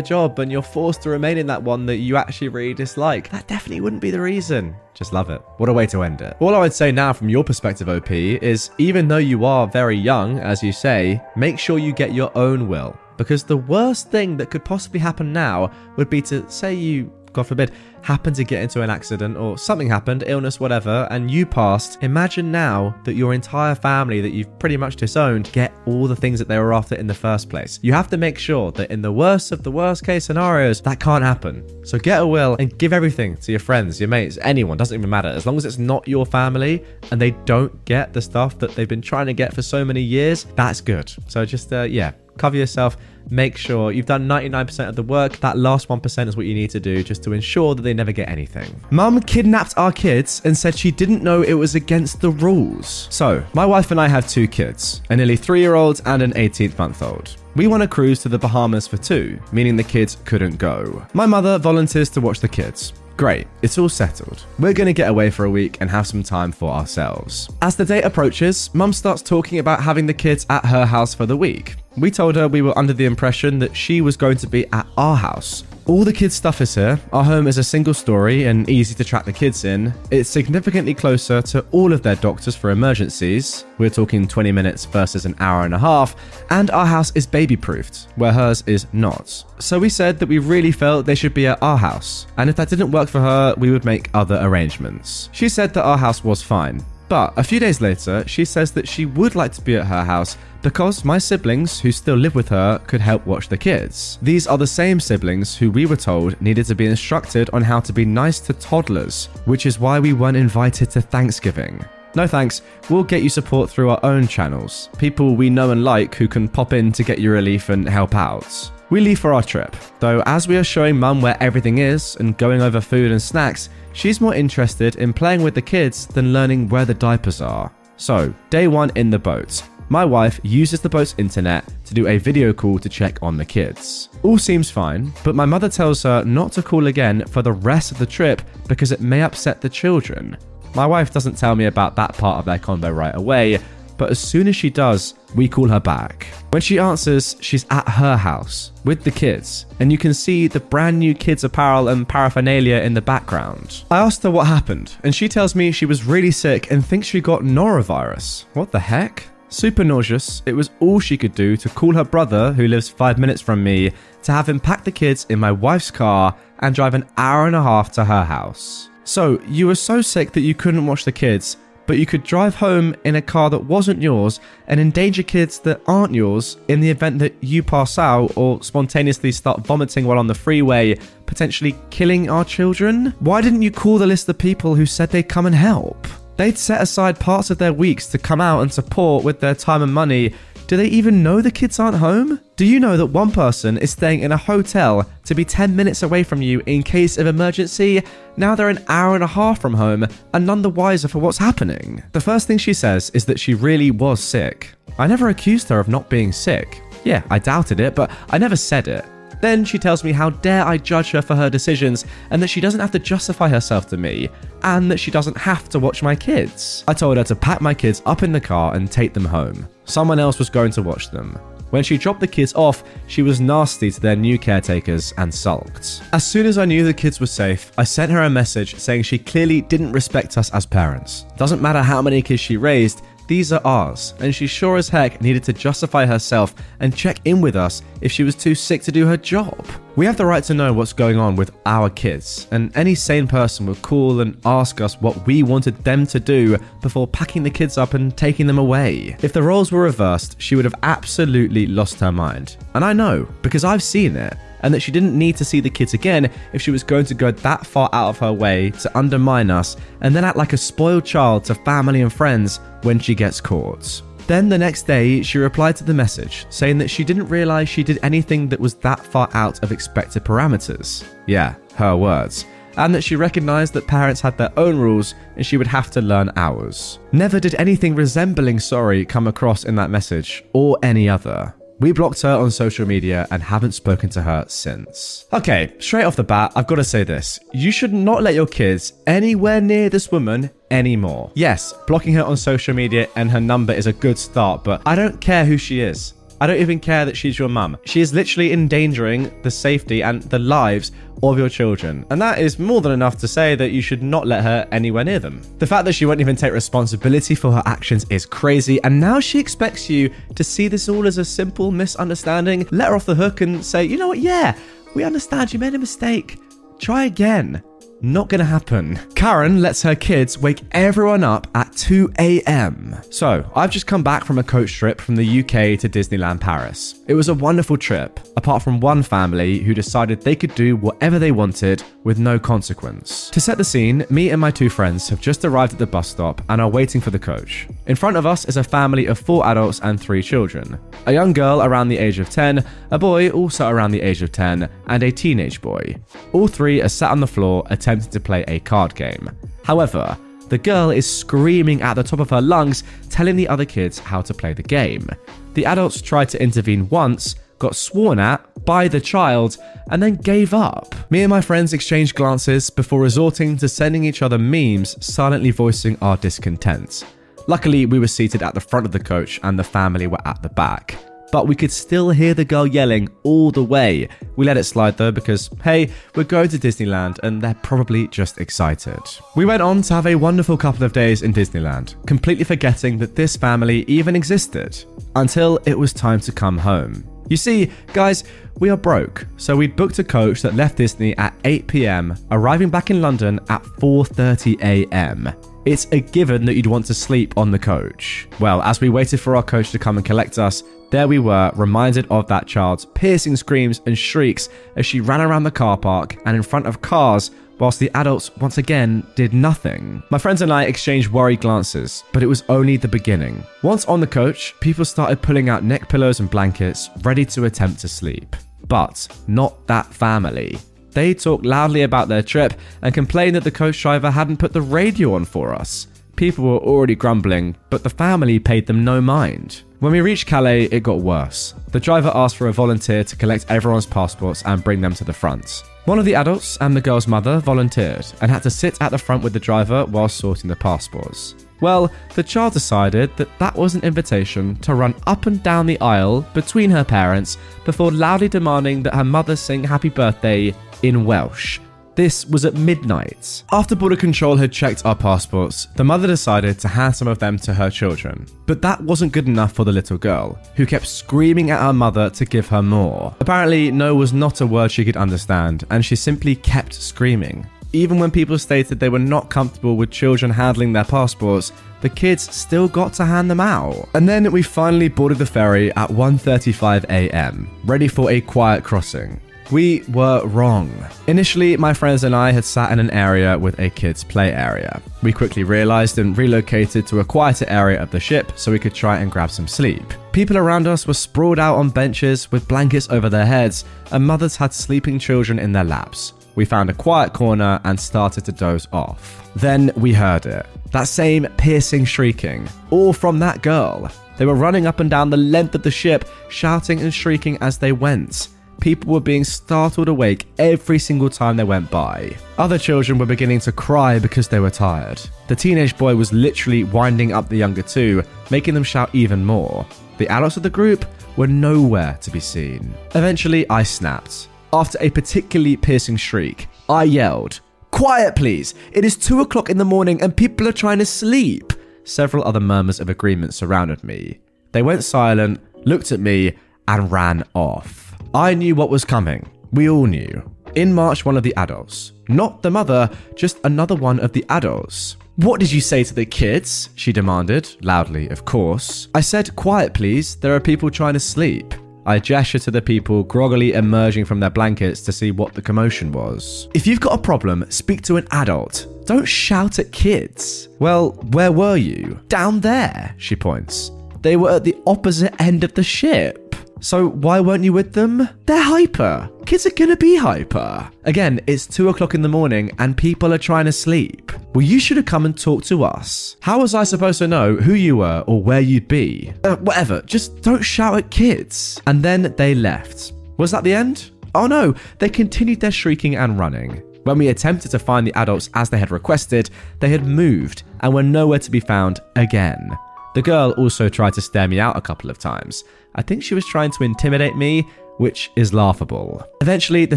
job and you're forced to remain in that one that you actually really dislike. That definitely wouldn't be the reason. Just love it. What a way to end it. All I would say now, from your perspective, OP, is even though you are very young, as you say, make sure you get your own will. Because the worst thing that could possibly happen now would be to say you, God forbid, happen to get into an accident or something happened, illness, whatever, and you passed. Imagine now that your entire family that you've pretty much disowned get all the things that they were after in the first place. You have to make sure that in the worst of the worst case scenarios, that can't happen. So get a will and give everything to your friends, your mates, anyone, doesn't even matter. As long as it's not your family and they don't get the stuff that they've been trying to get for so many years, that's good. So just, uh, yeah, cover yourself make sure you've done 99% of the work. That last 1% is what you need to do just to ensure that they never get anything. Mum kidnapped our kids and said she didn't know it was against the rules. So, my wife and I have two kids a nearly three year old and an 18th month old. We want to cruise to the Bahamas for two, meaning the kids couldn't go. My mother volunteers to watch the kids. Great, it's all settled. We're gonna get away for a week and have some time for ourselves. As the date approaches, Mum starts talking about having the kids at her house for the week. We told her we were under the impression that she was going to be at our house. All the kids' stuff is here. Our home is a single story and easy to track the kids in. It's significantly closer to all of their doctors for emergencies. We're talking 20 minutes versus an hour and a half. And our house is baby proofed, where hers is not. So we said that we really felt they should be at our house. And if that didn't work for her, we would make other arrangements. She said that our house was fine. But a few days later, she says that she would like to be at her house because my siblings, who still live with her, could help watch the kids. These are the same siblings who we were told needed to be instructed on how to be nice to toddlers, which is why we weren't invited to Thanksgiving. No thanks, we'll get you support through our own channels. People we know and like who can pop in to get you relief and help out. We leave for our trip, though as we are showing mum where everything is and going over food and snacks, she's more interested in playing with the kids than learning where the diapers are. So, day one in the boat. My wife uses the boat's internet to do a video call to check on the kids. All seems fine, but my mother tells her not to call again for the rest of the trip because it may upset the children. My wife doesn't tell me about that part of their convo right away, but as soon as she does, we call her back. When she answers, she's at her house with the kids, and you can see the brand new kids' apparel and paraphernalia in the background. I asked her what happened, and she tells me she was really sick and thinks she got norovirus. What the heck? Super nauseous, it was all she could do to call her brother, who lives five minutes from me, to have him pack the kids in my wife's car and drive an hour and a half to her house. So, you were so sick that you couldn't watch the kids, but you could drive home in a car that wasn't yours and endanger kids that aren't yours in the event that you pass out or spontaneously start vomiting while on the freeway, potentially killing our children? Why didn't you call the list of people who said they'd come and help? They'd set aside parts of their weeks to come out and support with their time and money. Do they even know the kids aren't home? Do you know that one person is staying in a hotel to be 10 minutes away from you in case of emergency? Now they're an hour and a half from home and none the wiser for what's happening. The first thing she says is that she really was sick. I never accused her of not being sick. Yeah, I doubted it, but I never said it. Then she tells me how dare I judge her for her decisions and that she doesn't have to justify herself to me and that she doesn't have to watch my kids. I told her to pack my kids up in the car and take them home. Someone else was going to watch them. When she dropped the kids off, she was nasty to their new caretakers and sulked. As soon as I knew the kids were safe, I sent her a message saying she clearly didn't respect us as parents. Doesn't matter how many kids she raised, these are ours, and she sure as heck needed to justify herself and check in with us if she was too sick to do her job. We have the right to know what's going on with our kids, and any sane person would call and ask us what we wanted them to do before packing the kids up and taking them away. If the roles were reversed, she would have absolutely lost her mind. And I know, because I've seen it and that she didn't need to see the kids again if she was going to go that far out of her way to undermine us and then act like a spoiled child to family and friends when she gets caught. Then the next day, she replied to the message saying that she didn't realize she did anything that was that far out of expected parameters. Yeah, her words. And that she recognized that parents had their own rules and she would have to learn ours. Never did anything resembling sorry come across in that message, or any other. We blocked her on social media and haven't spoken to her since. Okay, straight off the bat, I've got to say this. You should not let your kids anywhere near this woman anymore. Yes, blocking her on social media and her number is a good start, but I don't care who she is. I don't even care that she's your mum. She is literally endangering the safety and the lives of your children. And that is more than enough to say that you should not let her anywhere near them. The fact that she won't even take responsibility for her actions is crazy, and now she expects you to see this all as a simple misunderstanding, let her off the hook and say, you know what, yeah, we understand you made a mistake. Try again. Not gonna happen. Karen lets her kids wake everyone up at 2 a.m. So, I've just come back from a coach trip from the UK to Disneyland Paris. It was a wonderful trip, apart from one family who decided they could do whatever they wanted with no consequence. To set the scene, me and my two friends have just arrived at the bus stop and are waiting for the coach. In front of us is a family of four adults and three children a young girl around the age of 10, a boy also around the age of 10, and a teenage boy. All three are sat on the floor attempting to play a card game. However, the girl is screaming at the top of her lungs, telling the other kids how to play the game. The adults tried to intervene once, got sworn at by the child, and then gave up. Me and my friends exchanged glances before resorting to sending each other memes, silently voicing our discontent. Luckily, we were seated at the front of the coach and the family were at the back. But we could still hear the girl yelling all the way. We let it slide though because, hey, we're going to Disneyland and they're probably just excited. We went on to have a wonderful couple of days in Disneyland, completely forgetting that this family even existed, until it was time to come home. You see, guys, we are broke, so we'd booked a coach that left Disney at 8 pm, arriving back in London at 4:30 am. It's a given that you'd want to sleep on the coach. Well, as we waited for our coach to come and collect us, there we were, reminded of that child's piercing screams and shrieks as she ran around the car park and in front of cars whilst the adults once again did nothing. My friends and I exchanged worried glances, but it was only the beginning. Once on the coach, people started pulling out neck pillows and blankets, ready to attempt to sleep. But not that family. They talked loudly about their trip and complained that the coach driver hadn't put the radio on for us. People were already grumbling, but the family paid them no mind. When we reached Calais, it got worse. The driver asked for a volunteer to collect everyone's passports and bring them to the front. One of the adults and the girl's mother volunteered and had to sit at the front with the driver while sorting the passports. Well, the child decided that that was an invitation to run up and down the aisle between her parents before loudly demanding that her mother sing happy birthday in Welsh. This was at midnight. After Border Control had checked our passports, the mother decided to hand some of them to her children. But that wasn't good enough for the little girl, who kept screaming at her mother to give her more. Apparently, no was not a word she could understand, and she simply kept screaming. Even when people stated they were not comfortable with children handling their passports, the kids still got to hand them out. And then we finally boarded the ferry at 1:35 a.m., ready for a quiet crossing. We were wrong. Initially, my friends and I had sat in an area with a kids' play area. We quickly realized and relocated to a quieter area of the ship so we could try and grab some sleep. People around us were sprawled out on benches with blankets over their heads, and mothers had sleeping children in their laps. We found a quiet corner and started to doze off. Then we heard it that same piercing shrieking, all from that girl. They were running up and down the length of the ship, shouting and shrieking as they went. People were being startled awake every single time they went by. Other children were beginning to cry because they were tired. The teenage boy was literally winding up the younger two, making them shout even more. The adults of the group were nowhere to be seen. Eventually, I snapped. After a particularly piercing shriek, I yelled, Quiet, please! It is two o'clock in the morning and people are trying to sleep! Several other murmurs of agreement surrounded me. They went silent, looked at me, and ran off. I knew what was coming. We all knew. In marched one of the adults. Not the mother, just another one of the adults. What did you say to the kids? She demanded, loudly, of course. I said, Quiet, please. There are people trying to sleep. I gesture to the people groggily emerging from their blankets to see what the commotion was. If you've got a problem, speak to an adult. Don't shout at kids. Well, where were you? Down there, she points. They were at the opposite end of the ship. So why weren't you with them? They're hyper. Kids are gonna be hyper. Again, it's two o'clock in the morning and people are trying to sleep. Well, you should have come and talked to us. How was I supposed to know who you were or where you'd be? Uh, whatever, just don't shout at kids. And then they left. Was that the end? Oh no, they continued their shrieking and running. When we attempted to find the adults as they had requested, they had moved and were nowhere to be found again. The girl also tried to stare me out a couple of times. I think she was trying to intimidate me, which is laughable. Eventually, the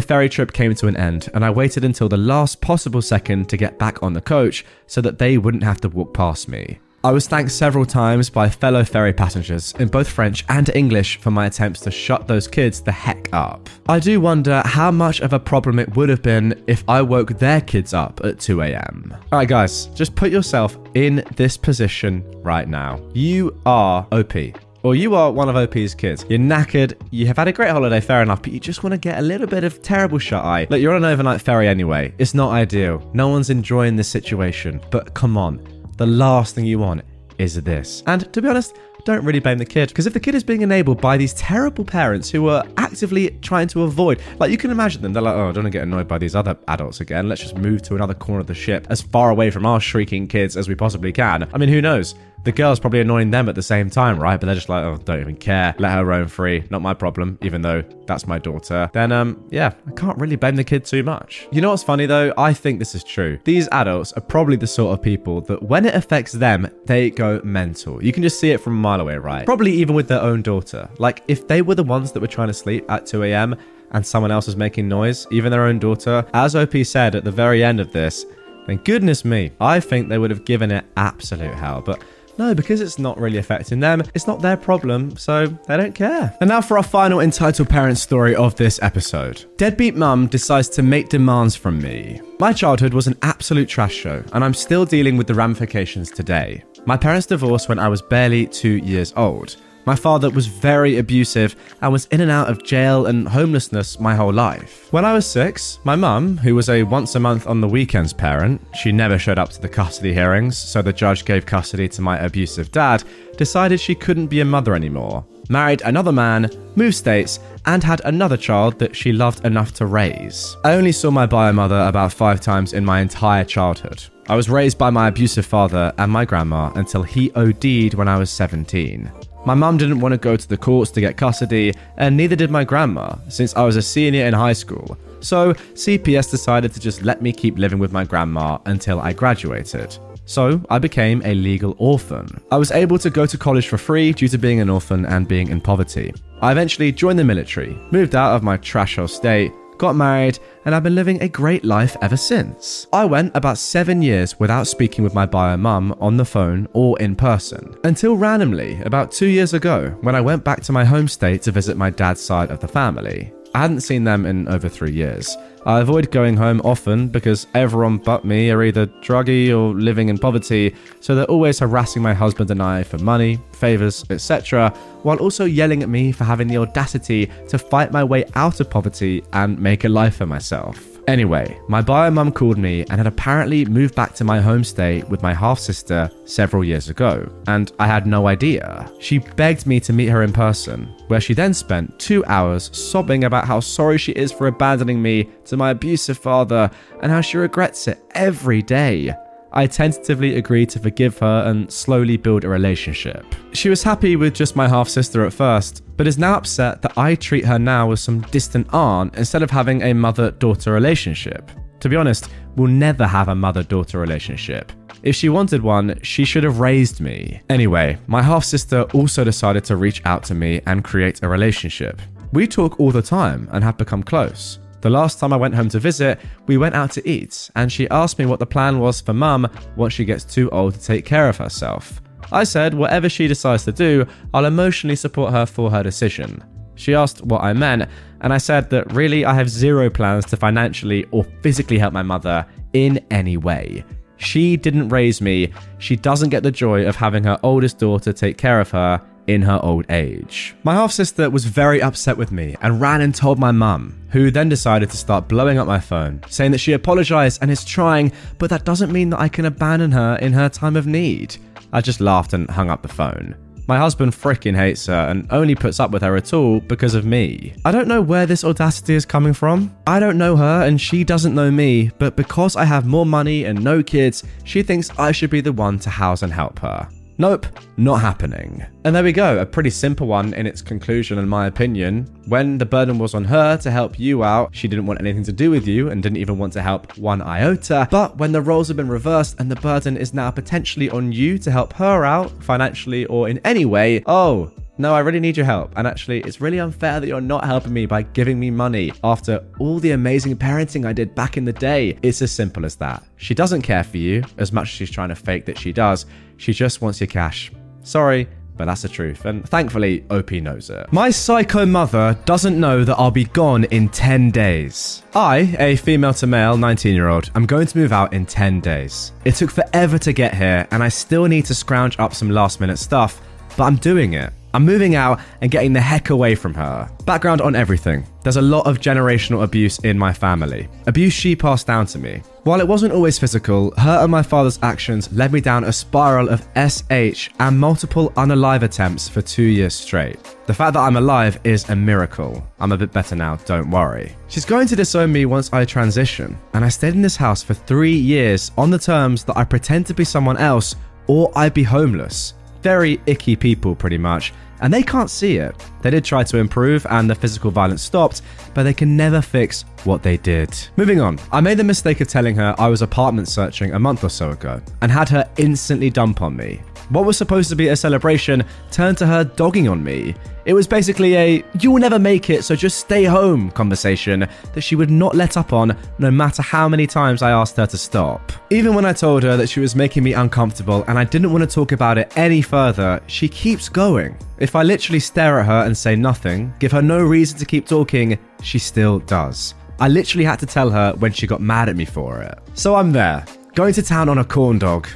ferry trip came to an end, and I waited until the last possible second to get back on the coach so that they wouldn't have to walk past me. I was thanked several times by fellow ferry passengers in both French and English for my attempts to shut those kids the heck up. I do wonder how much of a problem it would have been if I woke their kids up at 2 a.m. Alright, guys, just put yourself in this position right now. You are OP or you are one of OP's kids. You're knackered, you have had a great holiday, fair enough, but you just want to get a little bit of terrible shut eye. Look, you're on an overnight ferry anyway. It's not ideal. No one's enjoying this situation. But come on, the last thing you want is this. And to be honest, don't really blame the kid because if the kid is being enabled by these terrible parents who are actively trying to avoid, like you can imagine them, they're like, oh, I don't want to get annoyed by these other adults again. Let's just move to another corner of the ship as far away from our shrieking kids as we possibly can. I mean, who knows? The girl's probably annoying them at the same time, right? But they're just like, oh, don't even care. Let her roam free. Not my problem, even though that's my daughter. Then, um, yeah, I can't really blame the kid too much. You know what's funny though? I think this is true. These adults are probably the sort of people that when it affects them, they go mental. You can just see it from a mile away, right? Probably even with their own daughter. Like, if they were the ones that were trying to sleep at 2 a.m., and someone else was making noise, even their own daughter, as OP said at the very end of this, then goodness me, I think they would have given it absolute hell. But no, because it's not really affecting them, it's not their problem, so they don't care. And now for our final entitled parent story of this episode. Deadbeat mum decides to make demands from me. My childhood was an absolute trash show, and I'm still dealing with the ramifications today. My parents divorced when I was barely two years old. My father was very abusive and was in and out of jail and homelessness my whole life. When I was six, my mum, who was a once a month on the weekends parent, she never showed up to the custody hearings, so the judge gave custody to my abusive dad, decided she couldn't be a mother anymore. Married another man, moved states, and had another child that she loved enough to raise. I only saw my bio mother about five times in my entire childhood. I was raised by my abusive father and my grandma until he OD'd when I was 17. My mum didn't want to go to the courts to get custody, and neither did my grandma, since I was a senior in high school. So, CPS decided to just let me keep living with my grandma until I graduated. So, I became a legal orphan. I was able to go to college for free due to being an orphan and being in poverty. I eventually joined the military, moved out of my trash hole state, got married, and I've been living a great life ever since. I went about seven years without speaking with my bio mum on the phone or in person, until randomly, about two years ago, when I went back to my home state to visit my dad's side of the family. I hadn't seen them in over three years. I avoid going home often because everyone but me are either druggy or living in poverty, so they're always harassing my husband and I for money, favours, etc., while also yelling at me for having the audacity to fight my way out of poverty and make a life for myself. Anyway, my bio mum called me and had apparently moved back to my home state with my half sister several years ago, and I had no idea. She begged me to meet her in person, where she then spent two hours sobbing about how sorry she is for abandoning me to my abusive father and how she regrets it every day. I tentatively agreed to forgive her and slowly build a relationship. She was happy with just my half sister at first, but is now upset that I treat her now as some distant aunt instead of having a mother daughter relationship. To be honest, we'll never have a mother daughter relationship. If she wanted one, she should have raised me. Anyway, my half sister also decided to reach out to me and create a relationship. We talk all the time and have become close. The last time I went home to visit, we went out to eat, and she asked me what the plan was for mum once she gets too old to take care of herself. I said, whatever she decides to do, I'll emotionally support her for her decision. She asked what I meant, and I said that really I have zero plans to financially or physically help my mother in any way. She didn't raise me, she doesn't get the joy of having her oldest daughter take care of her, in her old age. My half sister was very upset with me and ran and told my mum, who then decided to start blowing up my phone, saying that she apologized and is trying, but that doesn't mean that I can abandon her in her time of need. I just laughed and hung up the phone. My husband fricking hates her and only puts up with her at all because of me. I don't know where this audacity is coming from. I don't know her and she doesn't know me, but because I have more money and no kids, she thinks I should be the one to house and help her. Nope, not happening. And there we go, a pretty simple one in its conclusion, in my opinion. When the burden was on her to help you out, she didn't want anything to do with you and didn't even want to help one iota. But when the roles have been reversed and the burden is now potentially on you to help her out financially or in any way, oh, No, I really need your help. And actually, it's really unfair that you're not helping me by giving me money after all the amazing parenting I did back in the day. It's as simple as that. She doesn't care for you as much as she's trying to fake that she does. She just wants your cash. Sorry, but that's the truth, and thankfully, OP knows it. My psycho mother doesn't know that I'll be gone in 10 days. I, a female to male 19 year old, am going to move out in 10 days. It took forever to get here, and I still need to scrounge up some last minute stuff, but I'm doing it. I'm moving out and getting the heck away from her. Background on everything. There's a lot of generational abuse in my family. Abuse she passed down to me. While it wasn't always physical, her and my father's actions led me down a spiral of SH and multiple unalive attempts for two years straight. The fact that I'm alive is a miracle. I'm a bit better now, don't worry. She's going to disown me once I transition, and I stayed in this house for three years on the terms that I pretend to be someone else or I'd be homeless very icky people, pretty much, and they can't see it. They did try to improve and the physical violence stopped, but they can never fix what they did. Moving on, I made the mistake of telling her I was apartment searching a month or so ago and had her instantly dump on me. What was supposed to be a celebration turned to her dogging on me. It was basically a you will never make it, so just stay home conversation that she would not let up on no matter how many times I asked her to stop. Even when I told her that she was making me uncomfortable and I didn't want to talk about it any further, she keeps going. If I literally stare at her and say nothing, give her no reason to keep talking, she still does. I literally had to tell her when she got mad at me for it. So I'm there, going to town on a corn dog.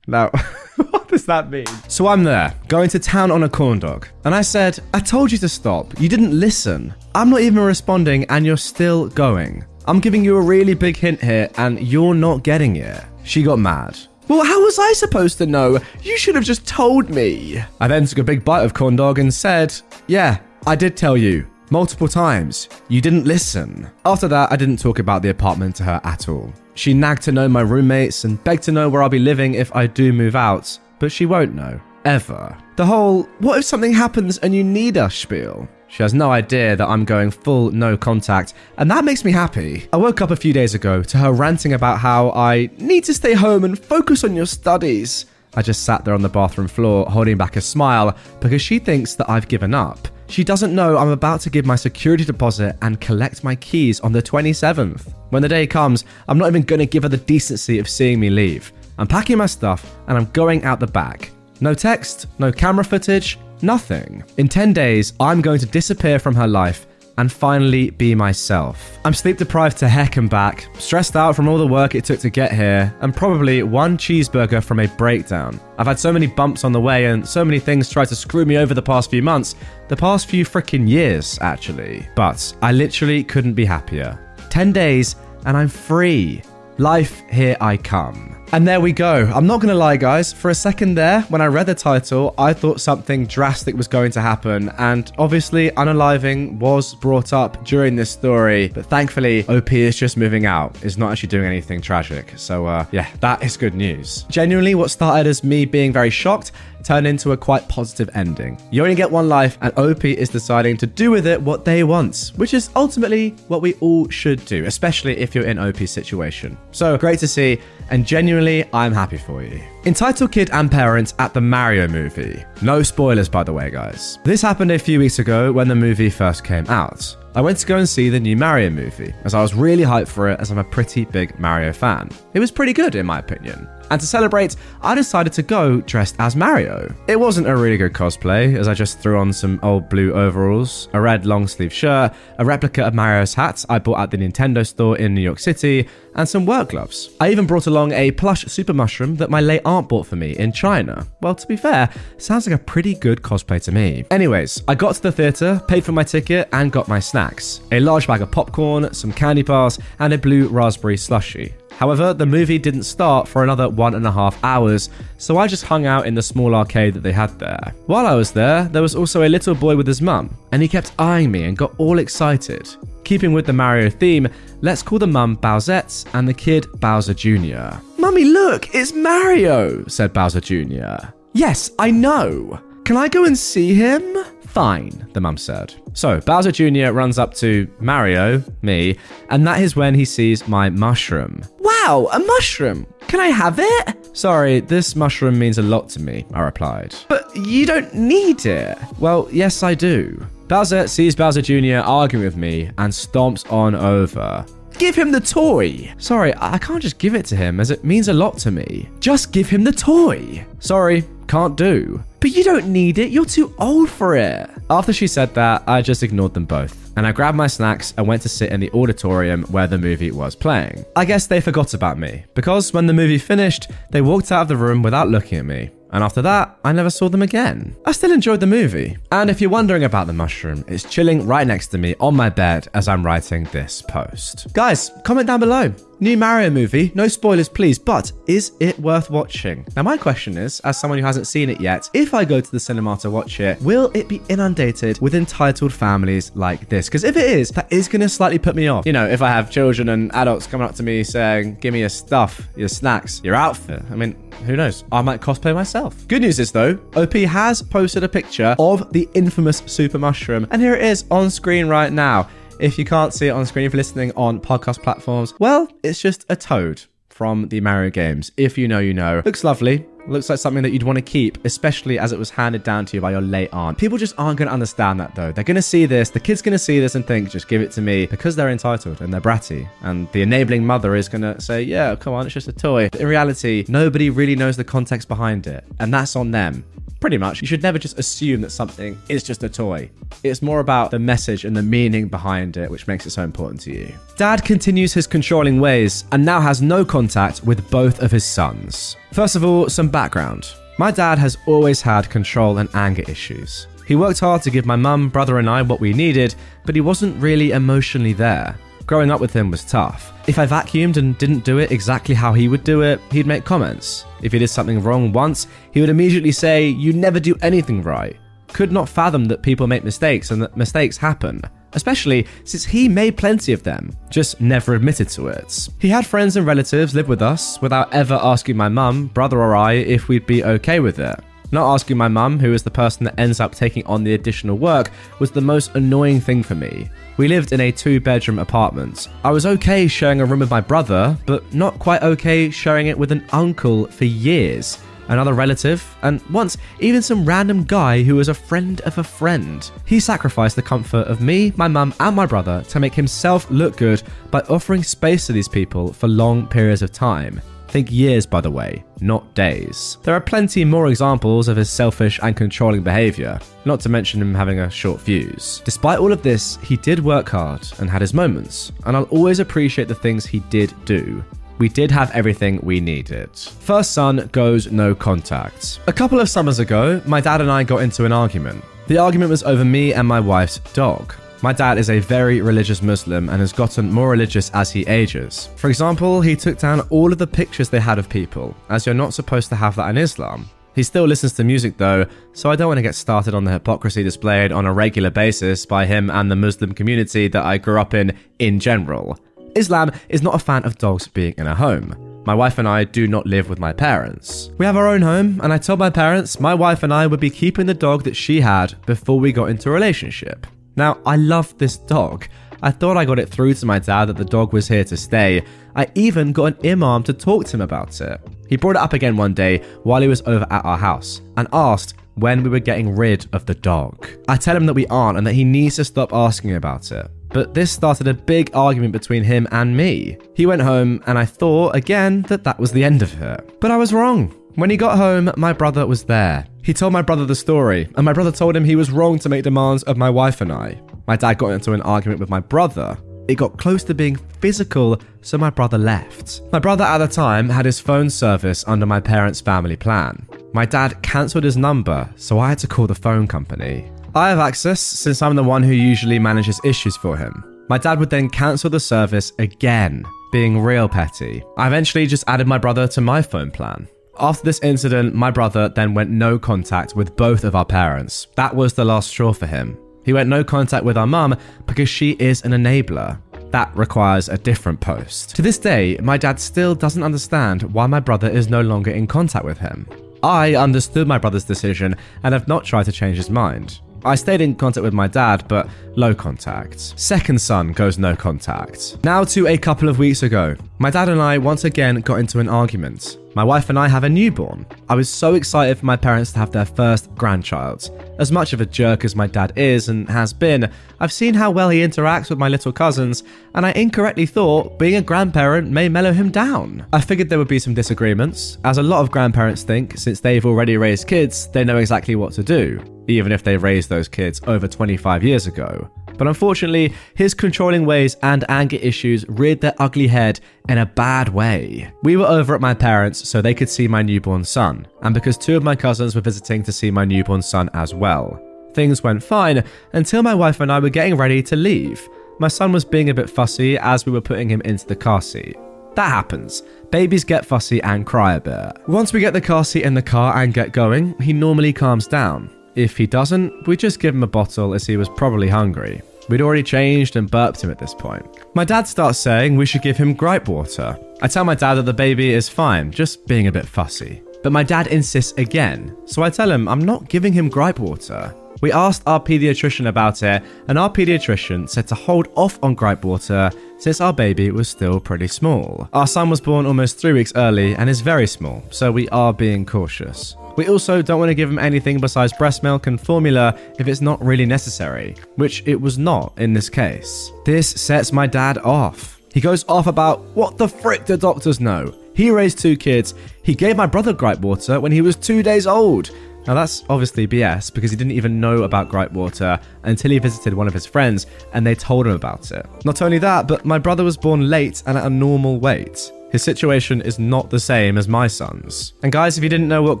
Now, does that mean? So I'm there, going to town on a corn dog. And I said, I told you to stop. You didn't listen. I'm not even responding, and you're still going. I'm giving you a really big hint here, and you're not getting it. She got mad. Well, how was I supposed to know? You should have just told me. I then took a big bite of corn dog and said, Yeah, I did tell you. Multiple times. You didn't listen. After that, I didn't talk about the apartment to her at all. She nagged to know my roommates and begged to know where I'll be living if I do move out, but she won't know. Ever. The whole, what if something happens and you need us spiel? She has no idea that I'm going full no contact, and that makes me happy. I woke up a few days ago to her ranting about how I need to stay home and focus on your studies. I just sat there on the bathroom floor holding back a smile because she thinks that I've given up. She doesn't know I'm about to give my security deposit and collect my keys on the 27th. When the day comes, I'm not even going to give her the decency of seeing me leave. I'm packing my stuff and I'm going out the back. No text, no camera footage, nothing. In 10 days, I'm going to disappear from her life and finally be myself. I'm sleep deprived to heck and back, stressed out from all the work it took to get here, and probably one cheeseburger from a breakdown. I've had so many bumps on the way and so many things tried to screw me over the past few months, the past few freaking years, actually. But I literally couldn't be happier. 10 days and I'm free. Life, here I come. And there we go. I'm not going to lie, guys. For a second there, when I read the title, I thought something drastic was going to happen. And obviously, unaliving was brought up during this story. But thankfully, OP is just moving out. Is not actually doing anything tragic. So, uh, yeah, that is good news. Genuinely, what started as me being very shocked turned into a quite positive ending. You only get one life, and OP is deciding to do with it what they want, which is ultimately what we all should do, especially if you're in OP's situation. So great to see, and genuinely, I'm happy for you. Entitled Kid and Parents at the Mario movie. No spoilers, by the way, guys. This happened a few weeks ago when the movie first came out. I went to go and see the new Mario movie, as I was really hyped for it as I'm a pretty big Mario fan. It was pretty good, in my opinion. And to celebrate, I decided to go dressed as Mario. It wasn't a really good cosplay, as I just threw on some old blue overalls, a red long sleeve shirt, a replica of Mario's hat I bought at the Nintendo store in New York City, and some work gloves. I even brought along a plush super mushroom that my late aunt bought for me in China. Well, to be fair, sounds like a pretty good cosplay to me. Anyways, I got to the theatre, paid for my ticket, and got my snacks a large bag of popcorn, some candy bars, and a blue raspberry slushy. However, the movie didn't start for another one and a half hours, so I just hung out in the small arcade that they had there. While I was there, there was also a little boy with his mum, and he kept eyeing me and got all excited. Keeping with the Mario theme, let's call the mum Bowsette and the kid Bowser Jr. Mummy, look, it's Mario, said Bowser Jr. Yes, I know. Can I go and see him? Fine, the mum said. So Bowser Jr. runs up to Mario, me, and that is when he sees my mushroom. Wow, a mushroom! Can I have it? Sorry, this mushroom means a lot to me, I replied. But you don't need it. Well, yes, I do. Bowser sees Bowser Jr. arguing with me and stomps on over. Give him the toy! Sorry, I can't just give it to him as it means a lot to me. Just give him the toy! Sorry, can't do. But you don't need it, you're too old for it. After she said that, I just ignored them both and I grabbed my snacks and went to sit in the auditorium where the movie was playing. I guess they forgot about me, because when the movie finished, they walked out of the room without looking at me. And after that, I never saw them again. I still enjoyed the movie. And if you're wondering about the mushroom, it's chilling right next to me on my bed as I'm writing this post. Guys, comment down below. New Mario movie, no spoilers please, but is it worth watching? Now, my question is, as someone who hasn't seen it yet, if I go to the cinema to watch it, will it be inundated with entitled families like this? Because if it is, that is going to slightly put me off. You know, if I have children and adults coming up to me saying, give me your stuff, your snacks, your outfit. I mean, who knows? I might cosplay myself. Good news is though, OP has posted a picture of the infamous super mushroom, and here it is on screen right now. If you can't see it on screen, if you're listening on podcast platforms, well, it's just a toad from the Mario games. If you know, you know. Looks lovely. Looks like something that you'd want to keep, especially as it was handed down to you by your late aunt. People just aren't going to understand that though. They're going to see this, the kid's going to see this and think, just give it to me because they're entitled and they're bratty. And the enabling mother is going to say, yeah, come on, it's just a toy. But in reality, nobody really knows the context behind it. And that's on them. Pretty much. You should never just assume that something is just a toy. It's more about the message and the meaning behind it, which makes it so important to you. Dad continues his controlling ways and now has no contact with both of his sons. First of all, some background. My dad has always had control and anger issues. He worked hard to give my mum, brother, and I what we needed, but he wasn't really emotionally there. Growing up with him was tough. If I vacuumed and didn't do it exactly how he would do it, he'd make comments. If he did something wrong once, he would immediately say, You never do anything right. Could not fathom that people make mistakes and that mistakes happen, especially since he made plenty of them, just never admitted to it. He had friends and relatives live with us without ever asking my mum, brother, or I if we'd be okay with it. Not asking my mum, who is the person that ends up taking on the additional work, was the most annoying thing for me. We lived in a two bedroom apartment. I was okay sharing a room with my brother, but not quite okay sharing it with an uncle for years, another relative, and once even some random guy who was a friend of a friend. He sacrificed the comfort of me, my mum, and my brother to make himself look good by offering space to these people for long periods of time. Think years, by the way, not days. There are plenty more examples of his selfish and controlling behaviour, not to mention him having a short fuse. Despite all of this, he did work hard and had his moments, and I'll always appreciate the things he did do. We did have everything we needed. First son goes no contact. A couple of summers ago, my dad and I got into an argument. The argument was over me and my wife's dog. My dad is a very religious Muslim and has gotten more religious as he ages. For example, he took down all of the pictures they had of people, as you're not supposed to have that in Islam. He still listens to music though, so I don't want to get started on the hypocrisy displayed on a regular basis by him and the Muslim community that I grew up in in general. Islam is not a fan of dogs being in a home. My wife and I do not live with my parents. We have our own home, and I told my parents my wife and I would be keeping the dog that she had before we got into a relationship. Now, I love this dog. I thought I got it through to my dad that the dog was here to stay. I even got an imam to talk to him about it. He brought it up again one day while he was over at our house and asked when we were getting rid of the dog. I tell him that we aren't and that he needs to stop asking about it. But this started a big argument between him and me. He went home and I thought again that that was the end of it. But I was wrong. When he got home, my brother was there. He told my brother the story, and my brother told him he was wrong to make demands of my wife and I. My dad got into an argument with my brother. It got close to being physical, so my brother left. My brother at the time had his phone service under my parents' family plan. My dad cancelled his number, so I had to call the phone company. I have access since I'm the one who usually manages issues for him. My dad would then cancel the service again, being real petty. I eventually just added my brother to my phone plan. After this incident, my brother then went no contact with both of our parents. That was the last straw for him. He went no contact with our mum because she is an enabler. That requires a different post. To this day, my dad still doesn't understand why my brother is no longer in contact with him. I understood my brother's decision and have not tried to change his mind. I stayed in contact with my dad, but low contact. Second son goes no contact. Now to a couple of weeks ago. My dad and I once again got into an argument. My wife and I have a newborn. I was so excited for my parents to have their first grandchild. As much of a jerk as my dad is and has been, I've seen how well he interacts with my little cousins, and I incorrectly thought being a grandparent may mellow him down. I figured there would be some disagreements, as a lot of grandparents think since they've already raised kids, they know exactly what to do, even if they raised those kids over 25 years ago. But unfortunately, his controlling ways and anger issues reared their ugly head in a bad way. We were over at my parents' so they could see my newborn son, and because two of my cousins were visiting to see my newborn son as well. Things went fine until my wife and I were getting ready to leave. My son was being a bit fussy as we were putting him into the car seat. That happens. Babies get fussy and cry a bit. Once we get the car seat in the car and get going, he normally calms down. If he doesn't, we just give him a bottle as he was probably hungry. We'd already changed and burped him at this point. My dad starts saying we should give him gripe water. I tell my dad that the baby is fine, just being a bit fussy. But my dad insists again, so I tell him I'm not giving him gripe water. We asked our pediatrician about it, and our pediatrician said to hold off on gripe water since our baby was still pretty small. Our son was born almost three weeks early and is very small, so we are being cautious. We also don't want to give him anything besides breast milk and formula if it's not really necessary, which it was not in this case. This sets my dad off. He goes off about what the frick do doctors know? He raised two kids. He gave my brother gripe water when he was two days old. Now, that's obviously BS because he didn't even know about gripe water until he visited one of his friends and they told him about it. Not only that, but my brother was born late and at a normal weight. His situation is not the same as my son's. And guys, if you didn't know what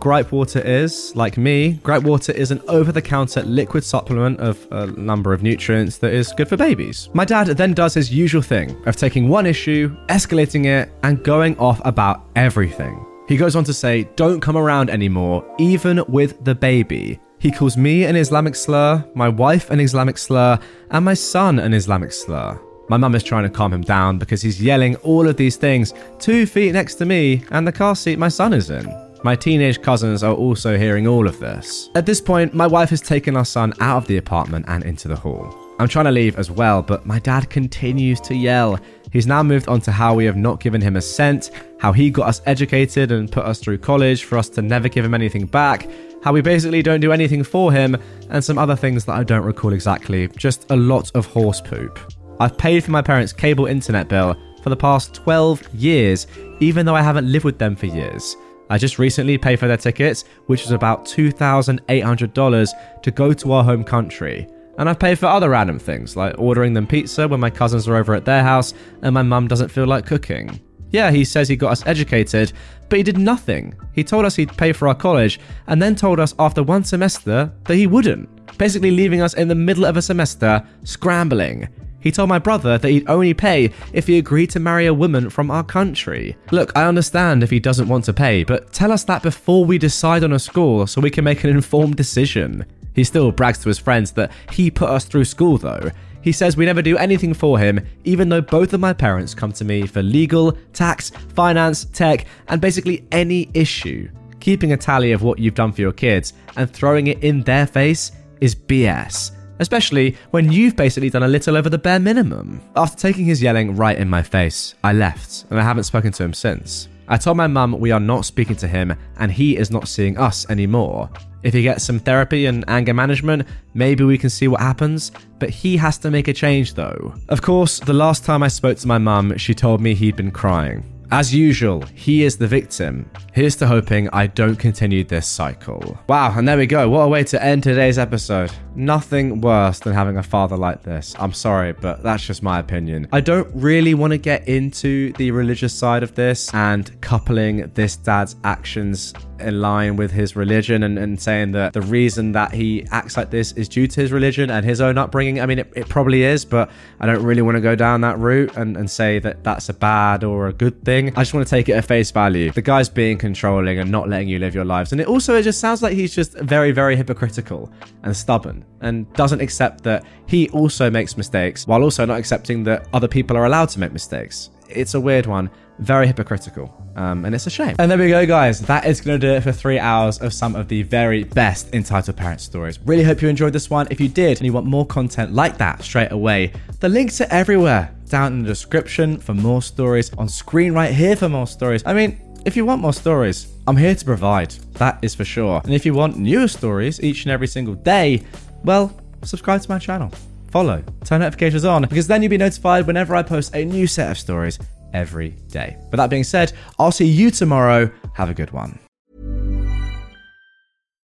gripe water is, like me, gripe water is an over the counter liquid supplement of a number of nutrients that is good for babies. My dad then does his usual thing of taking one issue, escalating it, and going off about everything. He goes on to say, Don't come around anymore, even with the baby. He calls me an Islamic slur, my wife an Islamic slur, and my son an Islamic slur. My mum is trying to calm him down because he's yelling all of these things two feet next to me and the car seat my son is in. My teenage cousins are also hearing all of this. At this point, my wife has taken our son out of the apartment and into the hall. I'm trying to leave as well, but my dad continues to yell. He's now moved on to how we have not given him a cent, how he got us educated and put us through college for us to never give him anything back, how we basically don't do anything for him, and some other things that I don't recall exactly. Just a lot of horse poop. I've paid for my parents' cable internet bill for the past 12 years, even though I haven't lived with them for years. I just recently paid for their tickets, which was about $2,800 to go to our home country. And I've paid for other random things, like ordering them pizza when my cousins are over at their house and my mum doesn't feel like cooking. Yeah, he says he got us educated, but he did nothing. He told us he'd pay for our college and then told us after one semester that he wouldn't, basically leaving us in the middle of a semester scrambling. He told my brother that he'd only pay if he agreed to marry a woman from our country. Look, I understand if he doesn't want to pay, but tell us that before we decide on a school so we can make an informed decision. He still brags to his friends that he put us through school, though. He says we never do anything for him, even though both of my parents come to me for legal, tax, finance, tech, and basically any issue. Keeping a tally of what you've done for your kids and throwing it in their face is BS especially when you've basically done a little over the bare minimum. After taking his yelling right in my face, I left, and I haven't spoken to him since. I told my mum we are not speaking to him and he is not seeing us anymore. If he gets some therapy and anger management, maybe we can see what happens, but he has to make a change though. Of course, the last time I spoke to my mum, she told me he'd been crying. As usual, he is the victim. Here's to hoping I don't continue this cycle. Wow, and there we go. What a way to end today's episode. Nothing worse than having a father like this. I'm sorry, but that's just my opinion. I don't really want to get into the religious side of this and coupling this dad's actions in line with his religion and, and saying that the reason that he acts like this is due to his religion and his own upbringing. I mean, it, it probably is, but I don't really want to go down that route and, and say that that's a bad or a good thing. I just want to take it at face value. The guy's being controlling and not letting you live your lives. And it also it just sounds like he's just very, very hypocritical and stubborn and doesn't accept that he also makes mistakes while also not accepting that other people are allowed to make mistakes. It's a weird one very hypocritical. Um, and it's a shame. And there we go, guys. That is going to do it for three hours of some of the very best entitled parent stories. Really hope you enjoyed this one. If you did and you want more content like that straight away, the links are everywhere down in the description for more stories, on screen right here for more stories. I mean, if you want more stories, I'm here to provide. That is for sure. And if you want newer stories each and every single day, well, subscribe to my channel. Follow, turn notifications on, because then you'll be notified whenever I post a new set of stories every day. But that being said, I'll see you tomorrow. Have a good one.